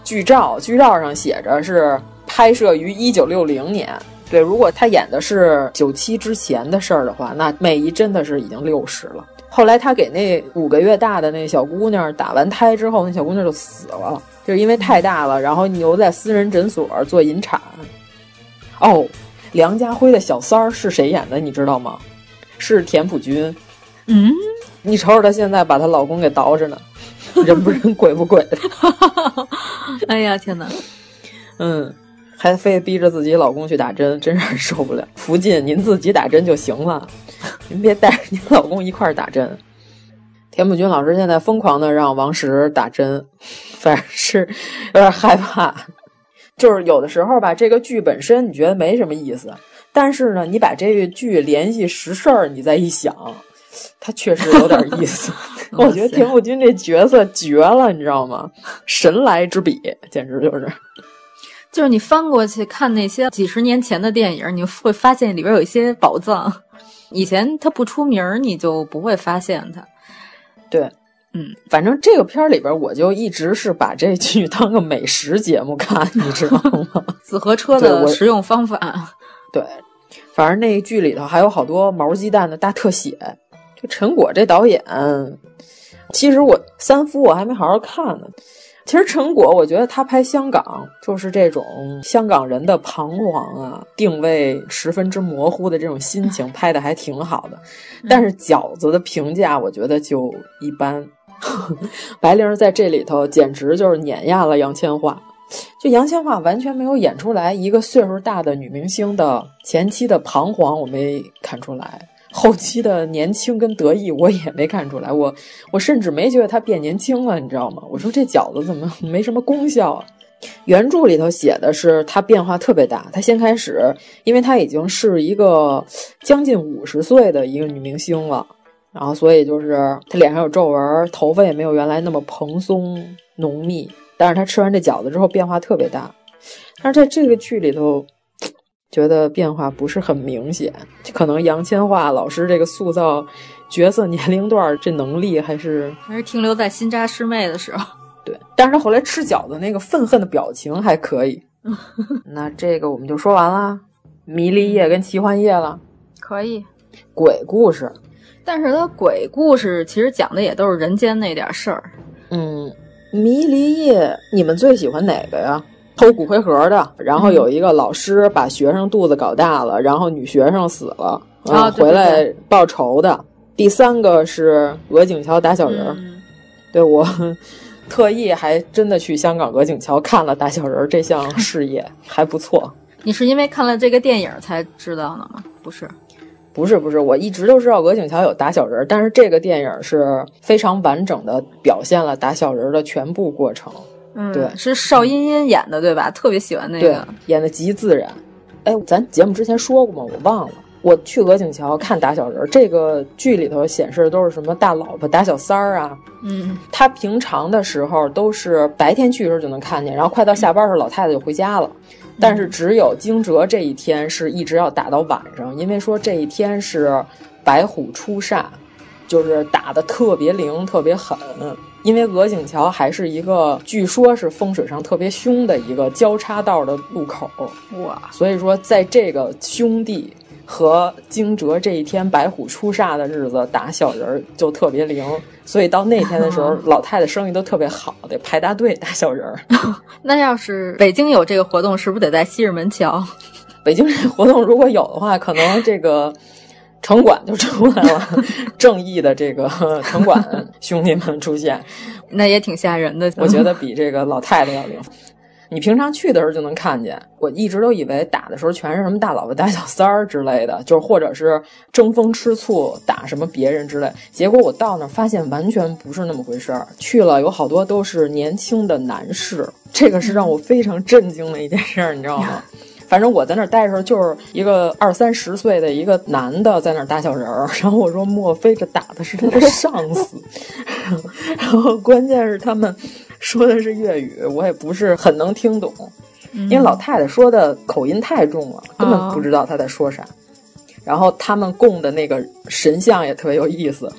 剧照，剧照上写着是拍摄于一九六零年。对，如果他演的是九七之前的事儿的话，那美姨真的是已经六十了。后来他给那五个月大的那小姑娘打完胎之后，那小姑娘就死了，就是因为太大了，然后留在私人诊所做引产。哦，梁家辉的小三儿是谁演的？你知道吗？是田朴珺。嗯，你瞅瞅她现在把她老公给捯饬呢，人不人 鬼不鬼的。哎呀，天哪！嗯。还非逼着自己老公去打针，真是受不了。福晋，您自己打针就行了，您别带着您老公一块儿打针。田朴珺老师现在疯狂的让王石打针，反正是有点害怕。就是有的时候吧，这个剧本身你觉得没什么意思，但是呢，你把这个剧联系实事儿，你再一想，它确实有点意思。我觉得田朴珺这角色绝了，你知道吗？神来之笔，简直就是。就是你翻过去看那些几十年前的电影，你会发现里边有一些宝藏。以前它不出名，你就不会发现它。对，嗯，反正这个片儿里边，我就一直是把这剧当个美食节目看，你知道吗？紫河车的食用方法。对，反正那剧里头还有好多毛鸡蛋的大特写。就陈果这导演，其实我三夫我还没好好看呢。其实陈果，我觉得他拍香港就是这种香港人的彷徨啊，定位十分之模糊的这种心情，拍的还挺好的。但是饺子的评价，我觉得就一般。白灵在这里头简直就是碾压了杨千嬅，就杨千嬅完全没有演出来一个岁数大的女明星的前期的彷徨，我没看出来。后期的年轻跟得意，我也没看出来。我我甚至没觉得他变年轻了，你知道吗？我说这饺子怎么没什么功效啊？原著里头写的是她变化特别大。她先开始，因为她已经是一个将近五十岁的一个女明星了，然后所以就是她脸上有皱纹，头发也没有原来那么蓬松浓密。但是她吃完这饺子之后变化特别大。但是在这个剧里头。觉得变化不是很明显，可能杨千嬅老师这个塑造角色年龄段这能力还是还是停留在新扎师妹的时候。对，但是他后来吃饺子那个愤恨的表情还可以。那这个我们就说完了，迷离夜跟奇幻夜了。可以，鬼故事，但是它鬼故事其实讲的也都是人间那点事儿。嗯，迷离夜，你们最喜欢哪个呀？偷骨灰盒的，然后有一个老师把学生肚子搞大了，然后女学生死了，啊，回来报仇的。第三个是鹅颈桥打小人儿，对我 特意还真的去香港鹅颈桥看了打小人儿这项事业，还不错。你是因为看了这个电影才知道的吗？不是，不是，不是，我一直都知道鹅颈桥有打小人儿，但是这个电影是非常完整的表现了打小人儿的全部过程。嗯，对，是邵音音演的，对吧？特别喜欢那个，演的极自然。哎，咱节目之前说过吗？我忘了。我去鹅颈桥看打小人，这个剧里头显示的都是什么大老婆打小三儿啊？嗯，他平常的时候都是白天去的时候就能看见，然后快到下班的时候，老太太就回家了。但是只有惊蛰这一天是一直要打到晚上，因为说这一天是白虎出煞，就是打的特别灵，特别狠。因为鹅颈桥还是一个据说是风水上特别凶的一个交叉道的路口，哇！所以说在这个兄弟和惊蛰这一天白虎出煞的日子打小人就特别灵，所以到那天的时候，老太太生意都特别好，得排大队打小人。那要是北京有这个活动，是不是得在西直门桥？北京这活动如果有的话，可能这个。城管就出来了，正义的这个 城管兄弟们出现，那也挺吓人的。我觉得比这个老太太要灵。你平常去的时候就能看见，我一直都以为打的时候全是什么大老婆打小三儿之类的，就是或者是争风吃醋打什么别人之类。结果我到那儿发现完全不是那么回事儿，去了有好多都是年轻的男士，这个是让我非常震惊的一件事儿，你知道吗？反正我在那儿待的时候，就是一个二三十岁的一个男的在那儿打小人儿，然后我说莫非这打的是他的上司？然后关键是他们说的是粤语，我也不是很能听懂，因为老太太说的口音太重了，根本不知道她在说啥。然后他们供的那个神像也特别有意思，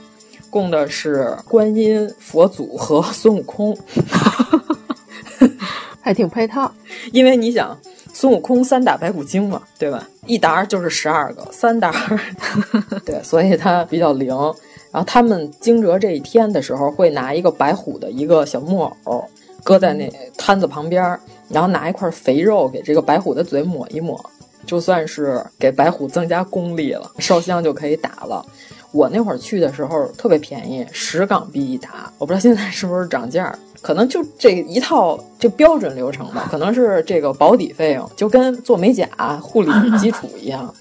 供的是观音、佛祖和孙悟空，还挺配套。因为你想。孙悟空三打白骨精嘛，对吧？一打就是十二个，三打，对，所以它比较灵。然后他们惊蛰这一天的时候，会拿一个白虎的一个小木偶，搁在那摊子旁边，然后拿一块肥肉给这个白虎的嘴抹一抹，就算是给白虎增加功力了，烧香就可以打了。我那会儿去的时候特别便宜，十港币一打，我不知道现在是不是涨价。可能就这一套这标准流程吧，可能是这个保底费用，就跟做美甲护理 基础一样。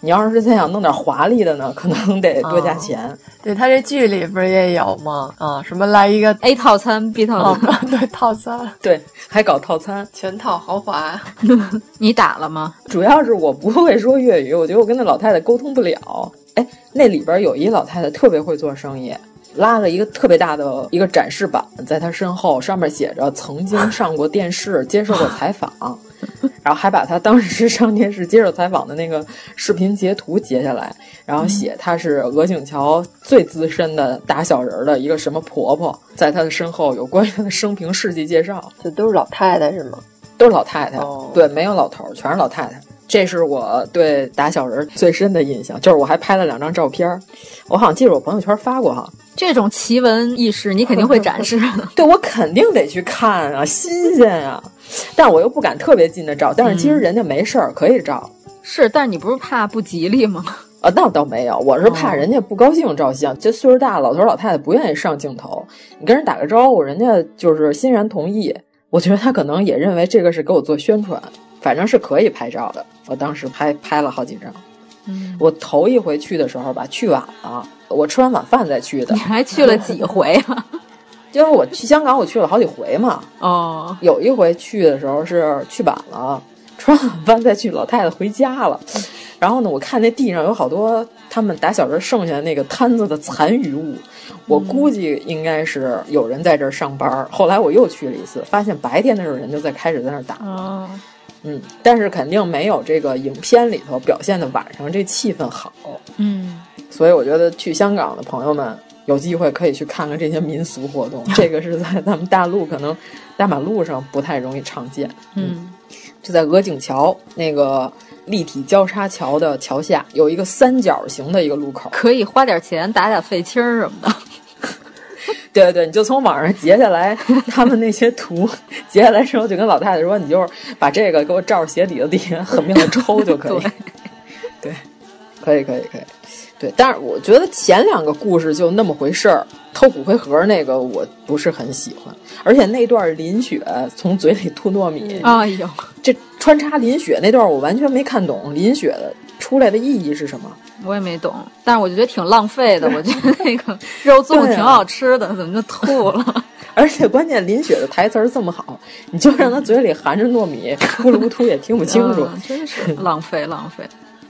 你要是再想弄点华丽的呢，可能得多加钱。对他这剧里不是也有吗？啊，什么来一个 A 套餐、B 套餐，对套餐，对，还搞套餐，全套豪华。你打了吗？主要是我不会说粤语，我觉得我跟那老太太沟通不了。哎，那里边有一老太太特别会做生意。拉了一个特别大的一个展示板在他身后，上面写着曾经上过电视、接受过采访，然后还把他当时上电视接受采访的那个视频截图截下来，然后写他是鹅颈桥最资深的打小人的一个什么婆婆，在他的身后有关于他的生平事迹介绍。这都是老太太是吗？都是老太太，对，没有老头，全是老太太。这是我对打小人最深的印象，就是我还拍了两张照片，我好像记着我朋友圈发过哈。这种奇闻异事，你肯定会展示。对，我肯定得去看啊，新鲜啊！但我又不敢特别近的照，但是其实人家没事儿，可以照。是，但是你不是怕不吉利吗？啊，那倒没有，我是怕人家不高兴照相。这岁数大，老头老太太不愿意上镜头，你跟人打个招呼，人家就是欣然同意。我觉得他可能也认为这个是给我做宣传。反正是可以拍照的，我当时拍拍了好几张。嗯，我头一回去的时候吧，去晚了，我吃完晚饭再去的。你还去了几回啊？就是我去香港，我去了好几回嘛。哦，有一回去的时候是去晚了，吃完晚饭再去，老太太回家了。然后呢，我看那地上有好多他们打小人剩下的那个摊子的残余物，我估计应该是有人在这儿上班。后来我又去了一次，发现白天的时候人就在开始在那儿打。哦。嗯，但是肯定没有这个影片里头表现的晚上这气氛好。嗯，所以我觉得去香港的朋友们有机会可以去看看这些民俗活动，这个是在咱们大陆可能大马路上不太容易常见。嗯，就在鹅颈桥那个立体交叉桥的桥下，有一个三角形的一个路口，可以花点钱打打废青什么的。对对对，你就从网上截下来他们那些图，截下来之后就跟老太太说，你就是把这个给我照着鞋底子底下狠命的抽就可以。对，可以可以可以。对，但是我觉得前两个故事就那么回事儿，偷骨灰盒那个我不是很喜欢，而且那段林雪从嘴里吐糯米，哎呦，这穿插林雪那段我完全没看懂，林雪的出来的意义是什么？我也没懂，但是我就觉得挺浪费的。我觉得那个肉粽挺好吃的，怎么就吐了？而且关键林雪的台词这么好，你就让他嘴里含着糯米，咕噜咕吐也听不清楚，真是浪费浪费。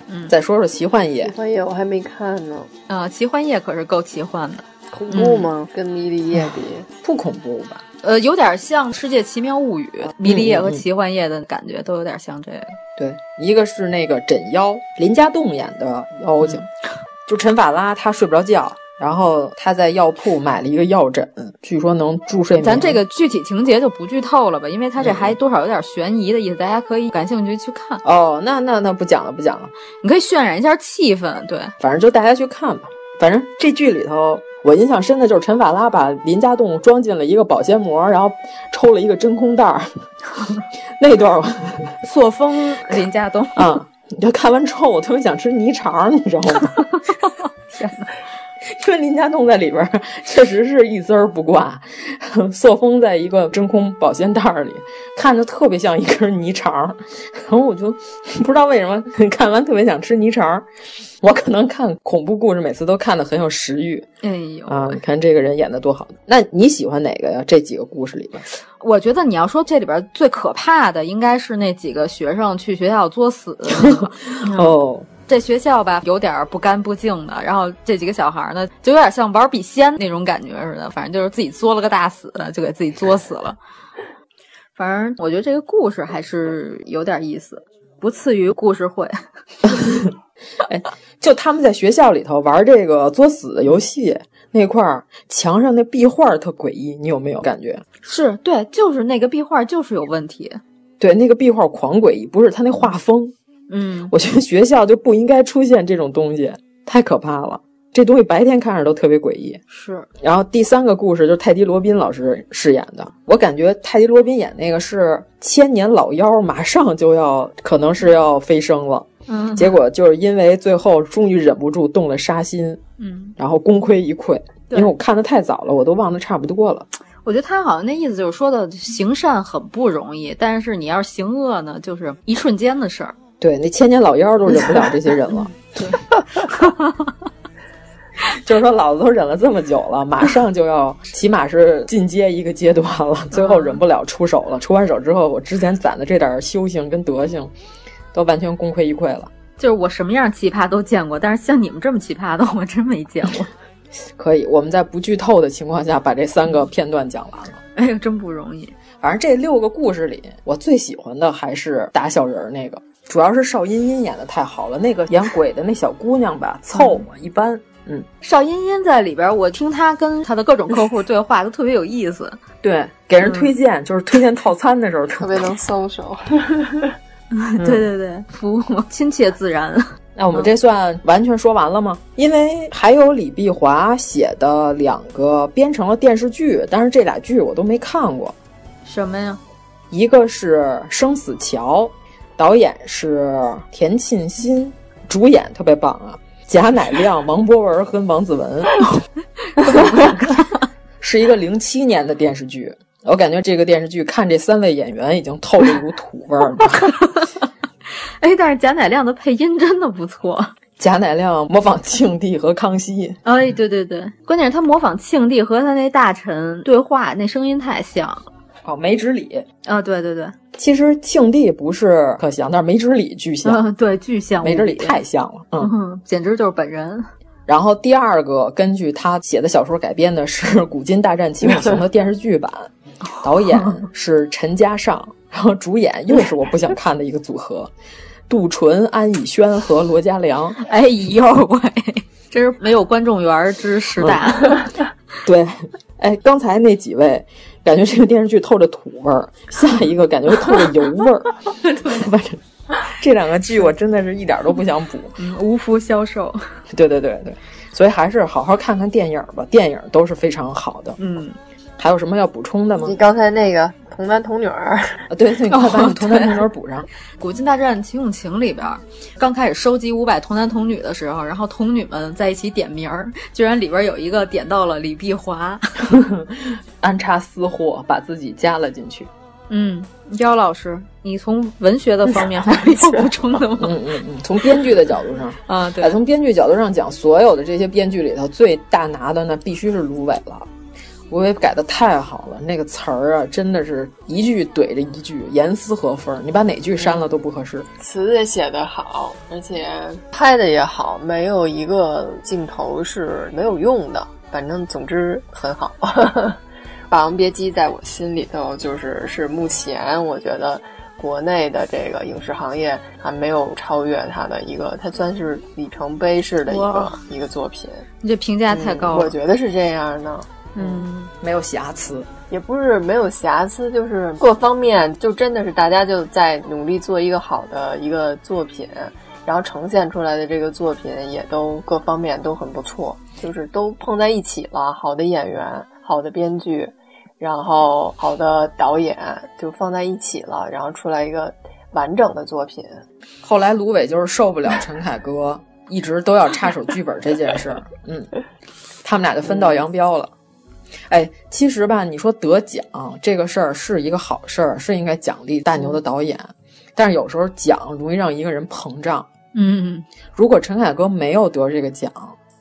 嗯，再说说奇幻夜，奇幻夜我还没看呢。啊，奇幻夜可是够奇幻的，恐怖吗？跟迷离夜比，不恐怖吧？呃，有点像《世界奇妙物语》，迷离夜和奇幻夜的感觉都有点像这个。对，一个是那个枕妖，林家栋演的妖精，就陈法拉，他睡不着觉，然后他在药铺买了一个药枕，据说能助睡眠。咱这个具体情节就不剧透了吧，因为他这还多少有点悬疑的意思，大家可以感兴趣去看。哦，那那那不讲了，不讲了，你可以渲染一下气氛，对，反正就大家去看吧。反正这剧里头，我印象深的就是陈法拉把林家栋装进了一个保鲜膜，然后抽了一个真空袋儿，那段 塑封林家栋啊。你就看完之后，我特别想吃泥肠，你知道吗？天哪！因为林家栋在里边确实是一丝儿不挂，塑封在一个真空保鲜袋里，看着特别像一根泥肠。然后我就不知道为什么 看完特别想吃泥肠。我可能看恐怖故事每次都看的很有食欲。哎呦啊！你看这个人演的多好。那你喜欢哪个呀？这几个故事里边，我觉得你要说这里边最可怕的，应该是那几个学生去学校作死。哦。这学校吧，有点不干不净的。然后这几个小孩呢，就有点像玩笔仙那种感觉似的。反正就是自己作了个大死，就给自己作死了。反正我觉得这个故事还是有点意思，不次于故事会。哎，就他们在学校里头玩这个作死的游戏那块儿，墙上那壁画特诡异，你有没有感觉？是对，就是那个壁画就是有问题。对，那个壁画狂诡异，不是他那画风。嗯，我觉得学校就不应该出现这种东西，太可怕了。这东西白天看着都特别诡异。是。然后第三个故事就是泰迪罗宾老师饰演的，我感觉泰迪罗宾演那个是千年老妖，马上就要可能是要飞升了。嗯。结果就是因为最后终于忍不住动了杀心。嗯。然后功亏一篑，因为我看的太早了，我都忘得差不多了。我觉得他好像那意思就是说的行善很不容易，但是你要是行恶呢，就是一瞬间的事儿。对，那千年老妖都忍不了这些人了。对，就是说老子都忍了这么久了，马上就要，起码是进阶一个阶段了，最后忍不了出手了。出完手之后，我之前攒的这点修行跟德行，都完全功亏一篑了。就是我什么样奇葩都见过，但是像你们这么奇葩的，我真没见过。可以，我们在不剧透的情况下把这三个片段讲完了。哎呦，真不容易。反正这六个故事里，我最喜欢的还是打小人那个。主要是邵音音演的太好了，那个演鬼的那小姑娘吧，凑合一般。嗯，邵音音在里边，我听她跟她的各种客户对话都特别有意思。对，给人推荐、就是推荐套餐的时候特别能搜手。对对对，服务亲切自然。那我们这算完全说完了吗？因为还有李碧华写的两个编成了电视剧，但是这俩剧我都没看过。什么呀？一个是《生死桥》。导演是田沁鑫，主演特别棒啊，贾乃亮、王博文和王子文，是一个零七年的电视剧。我感觉这个电视剧看这三位演员已经透着一股土味儿。哎，但是贾乃亮的配音真的不错。贾乃亮模仿庆帝和康熙。哎，对对对，关键是他模仿庆帝和他那大臣对话，那声音太像了。哦，梅直礼啊，对对对，其实庆帝不是可像，但是梅直礼巨像，嗯，对，巨像，梅直礼太像了，嗯，简直就是本人。然后第二个根据他写的小说改编的是《古今大战秦俑情》的电视剧版，导演是陈嘉上，然后主演又是我不想看的一个组合，杜淳、安以轩和罗嘉良。哎呦喂，真是没有观众缘之时大。对，哎，刚才那几位。感觉这个电视剧透着土味儿，下一个感觉透着油味儿。反正这两个剧我真的是一点都不想补，无福消受。对对对对，所以还是好好看看电影吧，电影都是非常好的。嗯，还有什么要补充的吗？你刚才那个童男童女儿，对，你快把你童男童女儿补上。《古今大战秦俑情》里边，刚开始收集五百童男童女的时候，然后童女们在一起点名儿，居然里边有一个点到了李碧华。安插私货，把自己加了进去。嗯，姚老师，你从文学的方面还有要补充的吗？嗯嗯嗯，从编剧的角度上啊，对，从编剧角度上讲，所有的这些编剧里头最大拿的那必须是芦苇了。芦苇改的太好了，那个词儿啊，真的是一句怼着一句，严丝合缝。你把哪句删了都不合适。词也写得好，而且拍的也好，没有一个镜头是没有用的。反正总之很好。《霸王别姬》在我心里头就是是目前我觉得国内的这个影视行业还没有超越它的一个，它算是里程碑式的一个一个作品。你这评价太高了、嗯，我觉得是这样的。嗯，没有瑕疵，也不是没有瑕疵，就是各方面就真的是大家就在努力做一个好的一个作品，然后呈现出来的这个作品也都各方面都很不错，就是都碰在一起了。好的演员，好的编剧。然后好的导演就放在一起了，然后出来一个完整的作品。后来芦苇就是受不了陈凯歌，一直都要插手剧本这件事儿。嗯，他们俩就分道扬镳了。哎，其实吧，你说得奖这个事儿是一个好事儿，是应该奖励大牛的导演。但是有时候奖容易让一个人膨胀。嗯，如果陈凯歌没有得这个奖，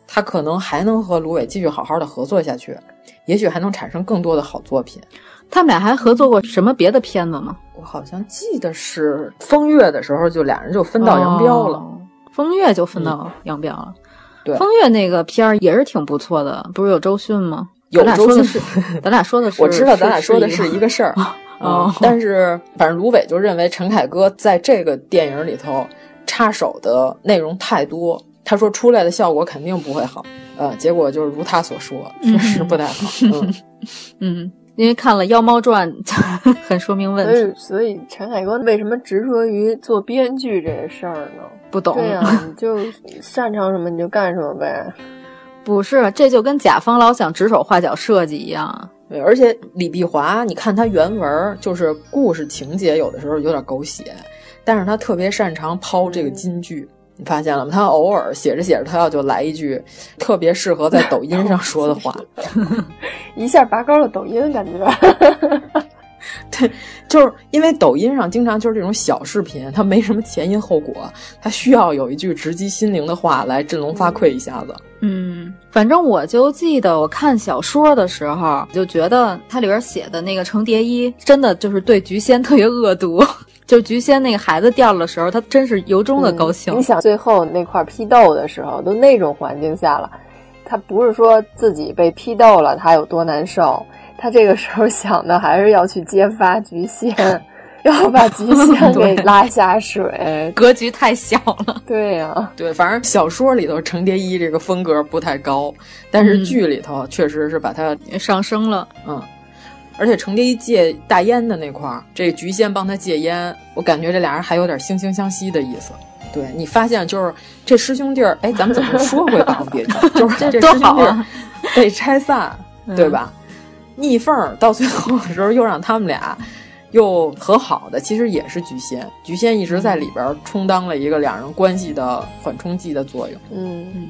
他可能还能和芦苇继续好好的合作下去，也许还能产生更多的好作品。他们俩还合作过什么别的片子吗？我好像记得是《风月》的时候，就俩人就分道扬镳了。哦、风月就分道扬镳了。嗯、对，风月那个片儿也是挺不错的，不是有周迅吗？有周迅是，咱俩说的 是，我知道咱俩说的是一个事儿。哦，但是反正芦苇就认为陈凯歌在这个电影里头插手的内容太多，他说出来的效果肯定不会好。呃，结果就是如他所说，确实不太好。嗯 嗯，因为看了《妖猫传》，很说明问题。所以陈凯歌为什么执着于做编剧这事儿呢？不懂。对呀、啊，你就擅长什么你就干什么呗。不是，这就跟甲方老想指手画脚设计一样。对，而且李碧华，你看他原文就是故事情节，有的时候有点狗血，但是他特别擅长抛这个金句，你发现了吗？他偶尔写着写着，他要就来一句特别适合在抖音上说的话，一下拔高了抖音感觉。对，就是因为抖音上经常就是这种小视频，它没什么前因后果，它需要有一句直击心灵的话来振聋发聩一下子。嗯，反正我就记得我看小说的时候，就觉得它里边写的那个程蝶衣真的就是对菊仙特别恶毒。就菊仙那个孩子掉了的时候，他真是由衷的高兴。嗯、你想最后那块批斗的时候，都那种环境下了，他不是说自己被批斗了，他有多难受。他这个时候想的还是要去揭发菊仙，要把菊仙 给拉下水，格局太小了。对呀、啊，对，反正小说里头程蝶衣这个风格不太高，但是剧里头确实是把他上升了。嗯，而且程蝶衣戒大烟的那块儿，这菊仙帮他戒烟，我感觉这俩人还有点惺惺相惜的意思。对你发现就是这师兄弟儿，哎，咱们怎么说回《霸王别姬》？就是这师兄弟儿被拆散，对吧？逆缝到最后的时候又让他们俩又和好的，其实也是菊仙。菊仙一直在里边充当了一个两人关系的缓冲剂的作用。嗯嗯。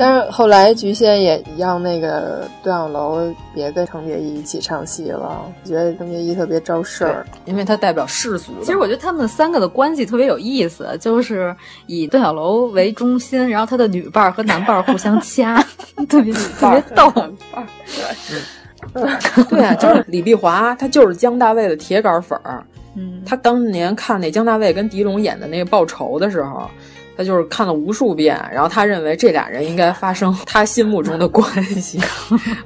但是后来菊仙也让那个段小楼别跟程蝶衣一起唱戏了，觉得程蝶衣特别招事儿，因为他代表世俗。其实我觉得他们三个的关系特别有意思，就是以段小楼为中心，然后他的女伴和男伴互相掐，特别特别逗。对啊，就是李碧华，他就是姜大卫的铁杆粉儿。嗯，他当年看那姜大卫跟狄龙演的那个报仇的时候，他就是看了无数遍，然后他认为这俩人应该发生他心目中的关系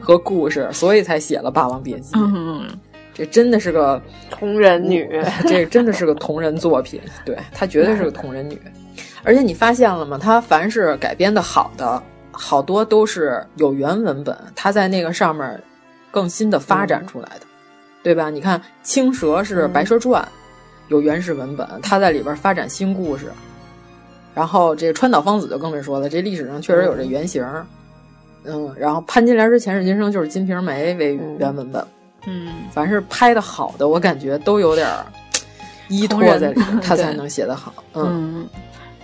和故事，所以才写了《霸王别姬》。嗯，这真的是个同人女，这真的是个同人作品。对她绝对是个同人女，而且你发现了吗？她凡是改编的好的，好多都是有原文本，他在那个上面。更新的发展出来的，嗯、对吧？你看《青蛇》是《白蛇传》，嗯、有原始文本，它在里边发展新故事。然后这个川岛芳子就更别说了，这历史上确实有这原型。嗯，然后潘金莲之前世今生就是金瓶梅为原文本。嗯，凡是拍的好的，我感觉都有点依托在里面，他才能写得好。嗯，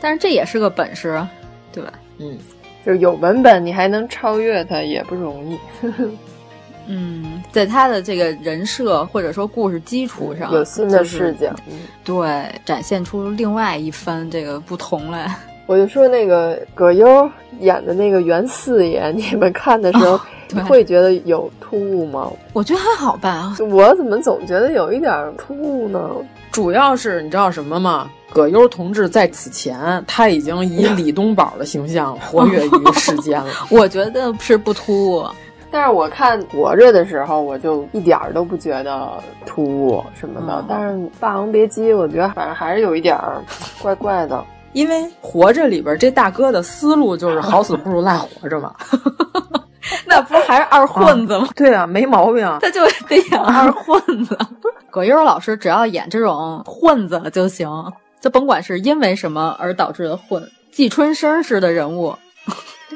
但是这也是个本事，对吧？嗯，就是有文本，你还能超越它也不容易。嗯，在他的这个人设或者说故事基础上，有新的视角，就是、对，展现出另外一番这个不同来。我就说那个葛优演的那个袁四爷，你们看的时候、哦、会觉得有突兀吗？我觉得还好吧。我怎么总觉得有一点突兀呢？主要是你知道什么吗？葛优同志在此前他已经以李东宝的形象活跃于世间了。我觉得是不突兀。但是我看活着的时候，我就一点儿都不觉得突兀什么的。嗯、但是《霸王别姬》，我觉得反正还是有一点儿怪怪的。因为活着里边这大哥的思路就是好死不如赖活着嘛，那不是还是二混子吗？啊对啊，没毛病。他就得演二混子。葛优老师只要演这种混子就行，就甭管是因为什么而导致的混，季春生式的人物。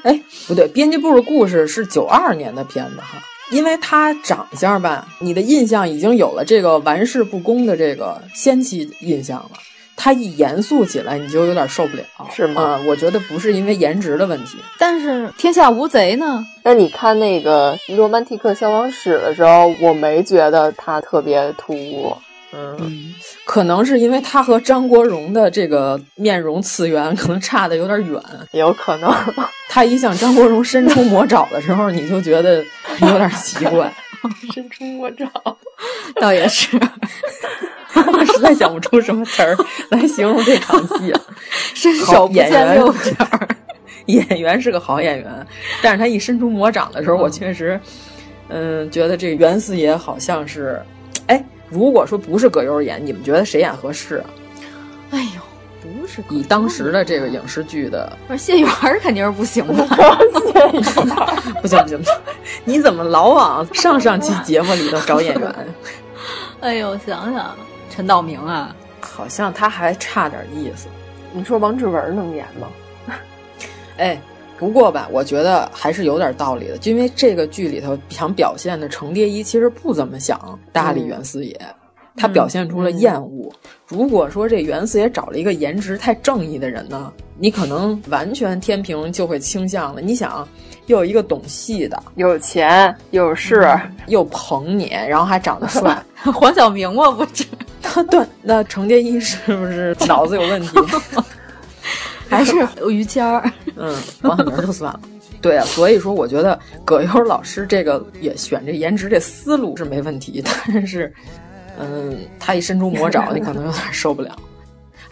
哎，不对，编辑部的故事是九二年的片子哈，因为他长相吧，你的印象已经有了这个玩世不恭的这个先期印象了。他一严肃起来，你就有点受不了，是吗？嗯，我觉得不是因为颜值的问题，但是《天下无贼》呢？那你看那个《罗曼蒂克消亡史》的时候，我没觉得他特别突兀。嗯，可能是因为他和张国荣的这个面容次元可能差的有点远，有可能。他一向张国荣伸出魔爪的时候，你就觉得有点奇怪。伸出魔爪，倒也是。实在想不出什么词儿来形容这场戏，伸手不见六指。演员是个好演员，但是他一伸出魔掌的时候，我确实，嗯，觉得这个袁四爷好像是，哎。如果说不是葛优演，你们觉得谁演合适？哎呦，不是以当时的这个影视剧的，不是谢元肯定是不行的。不 行不行，你怎么老往上上期节目里头找演员？哎呦，想想陈道明啊，好像他还差点意思。你说王志文能演吗？哎。不过吧，我觉得还是有点道理的，因为这个剧里头想表现的程蝶衣其实不怎么想搭理袁四爷，他表现出了厌恶。如果说这袁四爷找了一个颜值太正义的人呢，你可能完全天平就会倾向了。你想，又有一个懂戏的，有钱有势，又捧你，然后还长得帅，黄晓明吗？不是？对，那程蝶衣是不是脑子有问题？还是于谦儿，嗯，王小明就算了。对啊，所以说我觉得葛优老师这个也选这颜值这思路是没问题，但是，嗯，他一伸出魔爪，你可能有点受不了。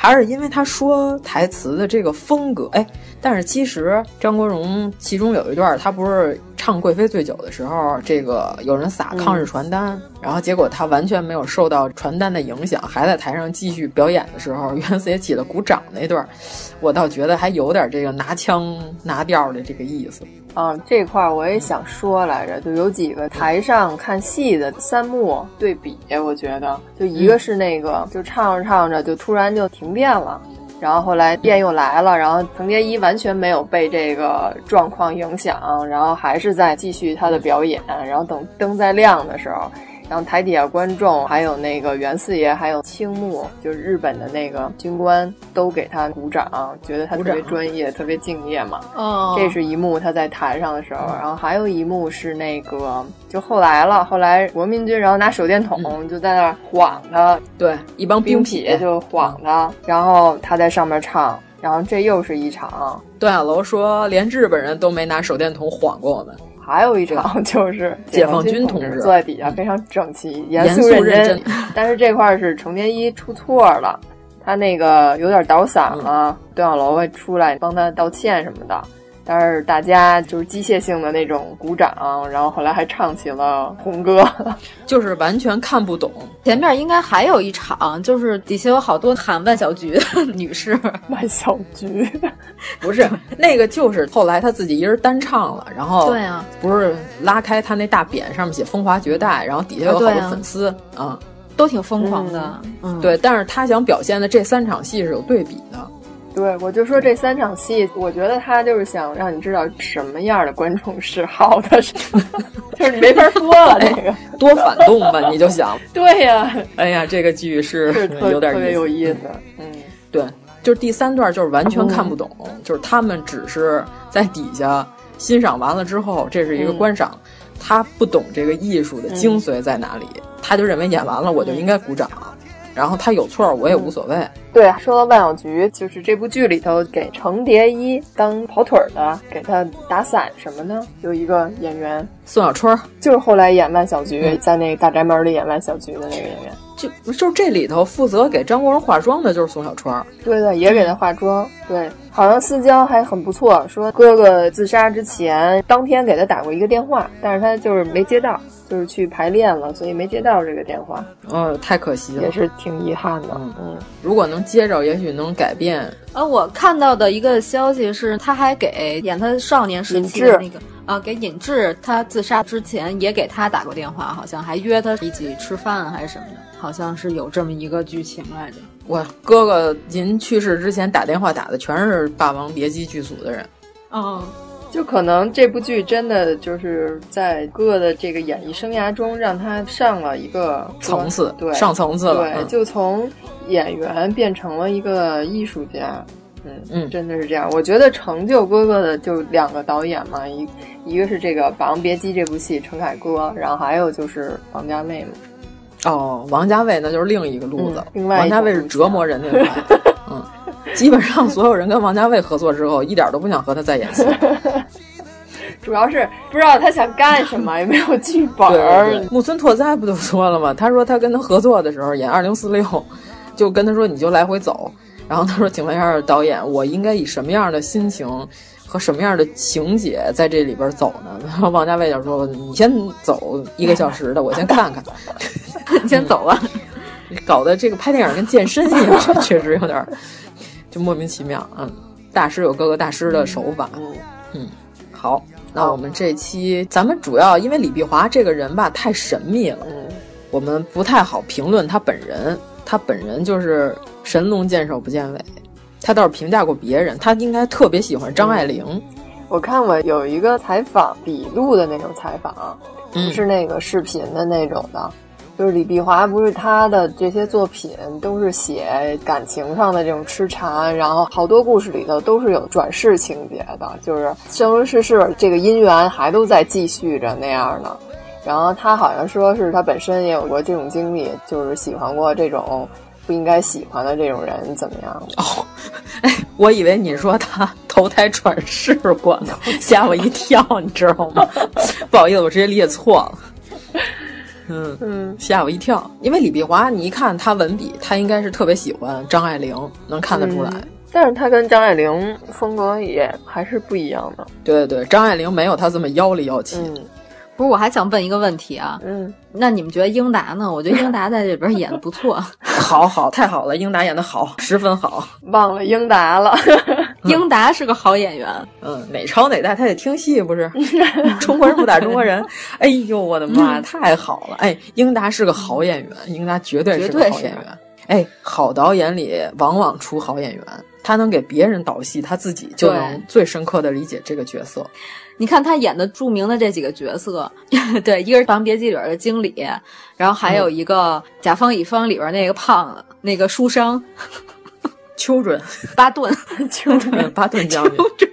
还是因为他说台词的这个风格，哎，但是其实张国荣其中有一段，他不是唱《贵妃醉酒》的时候，这个有人撒抗日传单，然后结果他完全没有受到传单的影响，还在台上继续表演的时候，袁四爷起了鼓掌那段，我倒觉得还有点这个拿腔拿调的这个意思。嗯，这块儿我也想说来着，就有几个台上看戏的三幕对比，我觉得就一个是那个，就唱着唱着就突然就停电了，然后后来电又来了，然后程蝶衣完全没有被这个状况影响，然后还是在继续他的表演，然后等灯再亮的时候。然后台底下观众，还有那个袁四爷，还有青木，就是日本的那个军官，都给他鼓掌，觉得他特别专业，特别敬业嘛。哦，这是一幕他在台上的时候，然后还有一幕是那个，就后来了，后来国民军然后拿手电筒就在那儿晃他，对，一帮兵痞就晃他，然后他在上面唱，然后这又是一场。段小楼说，连日本人都没拿手电筒晃过我们。还有一场 就是解放军同志坐在底下非常整齐、严肃认真，但是这块是程蝶衣出错了，他那个有点倒嗓了，段小楼会出来帮他道歉什么的。但是大家就是机械性的那种鼓掌，然后后来还唱起了红歌，就是完全看不懂。前面应该还有一场，就是底下有好多喊万小菊 女士，万小菊。不是那个，就是后来他自己一人单唱了，然后对啊，不是拉开他那大匾上面写风华绝代，然后底下有好多粉丝。啊，都挺疯狂的，嗯，对。但是他想表现的这三场戏是有对比的。对，我就说这三场戏，我觉得他就是想让你知道什么样的观众是好的，是 就是你没法说了。这个 多反动吧，你就想。对呀，哎呀，这个剧是有点特别有意思。嗯，对，就是第三段就是完全看不懂，就是他们只是在底下欣赏完了之后，这是一个观赏，他不懂这个艺术的精髓在哪里，他就认为演完了我就应该鼓掌。然后他有错，我也无所谓。对，说到万小菊，就是这部剧里头给程蝶衣当跑腿的，给他打伞什么的，有一个演员宋小春，就是后来演万小菊，在那个大宅门里演万小菊的那个演员。就就这里头负责给张国荣化妆的，就是宋小川。对的，也给他化妆。对，好像私交还很不错。说哥哥自杀之前，当天给他打过一个电话，但是他就是没接到，就是去排练了，所以没接到这个电话。哦，太可惜了，也是挺遗憾的。嗯，如果能接着，也许能改变。啊，我看到的一个消息是，他还给演他少年时期的那个啊，给尹志，他自杀之前也给他打过电话，好像还约他一起吃饭还是什么的。好像是有这么一个剧情来着。我哥哥您去世之前打电话打的全是《霸王别姬》剧组的人。哦，就可能这部剧真的就是在哥哥的这个演艺生涯中，让他上了一个层次，对，上层次了，对，嗯、就从演员变成了一个艺术家。嗯嗯，真的是这样。我觉得成就哥哥的就两个导演嘛，一一个是这个《霸王别姬》这部戏，陈凯歌，然后还有就是王家卫嘛。哦，王家卫那就是另一个路子，嗯、另外王家卫是折磨人那种。嗯，基本上所有人跟王家卫合作之后，一点都不想和他再演戏。主要是不知道他想干什么，也没有剧本。对对对木村拓哉不就说了吗？他说他跟他合作的时候演《二零四六》，就跟他说你就来回走。然后他说：“请问一下导演，我应该以什么样的心情和什么样的情节在这里边走呢？”然后王家卫就说：“你先走一个小时的，我先看看。你先走吧。”搞得这个拍电影跟健身一样，确实有点就莫名其妙。嗯，大师有各个大师的手法。嗯嗯，好，那我们这期咱们主要因为李碧华这个人吧太神秘了，嗯，我们不太好评论他本人。他本人就是神龙见首不见尾，他倒是评价过别人，他应该特别喜欢张爱玲。我看过有一个采访笔录的那种采访，嗯不是那个视频的那种的，就是李碧华不是他的这些作品都是写感情上的这种痴缠，然后好多故事里头都是有转世情节的，就是生生世世这个姻缘还都在继续着那样的。然后他好像说是他本身也有过这种经历，就是喜欢过这种不应该喜欢的这种人，怎么样？哦，哎，我以为你说他投胎转世过呢，吓我一跳，你知道吗？不好意思，我直接理解错了。嗯嗯，吓我一跳，因为李碧华，你一看他文笔，他应该是特别喜欢张爱玲，能看得出来。嗯、但是他跟张爱玲风格也还是不一样的。对对对，张爱玲没有他这么妖里妖气。嗯不是，我还想问一个问题啊，嗯，那你们觉得英达呢？我觉得英达在这里边演的不错，好好太好了，英达演的好，十分好，忘了英达了，英达是个好演员，嗯，哪朝哪代他得听戏不是？中国人不打中国人，哎呦我的妈，嗯、太好了，哎，英达是个好演员，英达绝对是个好演员，哎，好导演里往往出好演员，他能给别人导戏，他自己就能最深刻的理解这个角色。你看他演的著名的这几个角色，对，一个是《霸王别姬》里边的经理，然后还有一个《甲方乙方》里边那个胖子，那个书生 丘准，巴顿，丘准，巴顿将军，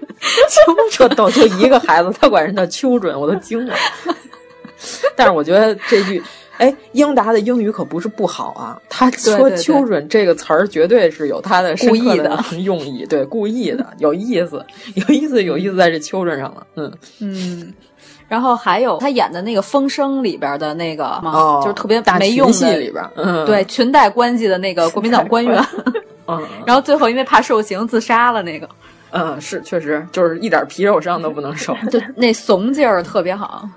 丘准，都就一个孩子，他管人叫丘准，我都惊了。但是我觉得这句。哎，英达的英语可不是不好啊。他说“ “children” ”这个词儿，绝对是有他的故意的 用意，对，故意的，有意思，有意思，有意思在这“ “children” ”上了。嗯嗯，然后还有他演的那个《风声》里边的那个，哦、就是特别大没用戏里边，嗯、对裙带关系的那个国民党官员。嗯，然后最后因为怕受刑自杀了那个。嗯，是确实就是一点皮肉伤都不能受，就那怂劲儿特别好。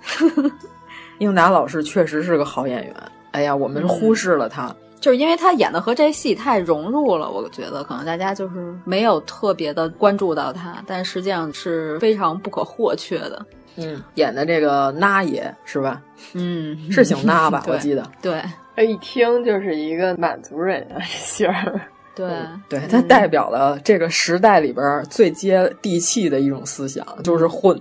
英达老师确实是个好演员，哎呀，我们忽视了他，嗯、就是因为他演的和这戏太融入了，我觉得可能大家就是没有特别的关注到他，但实际上是非常不可或缺的。嗯，演的这个那爷是吧？嗯，是姓那吧？我记得。对，一听就是一个满族人啊，这姓儿。对，对，他代表了这个时代里边最接地气的一种思想，就是混，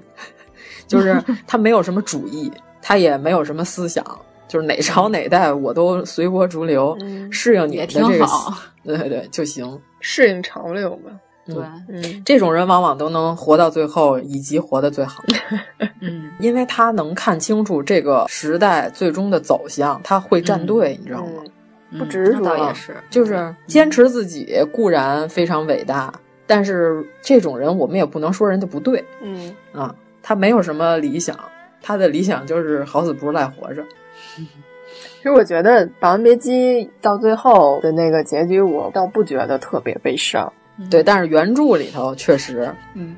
就是他没有什么主义。他也没有什么思想，就是哪朝哪代我都随波逐流，嗯、适应你的这个，好对对对就行，适应潮流吧。对，嗯，这种人往往都能活到最后，以及活得最好。嗯，因为他能看清楚这个时代最终的走向，他会站队，嗯、你知道吗？不执着也是，就是坚持自己固然非常伟大，但是这种人我们也不能说人家不对。嗯啊，他没有什么理想。他的理想就是好死不如赖活着。其实我觉得《霸王别姬》到最后的那个结局，我倒不觉得特别悲伤。嗯、对，但是原著里头确实，嗯，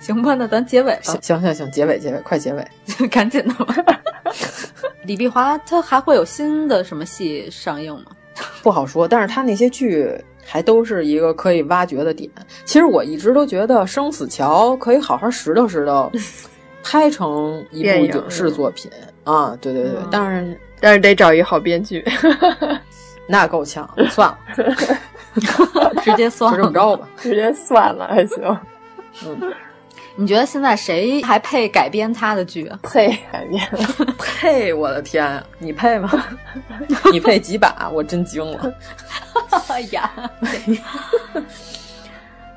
行吧，那咱结尾吧。行行行行，结尾结尾，快结尾，赶紧的吧。李碧华他还会有新的什么戏上映吗？不好说，但是他那些剧还都是一个可以挖掘的点。其实我一直都觉得《生死桥》可以好好拾掇拾掇。拍成一部影视作品啊，对对对，嗯、当然，但是得找一好编剧，那够呛，算了，直接算了，就这么着吧，直接算了还行。嗯，你觉得现在谁还配改编他的剧？配改编？配？我的天呀！你配吗？你配几把？我真惊了！哎呀！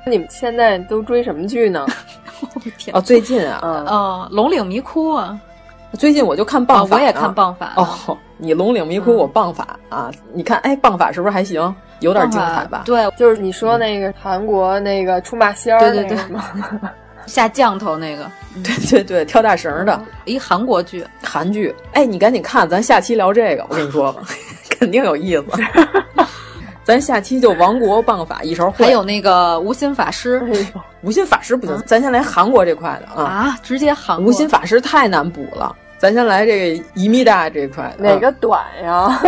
你们现在都追什么剧呢？哦，最近啊，哦，《龙岭迷窟》啊，最近我就看棒法、哦，我也看棒法。哦，你《龙岭迷窟》，我棒法啊！你看，哎，棒法是不是还行？有点精彩吧？对，就是你说那个韩国那个出马仙儿，对对对，下降头那个，对对对，跳大绳的，一韩国剧，韩剧。哎，你赶紧看，咱下期聊这个，我跟你说吧，肯定有意思。咱下期就王国棒法一勺烩，还有那个无心法师，无心法师不行，咱先来韩国这块的啊啊，直接韩无心法师太难补了，咱先来这个伊米达这块，哪个短呀？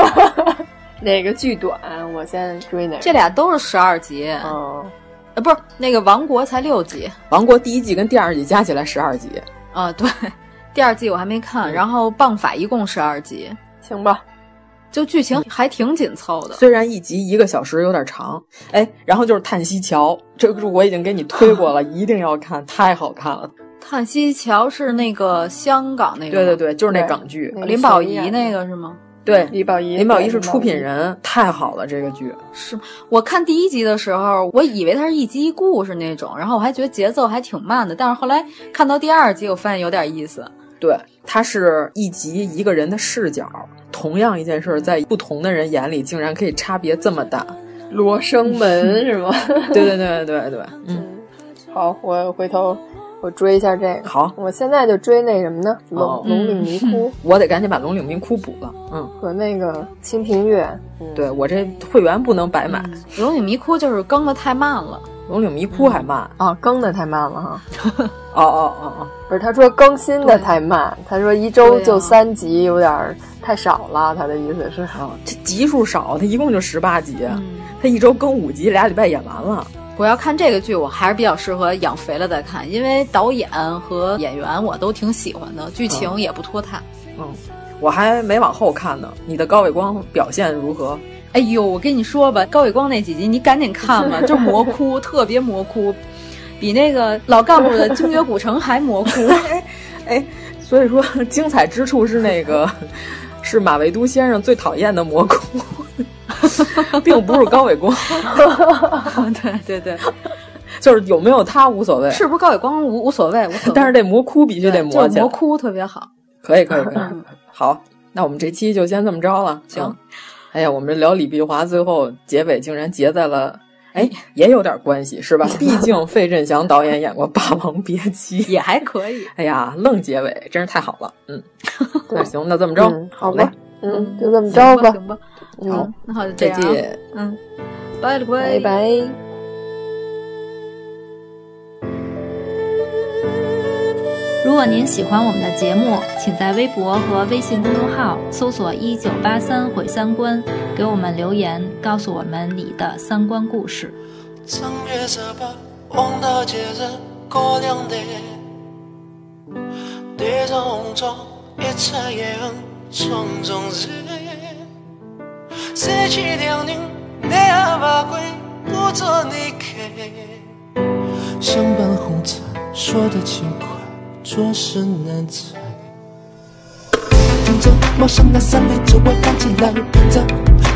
哪个剧短？我先追哪个？这俩都是十二集，哦，呃，不是那个王国才六集，王国第一季跟第二季加起来十二集，啊，对，第二季我还没看，然后棒法一共十二集，行吧。就剧情还挺紧凑的，虽然一集一个小时有点长，哎，然后就是《叹息桥》，这个我已经给你推过了，一定要看，太好看了。《叹息桥》是那个香港那个，对对对，就是那港剧，林保怡那个是吗？对，李宝仪，林保怡是出品人，太好了，这个剧是我看第一集的时候，我以为它是一集一故事那种，然后我还觉得节奏还挺慢的，但是后来看到第二集，我发现有点意思。对，它是一集一个人的视角，同样一件事，在不同的人眼里，竟然可以差别这么大。罗生门 是吗？对对对对对，嗯，好，我回头我追一下这个。好，我现在就追那什么呢？龙哦龙岭迷窟，我得赶紧把龙岭迷窟补了。嗯，和那个清平乐。对我这会员不能白买。龙岭迷窟就是更的太慢了，龙岭迷窟还慢啊，更的太慢了哈。哦哦哦哦，不是，他说更新的太慢，他说一周就三集，有点太少了。他的意思是，啊，这集数少，他一共就十八集，他一周更五集，俩礼拜演完了。我要看这个剧，我还是比较适合养肥了再看，因为导演和演员我都挺喜欢的，剧情也不拖沓。嗯，我还没往后看呢。你的高伟光表现如何？哎呦，我跟你说吧，高伟光那几集你赶紧看吧，就是魔窟，特别魔窟，比那个老干部的精绝古城还魔窟。哎，所以说精彩之处是那个 是马未都先生最讨厌的魔窟。并不是高伟光，对对对，就是有没有他无所谓，是不是高伟光无无所谓，无所谓。但是这魔窟必须得磨起，魔窟特别好，可以可以可以，好，那我们这期就先这么着了。行，嗯、哎呀，我们聊李碧华，最后结尾竟然结在了，哎，也有点关系是吧？毕竟费振翔导演演过《霸王别姬》，也还可以。哎呀，愣结尾真是太好了，嗯，那行，那这么着，嗯、好嘞，嗯，就这么着吧，行吧。好，那好，再见。嗯，拜了拜拜。如果您喜欢我们的节目，请在微博和微信公众号搜索“一九八三毁三观”，给我们留言，告诉我们你的三观故事。正月十八，王大节日过两天，戴上红妆，一侧也很匆匆日。三七两人，男儿法规，不做你开。相伴红尘，说的轻快，着实难猜。听着陌生那三杯酒，我弹起来，跟着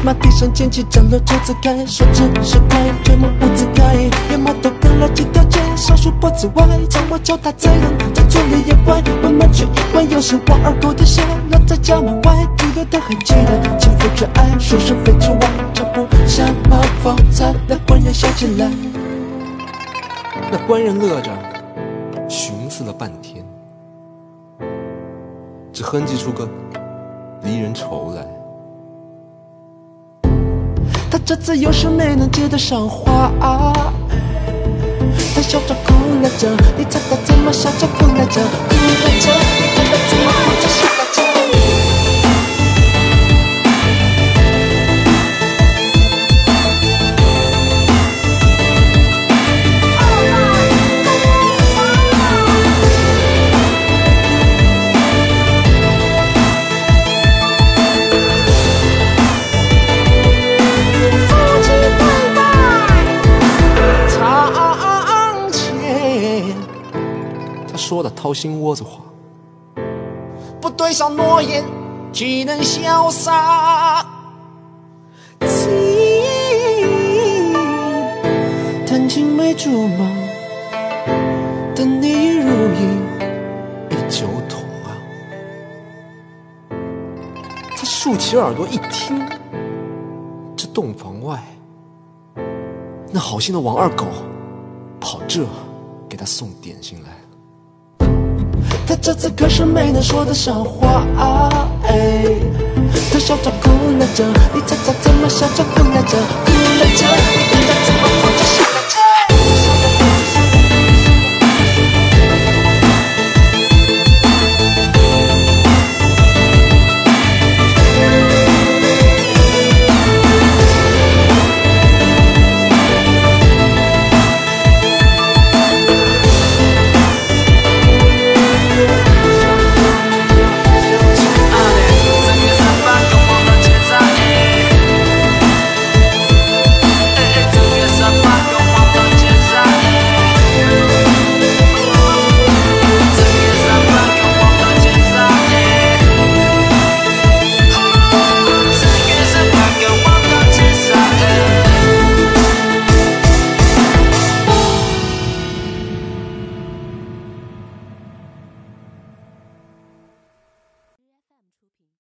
马蹄声捡起崭露九字盖，说只是快，追梦无字开。连摩托跟了几条街，少数脖子歪，将我脚踏在人在村里也怪，慢慢去意外，有时我二狗的鞋，落在家门外，停留的痕迹的轻浮着爱，说是非之外，这不像冒风采，那官人笑起来。那官人乐着，寻思了半天，只哼唧出个离人愁来。他这次又是没能接得上话，他笑着哭了着，你猜他怎么笑着哭来着？哭来着，你猜他怎么哭着说的掏心窝子话。不对上诺言，岂能潇洒？情，弹琴没竹马，等你如意酒桶啊！他竖起耳朵一听，这洞房外，那好心的王二狗跑这给他送点心来。他这次可是没能说的上话，哎，他笑着哭了着，你猜猜怎么笑着哭了着，哭了着，